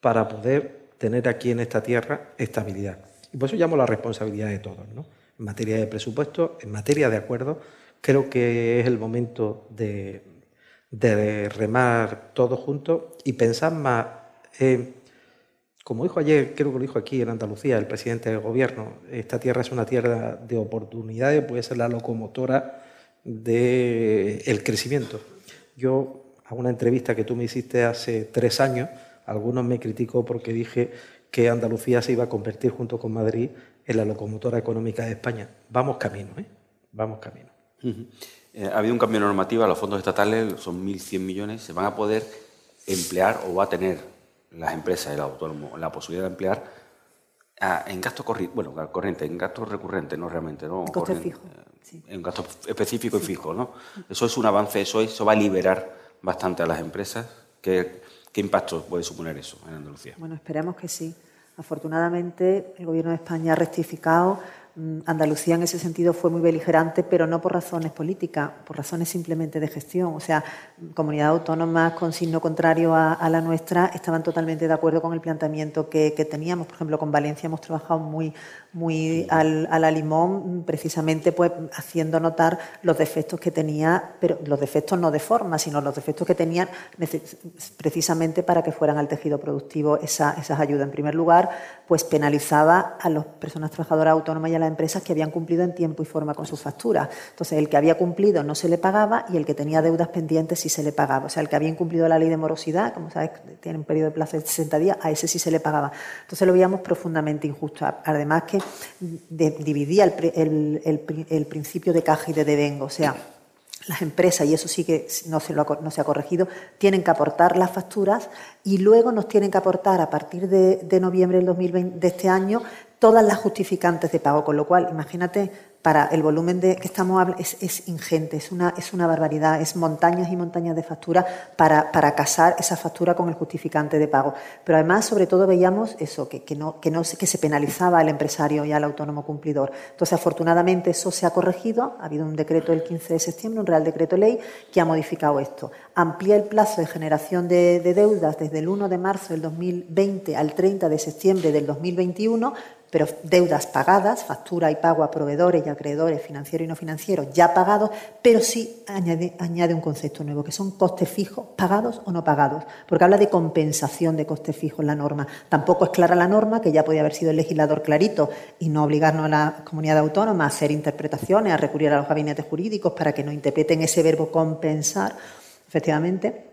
para poder tener aquí en esta tierra estabilidad. Y por eso llamo la responsabilidad de todos, ¿no? En materia de presupuesto, en materia de acuerdo, creo que es el momento de, remar todos juntos y pensar más. como dijo ayer, creo que lo dijo aquí en Andalucía el presidente del gobierno, esta tierra es una tierra de oportunidades, puede ser la locomotora del crecimiento. Yo, a una entrevista que tú me hiciste hace tres años, algunos me criticó porque dije que Andalucía se iba a convertir junto con Madrid en la locomotora económica de España. Vamos camino, ¿eh? Vamos camino. Eh, ha habido un cambio normativo, los fondos estatales son 1.100 millones, se van a poder emplear o va a tener las empresas, el autónomo, la posibilidad de emplear ah, en gasto corriente, bueno, corriente, en gasto recurrente, no realmente, ¿no? En fijo. Eh, en gasto específico y fijo, ¿no? Eso es un avance, eso, eso va a liberar bastante a las empresas ¿Qué impacto puede suponer eso en Andalucía? Bueno, esperemos que sí. Afortunadamente, el Gobierno de España ha rectificado Andalucía en ese sentido fue muy beligerante, pero no por razones políticas, por razones simplemente de gestión. O sea, comunidades autónomas con signo contrario a, la nuestra estaban totalmente de acuerdo con el planteamiento que, teníamos. Por ejemplo, con Valencia hemos trabajado muy, muy al, a la limón, precisamente pues haciendo notar los defectos que tenía, pero los defectos no de forma, sino los defectos que tenían precisamente para que fueran al tejido productivo esas ayudas. En primer lugar, pues penalizaba a las personas trabajadoras autónomas y a las empresas que habían cumplido en tiempo y forma con sus facturas. Entonces, el que había cumplido no se le pagaba y el que tenía deudas pendientes sí se le pagaba. O sea, el que había incumplido la ley de morosidad, como sabes, tiene un periodo de plazo de 60 días, a ese sí se le pagaba. Entonces, lo veíamos profundamente injusto. Además, que dividía el, principio de caja y de devengo. O sea, las empresas, y eso sí que no se, no se ha corregido, tienen que aportar las facturas y luego nos tienen que aportar a partir de, noviembre del 2020, de este año todas las justificantes de pago, con lo cual, imagínate para el volumen de que estamos hablando es, ingente, es una, es una barbaridad, es montañas y montañas de factura para, para casar esa factura con el justificante de pago. Pero además, sobre todo, veíamos eso, que, que, no, que, no, que se penalizaba al empresario y al autónomo cumplidor. Entonces, afortunadamente, eso se ha corregido. Ha habido un decreto el 15 de septiembre, un Real Decreto Ley, que ha modificado esto. Amplía el plazo de generación de, de deudas desde el 1 de marzo del 2020 al 30 de septiembre del 2021 pero deudas pagadas, factura y pago a proveedores y acreedores financieros y no financieros ya pagados, pero sí añade, un concepto nuevo, que son costes fijos, pagados o no pagados, porque habla de compensación de costes fijos en la norma. Tampoco es clara la norma, que ya podía haber sido el legislador clarito y no obligarnos a la comunidad autónoma a hacer interpretaciones, a recurrir a los gabinetes jurídicos para que nos interpreten ese verbo compensar, efectivamente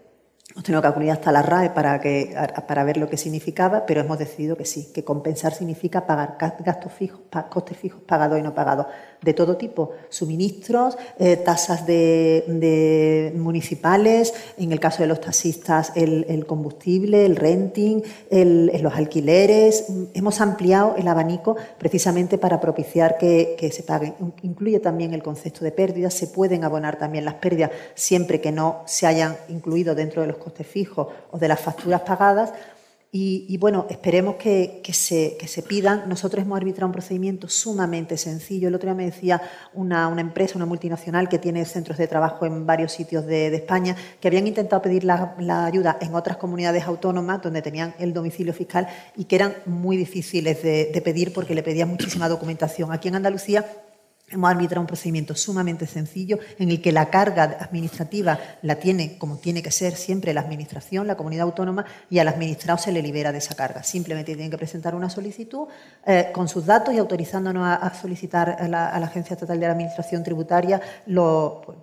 Hemos tenido que acudir hasta la RAE para, que, para ver lo que significaba, pero hemos decidido que sí, que compensar significa pagar gastos fijos, costes fijos pagados y no pagados de todo tipo, suministros, eh, tasas de, municipales, en el caso de los taxistas el, combustible, el renting, los alquileres. Hemos ampliado el abanico precisamente para propiciar que, que se paguen. Incluye también el concepto de pérdidas, se pueden abonar también las pérdidas siempre que no se hayan incluido dentro de los costes fijos o de las facturas pagadas y, bueno, esperemos que, se, pidan. Nosotros hemos arbitrado un procedimiento sumamente sencillo. El otro día me decía una, una empresa, una multinacional que tiene centros de trabajo en varios sitios de, España, que habían intentado pedir la, ayuda en otras comunidades autónomas donde tenían el domicilio fiscal y que eran muy difíciles de, de pedir porque le pedían muchísima documentación. Aquí en Andalucía Hemos arbitrado un procedimiento sumamente sencillo en el que la carga administrativa la tiene, como tiene que ser siempre, la Administración, la comunidad autónoma, y al administrado se le libera de esa carga. Simplemente tienen que presentar una solicitud eh, con sus datos y autorizándonos a, solicitar a la, Agencia Estatal de la Administración Tributaria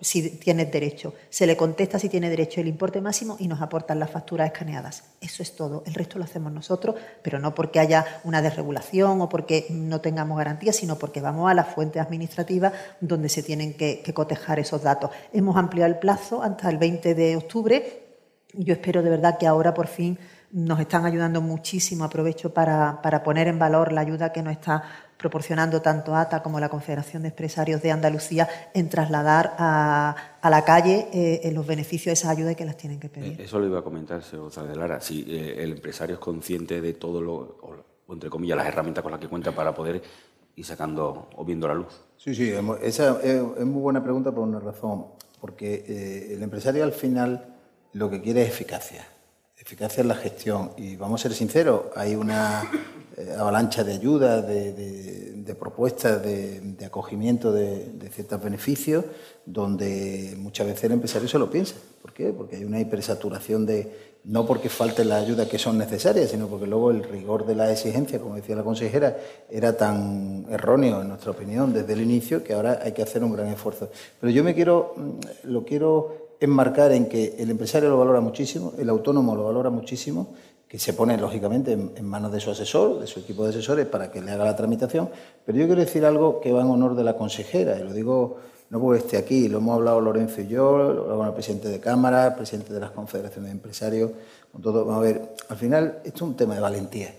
si tiene derecho. Se le contesta si tiene derecho el importe máximo y nos aportan las facturas escaneadas. Eso es todo. El resto lo hacemos nosotros, pero no porque haya una desregulación o porque no tengamos garantías, sino porque vamos a la fuente administrativa donde se tienen que, cotejar esos datos. Hemos ampliado el plazo hasta el 20 de octubre y yo espero de verdad que ahora por fin nos están ayudando muchísimo. Aprovecho para, poner en valor la ayuda que nos está proporcionando tanto ATA como la Confederación de Empresarios de Andalucía en trasladar a, la calle eh, los beneficios de esa ayuda que las tienen que pedir. Eh, eso lo iba a comentar, señor González Lara. Si eh, el empresario es consciente de todo lo, entre comillas, las herramientas con las que cuenta para poder ir sacando o viendo la luz. Sí, sí, esa es, muy buena pregunta por una razón, porque eh, el empresario al final lo que quiere es eficacia, eficacia en la gestión. Y vamos a ser sinceros, hay una eh, avalancha de ayudas, de, propuestas, de, acogimiento de, ciertos beneficios, donde muchas veces el empresario se lo piensa. ¿Por qué? Porque hay una hipersaturación de, no porque falten las ayudas que son necesarias, sino porque luego el rigor de la exigencia, como decía la consejera, era tan erróneo, en nuestra opinión, desde el inicio, que ahora hay que hacer un gran esfuerzo. Pero yo me quiero, mm, lo quiero enmarcar en que el empresario lo valora muchísimo, el autónomo lo valora muchísimo, que se pone, lógicamente, en, manos de su asesor, de su equipo de asesores, para que le haga la tramitación. Pero yo quiero decir algo que va en honor de la consejera, y lo digo no porque esté aquí, lo hemos hablado Lorenzo y yo, lo hablado con el presidente de Cámara, el presidente de las confederaciones de empresarios, con todo. Vamos a ver, al final esto es un tema de valentía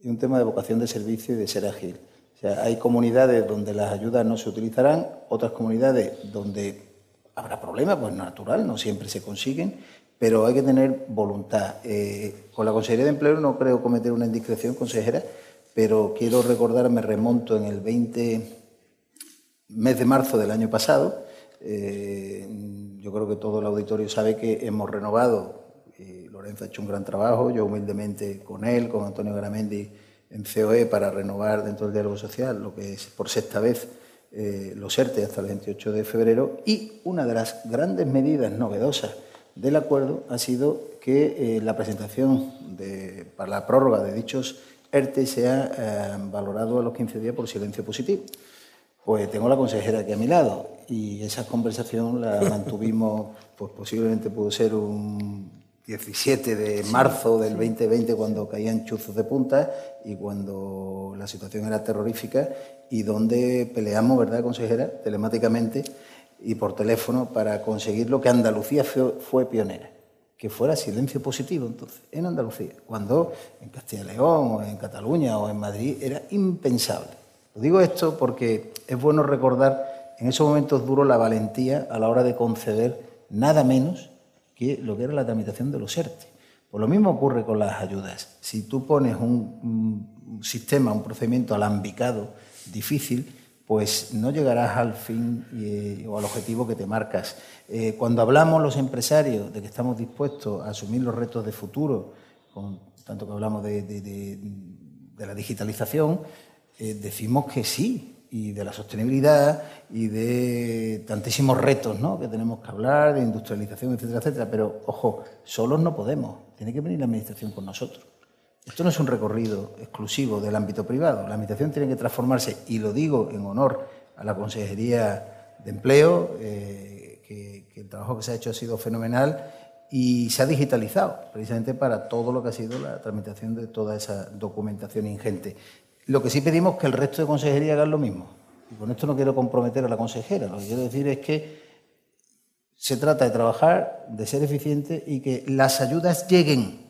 y un tema de vocación de servicio y de ser ágil. O sea, hay comunidades donde las ayudas no se utilizarán, otras comunidades donde habrá problemas, pues natural, no siempre se consiguen, pero hay que tener voluntad. Eh, con la Consejería de Empleo no creo cometer una indiscreción, consejera, pero quiero recordar, me remonto en el 20 mes de marzo del año pasado. Eh, yo creo que todo el auditorio sabe que hemos renovado, y Lorenzo ha hecho un gran trabajo, yo humildemente con él, con Antonio Garamendi en COE para renovar dentro del diálogo social lo que es por sexta vez eh, los ERTE hasta el 28 de febrero y una de las grandes medidas novedosas del acuerdo ha sido que eh, la presentación para la prórroga de dichos ERTE sea valorado a los 15 días por silencio positivo. Pues tengo la consejera aquí a mi lado y esa conversación la mantuvimos, pues posiblemente pudo ser un 17 de marzo del 2020 cuando caían chuzos de punta y cuando la situación era terrorífica y donde peleamos, ¿verdad, consejera? Telemáticamente y por teléfono para conseguir lo que Andalucía fue, pionera, que fuera silencio positivo entonces, en Andalucía, cuando en Castilla y León o en Cataluña o en Madrid era impensable digo esto porque es bueno recordar en esos momentos duros la valentía a la hora de conceder nada menos que lo que era la tramitación de los ERTE. Pues lo mismo ocurre con las ayudas. Si tú pones un, sistema, un procedimiento alambicado, difícil, pues no llegarás al fin eh, o al objetivo que te marcas. Eh, cuando hablamos los empresarios de que estamos dispuestos a asumir los retos de futuro, tanto que hablamos de, la digitalización, eh, decimos que sí, y de la sostenibilidad y de tantísimos retos que tenemos que hablar, de industrialización, etcétera, etcétera. Pero, ojo, solos no podemos, tiene que venir la Administración con nosotros. Esto no es un recorrido exclusivo del ámbito privado, la Administración tiene que transformarse, y lo digo en honor a la Consejería de Empleo, eh, que el trabajo que se ha hecho ha sido fenomenal y se ha digitalizado precisamente para todo lo que ha sido la tramitación de toda esa documentación ingente. Lo que sí pedimos es que el resto de consejería hagan lo mismo. Y con esto no quiero comprometer a la consejera. Lo que quiero decir es que se trata de trabajar, de ser eficiente y que las ayudas lleguen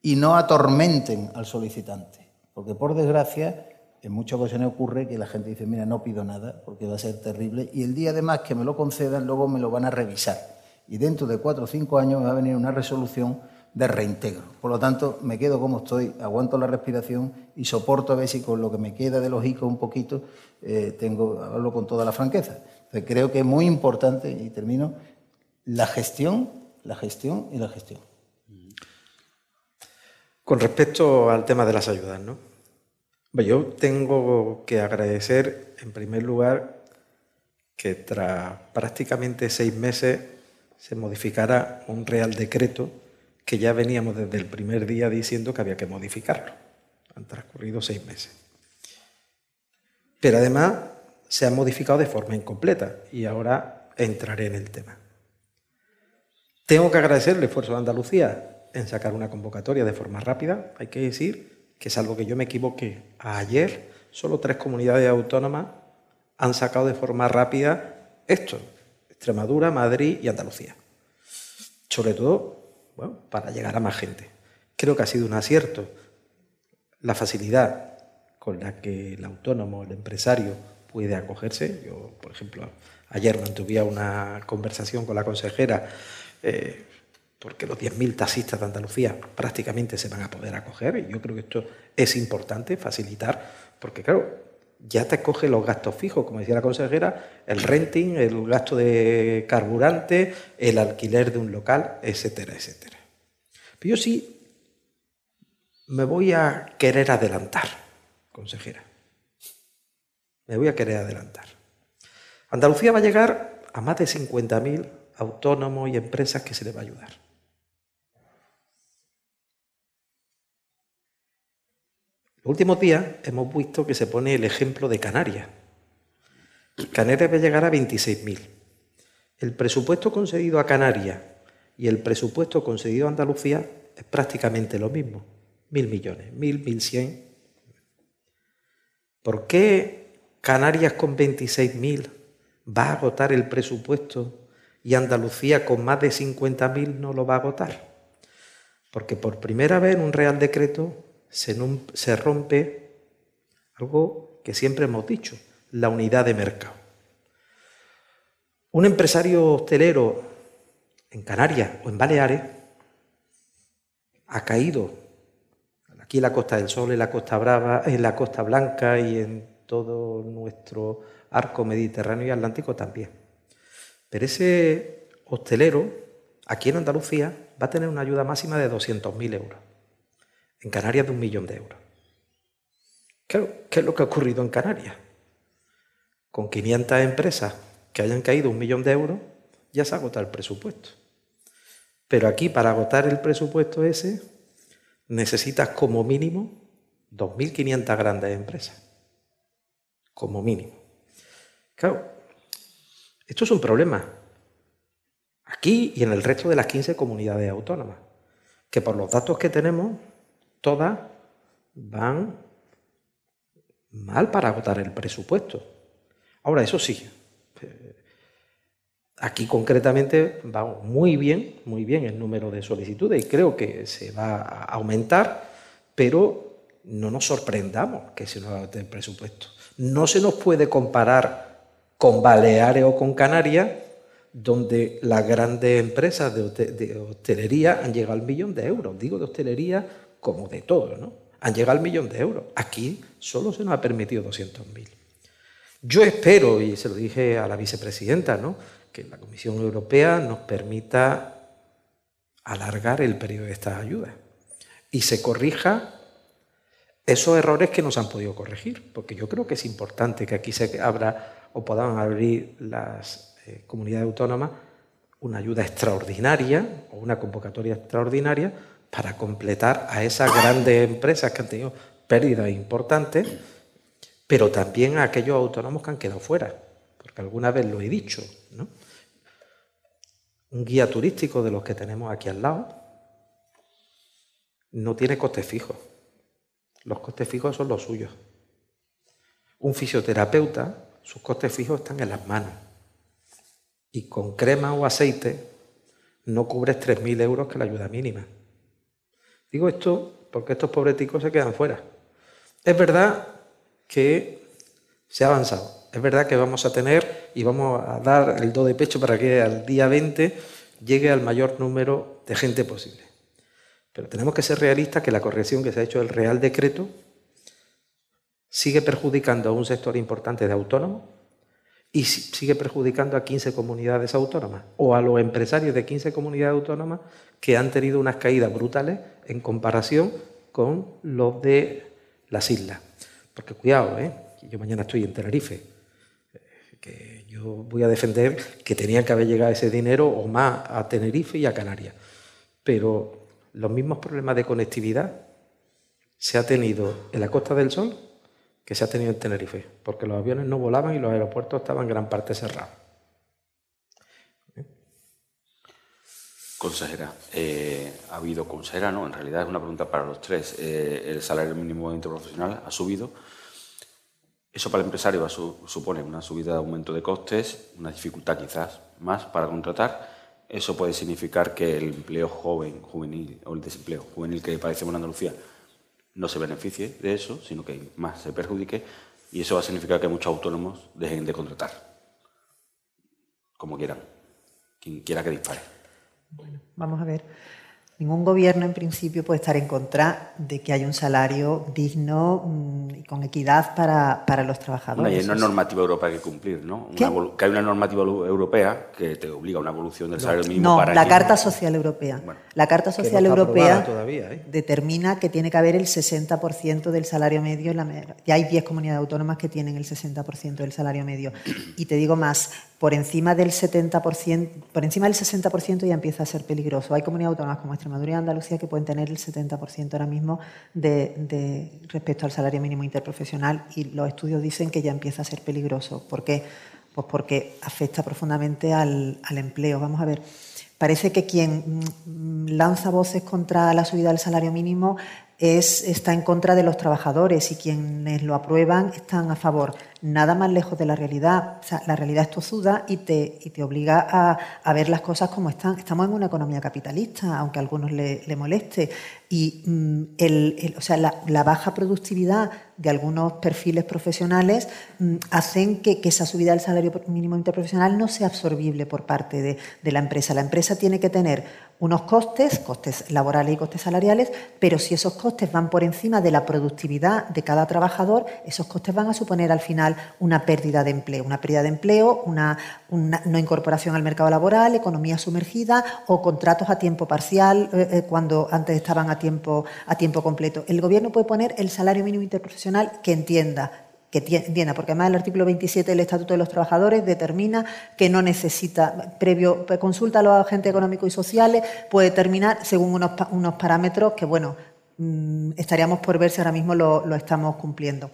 y no atormenten al solicitante. Porque por desgracia, en muchas ocasiones ocurre que la gente dice, mira, no pido nada porque va a ser terrible y el día además que me lo concedan, luego me lo van a revisar. Y dentro de cuatro o cinco años me va a venir una resolución de reintegro. Por lo tanto, me quedo como estoy, aguanto la respiración y soporto a ver si con lo que me queda de los un poquito eh, tengo, hablo con toda la franqueza. creo que es muy importante, y termino, la gestión, la gestión y la gestión. Con respecto al tema de las ayudas, ¿no? Yo tengo que agradecer, en primer lugar, que tras prácticamente seis meses se modificara un real decreto que ya veníamos desde el primer día diciendo que había que modificarlo. Han transcurrido seis meses. Pero además se ha modificado de forma incompleta y ahora entraré en el tema. Tengo que agradecer el esfuerzo de Andalucía en sacar una convocatoria de forma rápida. Hay que decir que salvo que yo me equivoqué, ayer solo tres comunidades autónomas han sacado de forma rápida esto, Extremadura, Madrid y Andalucía. Sobre todo para llegar a más gente. Creo que ha sido un acierto la facilidad con la que el autónomo, el empresario puede acogerse. Yo, por ejemplo, ayer mantuve una conversación con la consejera eh, porque los 10.000 taxistas de Andalucía prácticamente se van a poder acoger y yo creo que esto es importante, facilitar, porque claro, ya te coge los gastos fijos, como decía la consejera, el renting, el gasto de carburante, el alquiler de un local, etcétera, etcétera. Pero yo sí me voy a querer adelantar, consejera. Me voy a querer adelantar. Andalucía va a llegar a más de 50.000 autónomos y empresas que se le va a ayudar. Los últimos días hemos visto que se pone el ejemplo de Canarias. Canarias va a llegar a 26.000. El presupuesto concedido a Canarias y el presupuesto concedido a Andalucía es prácticamente lo mismo, mil millones, mil, mil cien. ¿Por qué Canarias con 26.000 va a agotar el presupuesto y Andalucía con más de 50.000 no lo va a agotar? Porque por primera vez en un Real Decreto se, rompe algo que siempre hemos dicho, la unidad de mercado. Un empresario hostelero en Canarias o en Baleares ha caído aquí en la Costa del Sol, en la Costa Brava, en la Costa Blanca y en todo nuestro arco mediterráneo y atlántico también. Pero ese hostelero, aquí en Andalucía, va a tener una ayuda máxima de 200.000 euros en Canarias de un millón de euros. ¿Qué, es lo que ha ocurrido en Canarias? Con 500 empresas que hayan caído un millón de euros, ya se ha agotado el presupuesto. Pero aquí, para agotar el presupuesto ese, necesitas como mínimo 2.500 grandes empresas. Como mínimo. Claro, esto es un problema. Aquí y en el resto de las 15 comunidades autónomas. Que por los datos que tenemos, todas van mal para agotar el presupuesto. Ahora, eso sí, eh, aquí concretamente va muy bien, muy bien el número de solicitudes y creo que se va a aumentar, pero no nos sorprendamos que se nos agote el presupuesto. No se nos puede comparar con Baleares o con Canarias, donde las grandes empresas de, hostelería han llegado al millón de euros. Digo de hostelería como de todo, ¿no? Han llegado al millón de euros. Aquí solo se nos ha permitido 200.000. Yo espero, y se lo dije a la vicepresidenta, ¿no? que la Comisión Europea nos permita alargar el periodo de estas ayudas y se corrija esos errores que nos han podido corregir, porque yo creo que es importante que aquí se abra o puedan abrir las eh, comunidades autónomas una ayuda extraordinaria o una convocatoria extraordinaria para completar a esas grandes empresas que han tenido pérdidas importantes, pero también a aquellos autónomos que han quedado fuera, porque alguna vez lo he dicho, ¿no? Un guía turístico de los que tenemos aquí al lado no tiene costes fijos. Los costes fijos son los suyos. Un fisioterapeuta, sus costes fijos están en las manos. Y con crema o aceite no cubres 3.000 euros que la ayuda mínima. Digo esto porque estos pobreticos se quedan fuera. Es verdad que se ha avanzado. Es verdad que vamos a tener y vamos a dar el do de pecho para que al día 20 llegue al mayor número de gente posible. Pero tenemos que ser realistas que la corrección que se ha hecho del Real Decreto sigue perjudicando a un sector importante de autónomos y sigue perjudicando a 15 comunidades autónomas o a los empresarios de 15 comunidades autónomas que han tenido unas caídas brutales en comparación con los de las islas. Porque cuidado, ¿eh? yo mañana estoy en Tenerife, que yo voy a defender que tenía que haber llegado ese dinero o más a Tenerife y a Canarias. Pero los mismos problemas de conectividad se ha tenido en la Costa del Sol que se ha tenido en Tenerife, porque los aviones no volaban y los aeropuertos estaban en gran parte cerrados. Consejera, eh, ha habido consejera, no, en realidad es una pregunta para los tres. Eh, el salario mínimo interprofesional ha subido. Eso para el empresario supone una subida de aumento de costes, una dificultad quizás más para contratar. Eso puede significar que el empleo joven, juvenil o el desempleo juvenil que padecemos en Andalucía no se beneficie de eso, sino que más se perjudique. Y eso va a significar que muchos autónomos dejen de contratar, como quieran, quien quiera que dispare. Bueno, vamos a ver. Ningún gobierno, en principio, puede estar en contra de que haya un salario digno mm, y con equidad para, para los trabajadores. hay una normativa europea que cumplir, ¿no? que hay una normativa europea que te obliga a una evolución del salario mínimo no, la Carta Social Europea. la Carta Social Europea ¿eh? determina que tiene que haber el 60% del salario medio. En la, ya hay 10 comunidades autónomas que tienen el 60% del salario medio. Y te digo más, por encima del 70%, por encima del 60% ya empieza a ser peligroso. Hay comunidades autónomas como Extremadura y Andalucía que pueden tener el 70% ahora mismo de, respecto al salario mínimo interprofesional y los estudios dicen que ya empieza a ser peligroso. ¿Por qué? Pues porque afecta profundamente al, al empleo. Vamos a ver. Parece que quien mm, lanza voces contra la subida del salario mínimo es, está en contra de los trabajadores y quienes lo aprueban están a favor. Nada más lejos de la realidad. La realidad es tozuda y te, y te obliga a, a, ver las cosas como están. Estamos en una economía capitalista, aunque a algunos le, le moleste. Y mm, el, o sea, la, baja productividad de algunos perfiles profesionales mm, hacen que, esa subida del salario mínimo interprofesional no sea absorbible por parte de, de, la empresa. La empresa tiene que tener unos costes, costes laborales y costes salariales, pero si esos costes van por encima de la productividad de cada trabajador, esos costes van a suponer al final una pérdida de empleo. Una pérdida de empleo, una, no incorporación al mercado laboral, economía sumergida o contratos a tiempo parcial eh, eh, cuando antes estaban a tiempo, a tiempo completo. El Gobierno puede poner el salario mínimo interprofesional que entienda, que entienda, porque además el artículo 27 del Estatuto de los Trabajadores determina que no necesita, previo consulta a los agentes económicos y sociales, puede determinar según unos, unos parámetros que, bueno, mm, estaríamos por ver si ahora mismo lo estamos cumpliendo.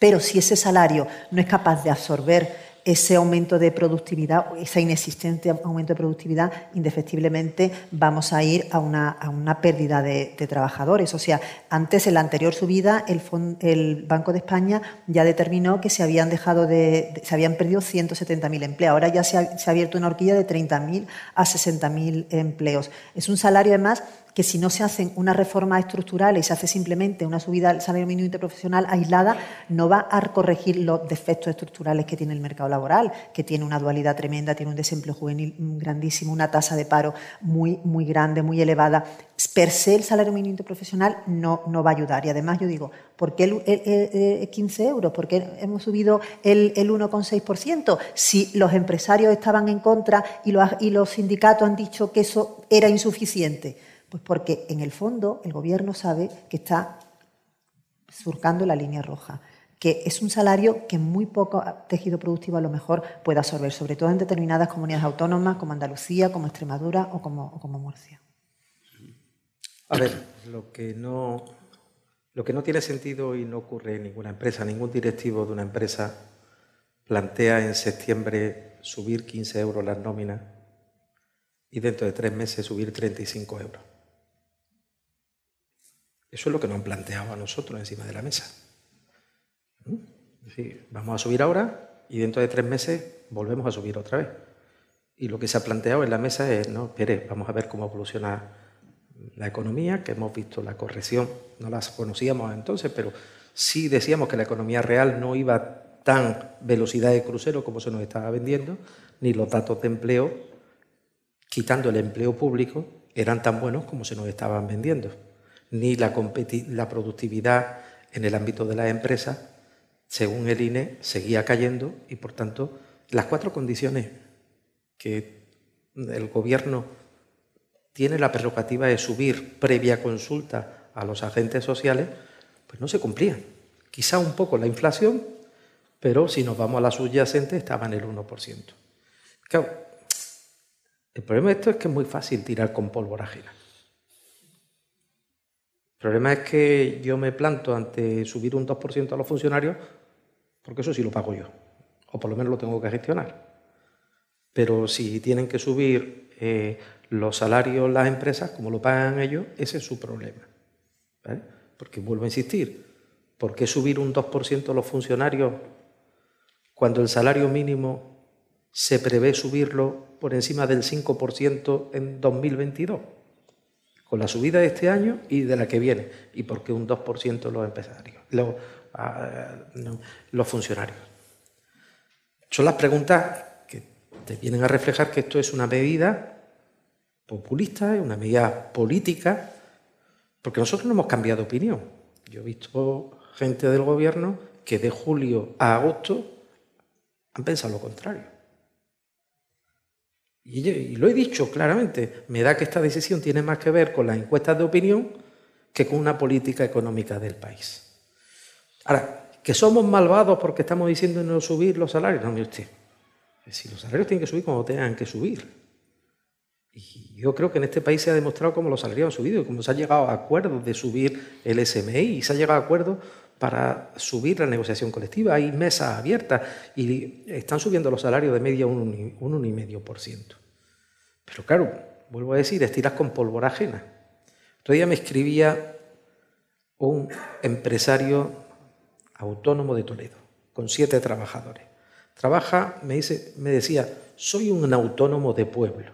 Pero si ese salario no es capaz de absorber ese aumento de productividad, ese inexistente aumento de productividad, indefectiblemente vamos a ir a una, a una pérdida de, trabajadores. O sea, antes, en la anterior subida, el, Banco de España ya determinó que se habían dejado de, se habían perdido 170.000 empleos. Ahora ya se ha, se ha, abierto una horquilla de 30.000 a 60.000 empleos. Es un salario, además, que si no se hacen una reforma estructural y se hace simplemente una subida al salario mínimo interprofesional aislada, no va a corregir los defectos estructurales que tiene el mercado laboral, que tiene una dualidad tremenda, tiene un desempleo juvenil grandísimo, una tasa de paro muy, muy grande, muy elevada. Per se el salario mínimo interprofesional no, no va a ayudar. Y además yo digo, ¿por qué el, 15 euros? ¿Por qué hemos subido el, el 1,6%? Si los empresarios estaban en contra y los sindicatos han dicho que eso era insuficiente. Pues porque en el fondo el gobierno sabe que está surcando la línea roja, que es un salario que muy poco tejido productivo a lo mejor puede absorber, sobre todo en determinadas comunidades autónomas como Andalucía, como Extremadura o como, Murcia. A ver, lo que no tiene sentido y no ocurre en ninguna empresa, ningún directivo de una empresa plantea en septiembre subir 15 euros las nóminas y dentro de tres meses subir 35 euros. Eso es lo que nos han planteado a nosotros encima de la mesa. ¿Mm? vamos a subir ahora y dentro de tres meses volvemos a subir otra vez. Y lo que se ha planteado en la mesa es, no, espere, vamos a ver cómo evoluciona la economía, que hemos visto la corrección, no las conocíamos entonces, pero sí decíamos que la economía real no iba tan velocidad de crucero como se nos estaba vendiendo, ni los datos de empleo, quitando el empleo público, eran tan buenos como se nos estaban vendiendo ni la, la productividad en el ámbito de las empresas, según el INE, seguía cayendo y, por tanto, las cuatro condiciones que el Gobierno tiene la prerrogativa de subir previa consulta a los agentes sociales, pues no se cumplían. Quizá un poco la inflación, pero si nos vamos a la subyacente estaba en el 1%. Claro, el problema de esto es que es muy fácil tirar con pólvora ajena. El problema es que yo me planto ante subir un 2% a los funcionarios, porque eso sí lo pago yo, o por lo menos lo tengo que gestionar. Pero si tienen que subir eh, los salarios las empresas, como lo pagan ellos, ese es su problema. Porque vuelvo a insistir, ¿por qué subir un 2% a los funcionarios cuando el salario mínimo se prevé subirlo por encima del 5% en 2022? Con la subida de este año y de la que viene. ¿Y por qué un 2% los empresarios, los, ah, los funcionarios? Son las preguntas que te vienen a reflejar que esto es una medida populista, es una medida política, porque nosotros no hemos cambiado opinión. Yo he visto gente del gobierno que de julio a agosto han pensado lo contrario. Y, lo he dicho claramente, me da que esta decisión tiene más que ver con las encuestas de opinión que con una política económica del país. Ahora, que somos malvados porque estamos diciendo no subir los salarios, no, mire usted. Si los salarios tienen que subir como tengan que subir. Y yo creo que en este país se ha demostrado cómo los salarios han subido y cómo se ha llegado a acuerdos de subir el SMI y se ha llegado a acuerdos para subir la negociación colectiva. Hay mesas abiertas y están subiendo los salarios de media un 1,5%. Pero claro, vuelvo a decir, estiras con pólvora ajena. Otro día me escribía un empresario autónomo de Toledo, con siete trabajadores. Trabaja, me, dice, me decía, soy un autónomo de pueblo,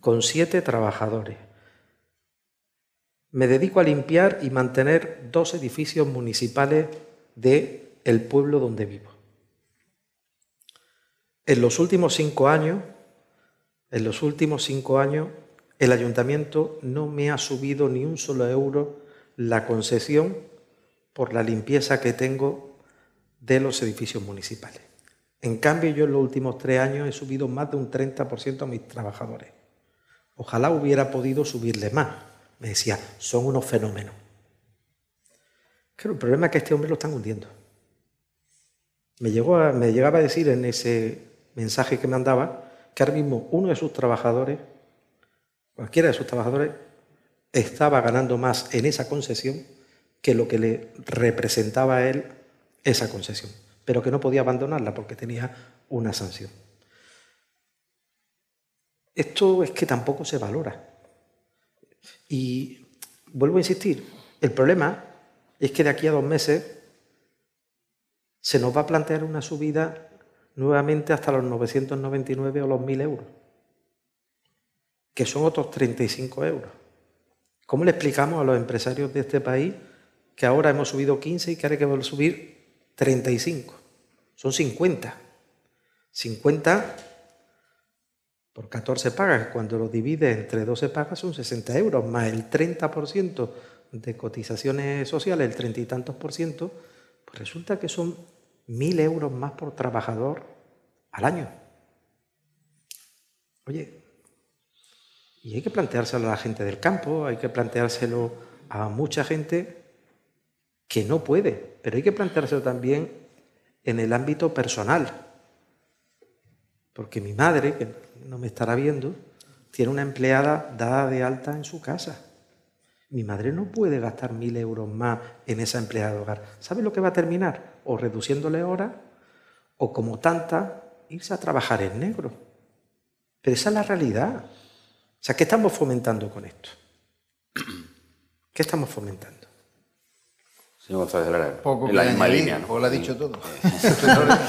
con siete trabajadores me dedico a limpiar y mantener dos edificios municipales del el pueblo donde vivo. En los últimos cinco años, en los últimos cinco años, el ayuntamiento no me ha subido ni un solo euro la concesión por la limpieza que tengo de los edificios municipales. En cambio, yo en los últimos tres años he subido más de un 30% a mis trabajadores. Ojalá hubiera podido subirle más, me decía, son unos fenómenos. Pero el problema es que este hombre lo están hundiendo. Me llegaba a decir en ese mensaje que me mandaba que ahora mismo uno de sus trabajadores, cualquiera de sus trabajadores, estaba ganando más en esa concesión que lo que le representaba a él esa concesión, pero que no podía abandonarla porque tenía una sanción. Esto es que tampoco se valora. Y vuelvo a insistir, el problema es que de aquí a dos meses se nos va a plantear una subida nuevamente hasta los 999 o los 1.000 euros, que son otros 35 euros. ¿Cómo le explicamos a los empresarios de este país que ahora hemos subido 15 y que ahora hay que subir 35? Son 50. 50 por 14 pagas. Cuando lo divide entre 12 pagas son 60 euros, más el 30% de cotizaciones sociales, el 30 y tantos por ciento, pues resulta que son 1.000 euros más por trabajador al año. Oye, y hay que planteárselo a la gente del campo, hay que planteárselo a mucha gente que no puede, pero hay que planteárselo también en el ámbito personal. Porque mi madre, que no me estará viendo, tiene una empleada dada de alta en su casa. Mi madre no puede gastar mil euros más en esa empleada de hogar. ¿Sabe lo que va a terminar? O reduciéndole horas, o como tanta, irse a trabajar en negro. Pero esa es la realidad. O sea, ¿qué estamos fomentando con esto? ¿Qué estamos fomentando? Señor González Lara, Poco en la misma línea. ¿no? lo ha dicho todo.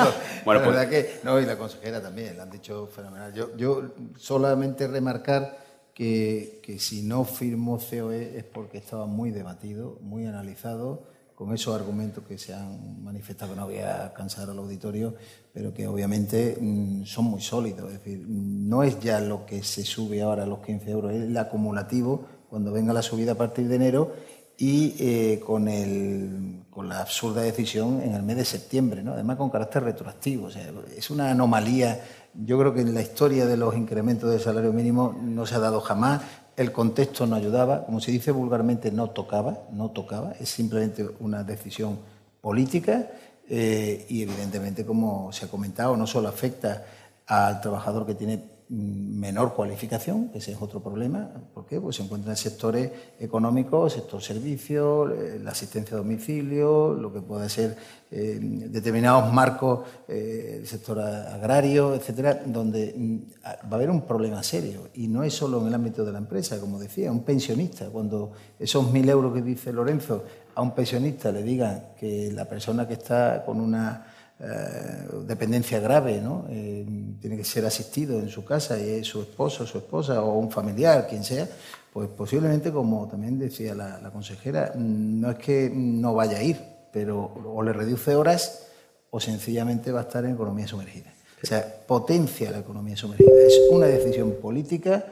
bueno, la pues- verdad que, no, y la consejera también, lo han dicho fenomenal. Yo, yo solamente remarcar que, que, si no firmó COE es porque estaba muy debatido, muy analizado, con esos argumentos que se han manifestado, no voy a cansar al auditorio, pero que obviamente mm, son muy sólidos. Es decir, no es ya lo que se sube ahora a los 15 euros, es el acumulativo cuando venga la subida a partir de enero y eh, con, el, con la absurda decisión en el mes de septiembre, ¿no? además con carácter retroactivo. Es una anomalía. Yo creo que en la historia de los incrementos del salario mínimo no se ha dado jamás. El contexto no ayudaba, como se dice vulgarmente, no tocaba, no tocaba. Es simplemente una decisión política eh, y evidentemente, como se ha comentado, no solo afecta al trabajador que tiene menor cualificación, ese es otro problema. ¿Por qué? Pues se encuentra en sectores económicos, sector servicios, eh, la asistencia a domicilio, lo que puede ser eh, determinados marcos, eh, sector agrario, etcétera, donde mm, va a haber un problema serio. Y no es solo en el ámbito de la empresa, como decía, un pensionista, cuando esos mil euros que dice Lorenzo a un pensionista le digan que la persona que está con una eh, dependencia grave, ¿no? Eh, tiene que ser asistido en su casa y es su esposo, su esposa o un familiar, quien sea, pues posiblemente, como también decía la, consejera, no es que no vaya a ir, pero o le reduce horas o sencillamente va a estar en economía sumergida. O sea, potencia la economía sumergida. Es una decisión política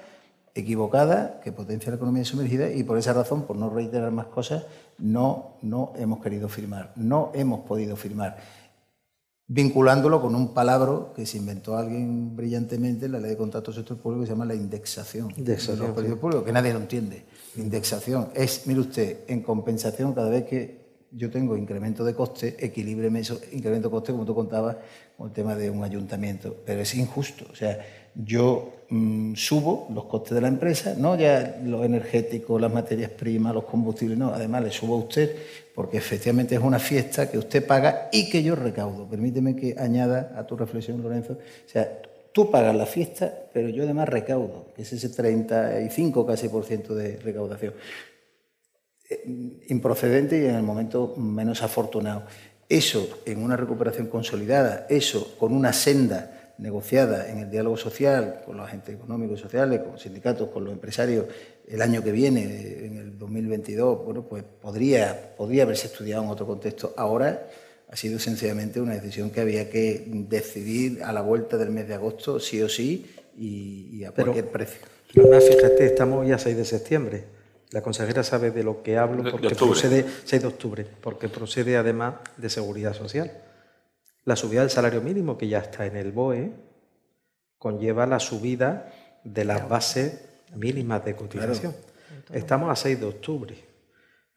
equivocada que potencia la economía sumergida y por esa razón, por no reiterar más cosas, no, no hemos querido firmar, no hemos podido firmar vinculándolo con un palabra que se inventó alguien brillantemente en la ley de contratos sector público que se llama la indexación. Indexación. públicos, que nadie lo entiende. Indexación es, mire usted, en compensación cada vez que yo tengo incremento de coste, equilíbreme eso, incremento de coste, como tú contabas, con el tema de un ayuntamiento. Pero es injusto. O sea, yo mm, subo los costes de la empresa, no ya los energéticos, las materias primas, los combustibles, no, además le subo a usted porque efectivamente es una fiesta que usted paga y que yo recaudo. Permíteme que añada a tu reflexión, Lorenzo. O sea, tú pagas la fiesta, pero yo además recaudo, que es ese 35 casi por ciento de recaudación. Eh, improcedente y en el momento menos afortunado. Eso en una recuperación consolidada, eso con una senda negociada en el diálogo social con los agentes económicos y sociales, con los sindicatos, con los empresarios el año que viene, en el 2022, bueno, pues podría, podría haberse estudiado en otro contexto. Ahora ha sido sencillamente una decisión que había que decidir a la vuelta del mes de agosto, sí o sí, y, a cualquier precio. Pero fíjate, estamos ya 6 de septiembre. La consejera sabe de lo que hablo porque procede 6 de octubre, porque procede además de seguridad social. La subida del salario mínimo, que ya está en el BOE, conlleva la subida de las bases mínimas de cotización. Estamos a 6 de octubre.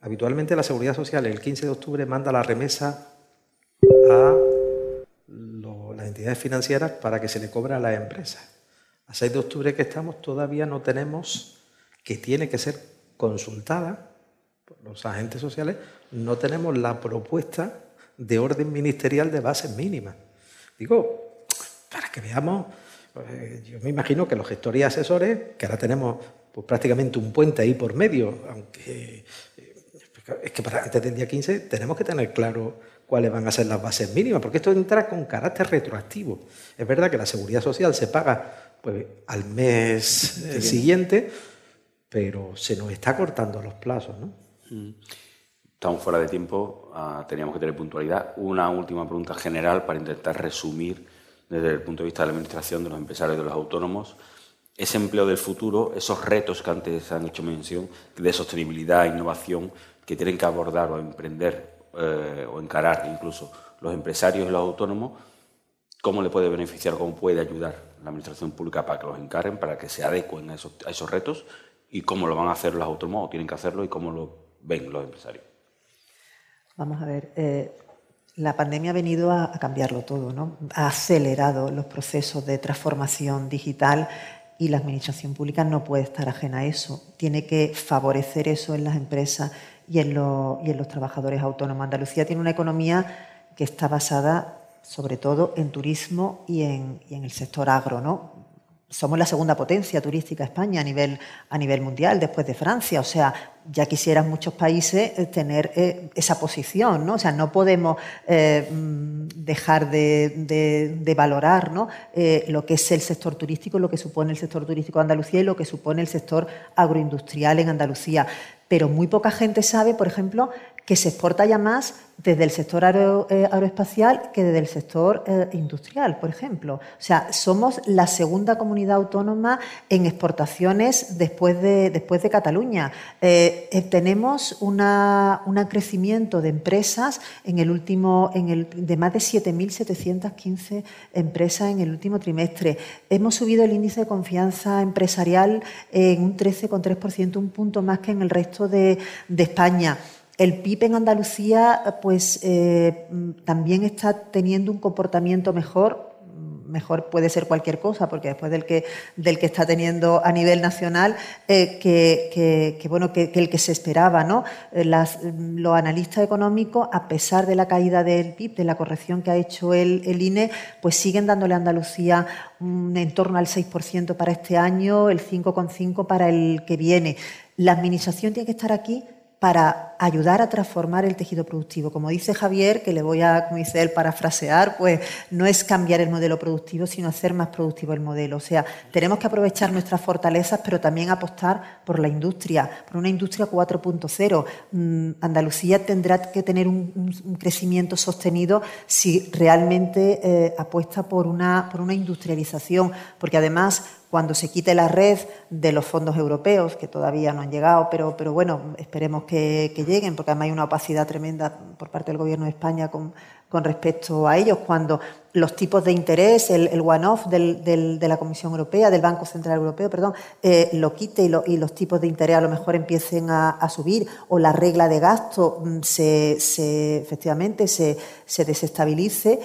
Habitualmente la Seguridad Social el 15 de octubre manda la remesa a las entidades financieras para que se le cobre a las empresas. A 6 de octubre que estamos todavía no tenemos, que tiene que ser consultada por los agentes sociales, no tenemos la propuesta de orden ministerial de bases mínimas. Digo, para que veamos, pues, yo me imagino que los gestores y asesores, que ahora tenemos pues, prácticamente un puente ahí por medio, aunque eh, es que para antes del día 15 tenemos que tener claro cuáles van a ser las bases mínimas, porque esto entra con carácter retroactivo. Es verdad que la seguridad social se paga pues, al mes siguiente, pero se nos está cortando los plazos, ¿no? Mm. Estamos fuera de tiempo, ah, teníamos que tener puntualidad. Una última pregunta general para intentar resumir desde el punto de vista de la Administración, de los empresarios, de los autónomos, ese empleo del futuro, esos retos que antes han hecho mención de sostenibilidad, innovación, que tienen que abordar o emprender eh, o encarar incluso los empresarios y los autónomos, cómo le puede beneficiar, cómo puede ayudar la Administración Pública para que los encaren, para que se adecuen a esos, a esos retos y cómo lo van a hacer los autónomos o tienen que hacerlo y cómo lo ven los empresarios. Vamos a ver, eh, la pandemia ha venido a, cambiarlo todo, ¿no? Ha acelerado los procesos de transformación digital y la administración pública no puede estar ajena a eso. Tiene que favorecer eso en las empresas y en, los trabajadores autónomos. Andalucía tiene una economía que está basada sobre todo en turismo y en, y en el sector agro, ¿no? Somos la segunda potencia turística España a nivel, a nivel mundial, después de Francia. O sea, ya quisieran muchos países eh, tener eh, esa posición, ¿no? O sea, no podemos eh, mm, dejar de, valorar ¿no? lo que es el sector turístico, lo que supone el sector turístico de Andalucía y lo que supone el sector agroindustrial en Andalucía. Pero muy poca gente sabe, por ejemplo, que se exporta ya más desde el sector eh, aeroespacial que desde el sector eh, industrial, por ejemplo. O sea, somos la segunda comunidad autónoma en exportaciones después de, después de Cataluña. Eh, tenemos un crecimiento de empresas en el último, en el, de más de 7.715 empresas en el último trimestre. Hemos subido el índice de confianza empresarial en un 13,3%, un punto más que en el resto de España. El PIB en Andalucía pues, eh, también está teniendo un comportamiento mejor. Mejor puede ser cualquier cosa, porque después del que, del que está teniendo a nivel nacional, eh, que, bueno, que, el que se esperaba. ¿no? Eh, los analistas económicos, a pesar de la caída del PIB, de la corrección que ha hecho el, el INE, pues siguen dándole a Andalucía un, en torno al 6% para este año, el 5,5% para el que viene. La Administración tiene que estar aquí para ayudar a transformar el tejido productivo. Como dice Javier, que le voy a, como dice él, parafrasear, pues no es cambiar el modelo productivo, sino hacer más productivo el modelo. O sea, tenemos que aprovechar nuestras fortalezas, pero también apostar por la industria, por una industria 4.0. Mm, Andalucía tendrá que tener un, crecimiento sostenido si realmente eh, apuesta por una, por una industrialización, porque además cuando se quite la red de los fondos europeos, que todavía no han llegado, pero, pero bueno, esperemos que, lleguen, porque además hay una opacidad tremenda por parte del Gobierno de España con, con respecto a ellos, cuando los tipos de interés, el, one-off de la Comisión Europea, del Banco Central Europeo, perdón, eh, lo quite y, los tipos de interés a lo mejor empiecen a, subir, o la regla de gasto mm, se, efectivamente se, se desestabilice,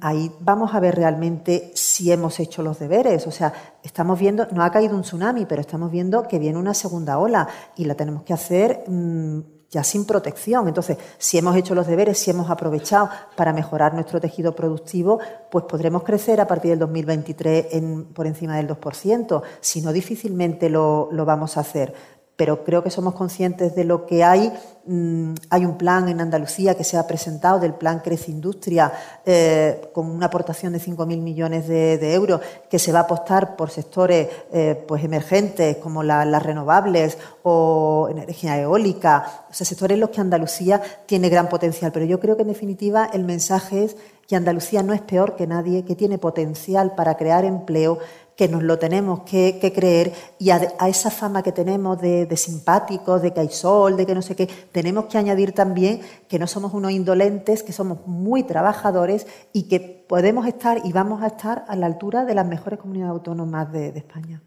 ahí vamos a ver realmente si hemos hecho los deberes. O sea, estamos viendo, no ha caído un tsunami, pero estamos viendo que viene una segunda ola y la tenemos que hacer mm, ya sin protección. Entonces, si hemos hecho los deberes, si hemos aprovechado para mejorar nuestro tejido productivo, pues podremos crecer a partir del 2023 en, por encima del 2%. Si no, difícilmente lo, lo vamos a hacer pero creo que somos conscientes de lo que hay. Mm, hay un plan en Andalucía que se ha presentado del plan Crece Industria eh, con una aportación de 5.000 millones de, euros que se va a apostar por sectores eh, pues emergentes como las renovables o energía eólica, o sea, sectores en los que Andalucía tiene gran potencial. Pero yo creo que en definitiva el mensaje es que Andalucía no es peor que nadie, que tiene potencial para crear empleo que nos lo tenemos que, creer y a, esa fama que tenemos de, simpáticos, de que hay sol, de que no sé qué, tenemos que añadir también que no somos unos indolentes, que somos muy trabajadores y que podemos estar y vamos a estar a la altura de las mejores comunidades autónomas de, España.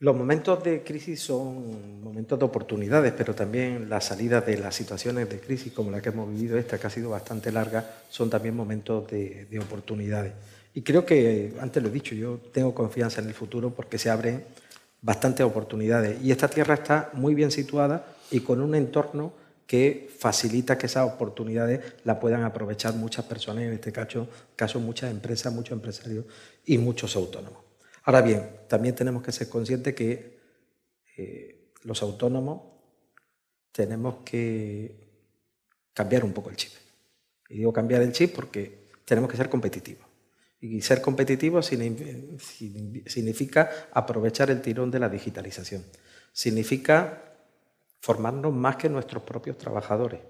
Los momentos de crisis son momentos de oportunidades, pero también las salidas de las situaciones de crisis como la que hemos vivido esta, que ha sido bastante larga, son también momentos de oportunidades. Y creo que, antes lo he dicho, yo tengo confianza en el futuro porque se abren bastantes oportunidades. Y esta tierra está muy bien situada y con un entorno que facilita que esas oportunidades la puedan aprovechar muchas personas, en este caso, caso muchas empresas, muchos empresarios y muchos autónomos. Ahora bien, también tenemos que ser conscientes que eh, los autónomos tenemos que cambiar un poco el chip. Y digo cambiar el chip porque tenemos que ser competitivos. Y ser competitivo significa aprovechar el tirón de la digitalización. significa formarnos más que nuestros propios trabajadores.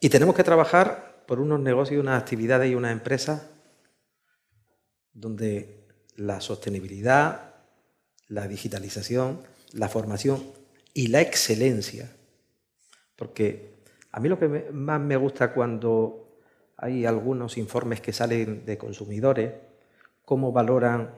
Y tenemos que trabajar por unos negocios, unas actividades y unas empresas donde la sostenibilidad, la digitalización, la formación y la excelencia, porque a mí lo que más me gusta cuando hay algunos informes que salen de consumidores, cómo valoran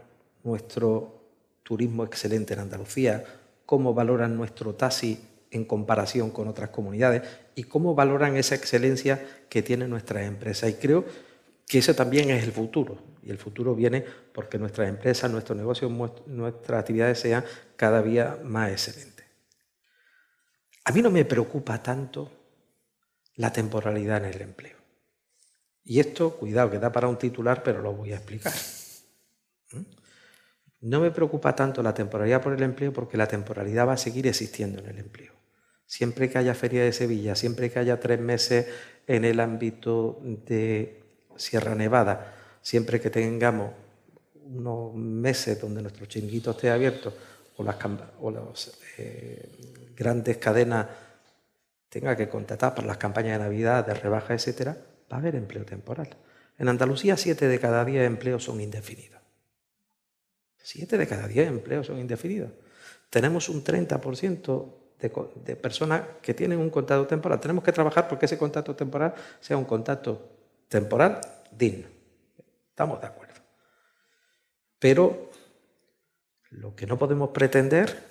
nuestro turismo excelente en Andalucía, cómo valoran nuestro taxi en comparación con otras comunidades y cómo valoran esa excelencia que tiene nuestra empresa. Y creo que eso también es el futuro. Y el futuro viene porque nuestras empresas, nuestros negocios, nuestras actividades sean cada día más excelentes. A mí no me preocupa tanto la temporalidad en el empleo. Y esto, cuidado, que da para un titular, pero lo voy a explicar. ¿Mm? No me preocupa tanto la temporalidad por el empleo porque la temporalidad va a seguir existiendo en el empleo. Siempre que haya Feria de Sevilla, siempre que haya tres meses en el ámbito de Sierra Nevada, siempre que tengamos unos meses donde nuestro chiringuito esté abierto o las, eh, grandes cadenas tengan que contratar para las campañas de Navidad, de rebaja, etcétera, va a haber empleo temporal. En Andalucía, siete de cada diez empleos son indefinidos. Siete de cada diez empleos son indefinidos. Tenemos un 30% de, de personas que tienen un contrato temporal. Tenemos que trabajar porque ese contrato temporal sea un contrato temporal digno. Estamos de acuerdo. Pero lo que no podemos pretender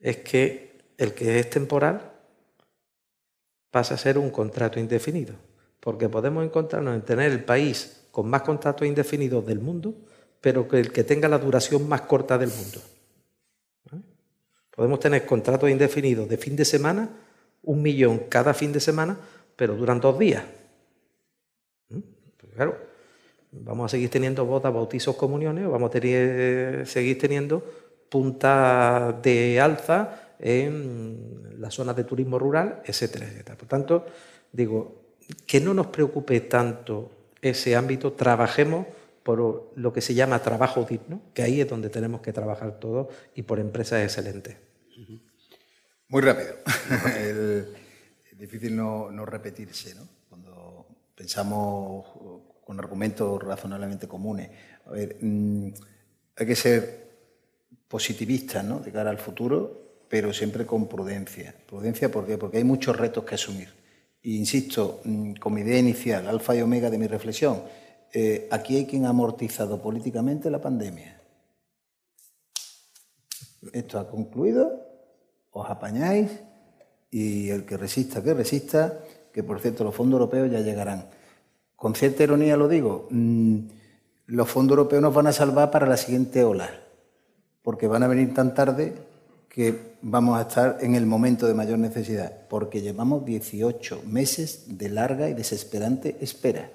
es que el que es temporal pase a ser un contrato indefinido, porque podemos encontrarnos en tener el país con más contratos indefinidos del mundo, pero que el que tenga la duración más corta del mundo. ¿Eh? Podemos tener contratos indefinidos de fin de semana, un millón cada fin de semana, pero duran dos días. ¿Eh? Pues claro, vamos a seguir teniendo bodas, bautizos, comuniones, vamos a seguir teniendo puntas de alza en las zonas de turismo rural, etcétera, etcétera. Por tanto, digo, que no nos preocupe tanto ese ámbito, trabajemos por lo que se llama trabajo digno, que ahí es donde tenemos que trabajar todos y por empresas excelentes. Muy rápido. es difícil no, no repetirse, ¿no? Cuando pensamos con argumentos razonablemente comunes. A ver, mm, hay que ser positivistas ¿no? de cara al futuro, pero siempre con prudencia. ¿Prudencia por qué? Porque hay muchos retos que asumir. Insisto, mm, con mi idea inicial, alfa y omega de mi reflexión, eh, aquí hay quien ha amortizado políticamente la pandemia. Esto ha concluido, os apañáis y el que resista, que resista, que por cierto los fondos europeos ya llegarán con cierta ironía lo digo, mm, los fondos europeos nos van a salvar para la siguiente ola, porque van a venir tan tarde que vamos a estar en el momento de mayor necesidad, porque llevamos 18 meses de larga y desesperante espera.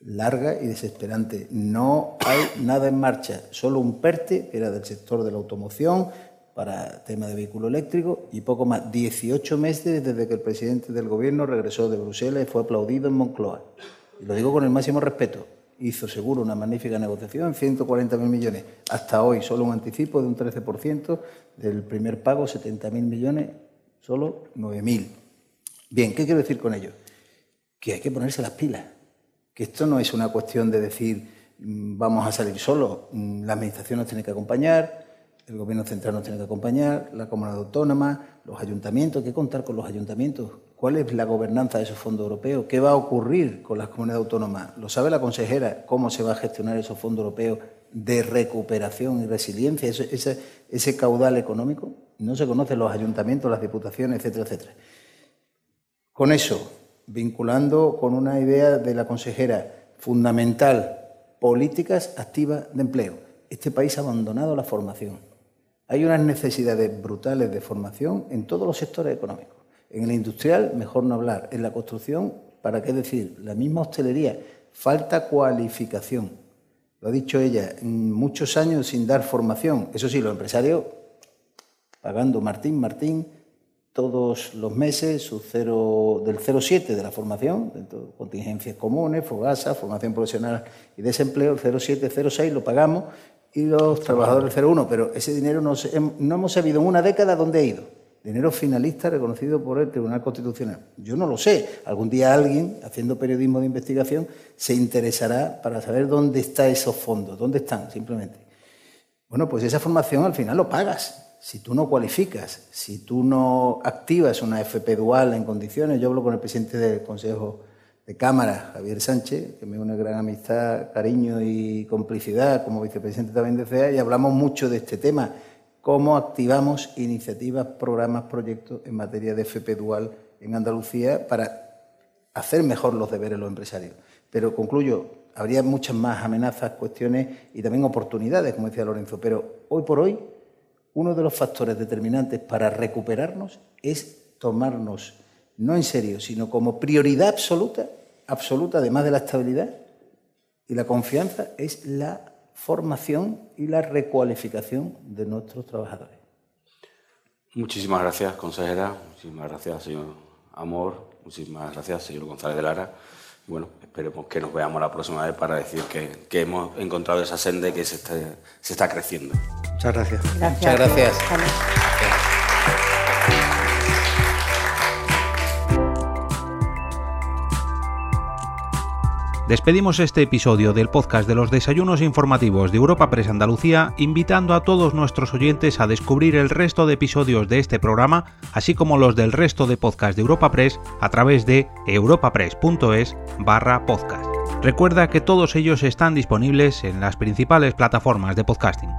Larga y desesperante. No hay nada en marcha, solo un PERTE, que era del sector de la automoción, para tema de vehículo eléctrico, y poco más. 18 meses desde que el presidente del gobierno regresó de Bruselas y fue aplaudido en Moncloa y lo digo con el máximo respeto, hizo seguro una magnífica negociación, 140.000 millones. Hasta hoy solo un anticipo de un 13% del primer pago, 70.000 millones, solo 9.000. Bien, ¿qué quiero decir con ello? Que hay que ponerse las pilas, que esto no es una cuestión de decir mm, vamos a salir solos, mm, la administración nos tiene que acompañar, el gobierno central nos tiene que acompañar, la comunidad autónoma, los ayuntamientos, hay que contar con los ayuntamientos. ¿Cuál es la gobernanza de esos fondos europeos? ¿Qué va a ocurrir con las comunidades autónomas? ¿Lo sabe la consejera cómo se va a gestionar esos fondos europeos de recuperación y resiliencia, ese, caudal económico? No se conocen los ayuntamientos, las diputaciones, etcétera, etcétera. Con eso, vinculando con una idea de la consejera fundamental, políticas activas de empleo. Este país ha abandonado la formación. Hay unas necesidades brutales de formación en todos los sectores económicos. En el industrial, mejor no hablar. En la construcción, ¿para qué decir? La misma hostelería. Falta cualificación. Lo ha dicho ella, muchos años sin dar formación. Eso sí, los empresarios pagando Martín, Martín, todos los meses su cero, del 0,7 de la formación, contingencias comunes, FOGASA, formación profesional y desempleo, el 0,7, 0,6 lo pagamos y los trabajadores del 01, pero ese dinero no, no hemos sabido en una década dónde ha ido. Dinero finalista reconocido por el Tribunal Constitucional. Yo no lo sé. Algún día alguien, haciendo periodismo de investigación, se interesará para saber dónde están esos fondos, dónde están, simplemente. Bueno, pues esa formación al final lo pagas. Si tú no cualificas, si tú no activas una FP dual en condiciones, yo hablo con el presidente del Consejo de Cámara, Javier Sánchez, que me une gran amistad, cariño y complicidad como vicepresidente también de CEA, y hablamos mucho de este tema cómo activamos iniciativas, programas, proyectos en materia de FP dual en Andalucía para hacer mejor los deberes los empresarios. Pero concluyo, habría muchas más amenazas, cuestiones y también oportunidades, como decía Lorenzo, pero hoy por hoy uno de los factores determinantes para recuperarnos es tomarnos, no en serio, sino como prioridad absoluta, absoluta, además de la estabilidad y la confianza, es la formación y la recualificación de nuestros trabajadores. Muchísimas gracias, consejera. Muchísimas gracias, señor Amor. Muchísimas gracias, señor González de Lara. Bueno, esperemos que nos veamos la próxima vez para decir que, hemos encontrado esa senda y que se está, se está creciendo. Muchas gracias. Muchas gracias. Despedimos este episodio del podcast de los desayunos informativos de Europa Press Andalucía invitando a todos nuestros oyentes a descubrir el resto de episodios de este programa, así como los del resto de podcasts de Europa Press a través de europapress.es barra podcast. Recuerda que todos ellos están disponibles en las principales plataformas de podcasting.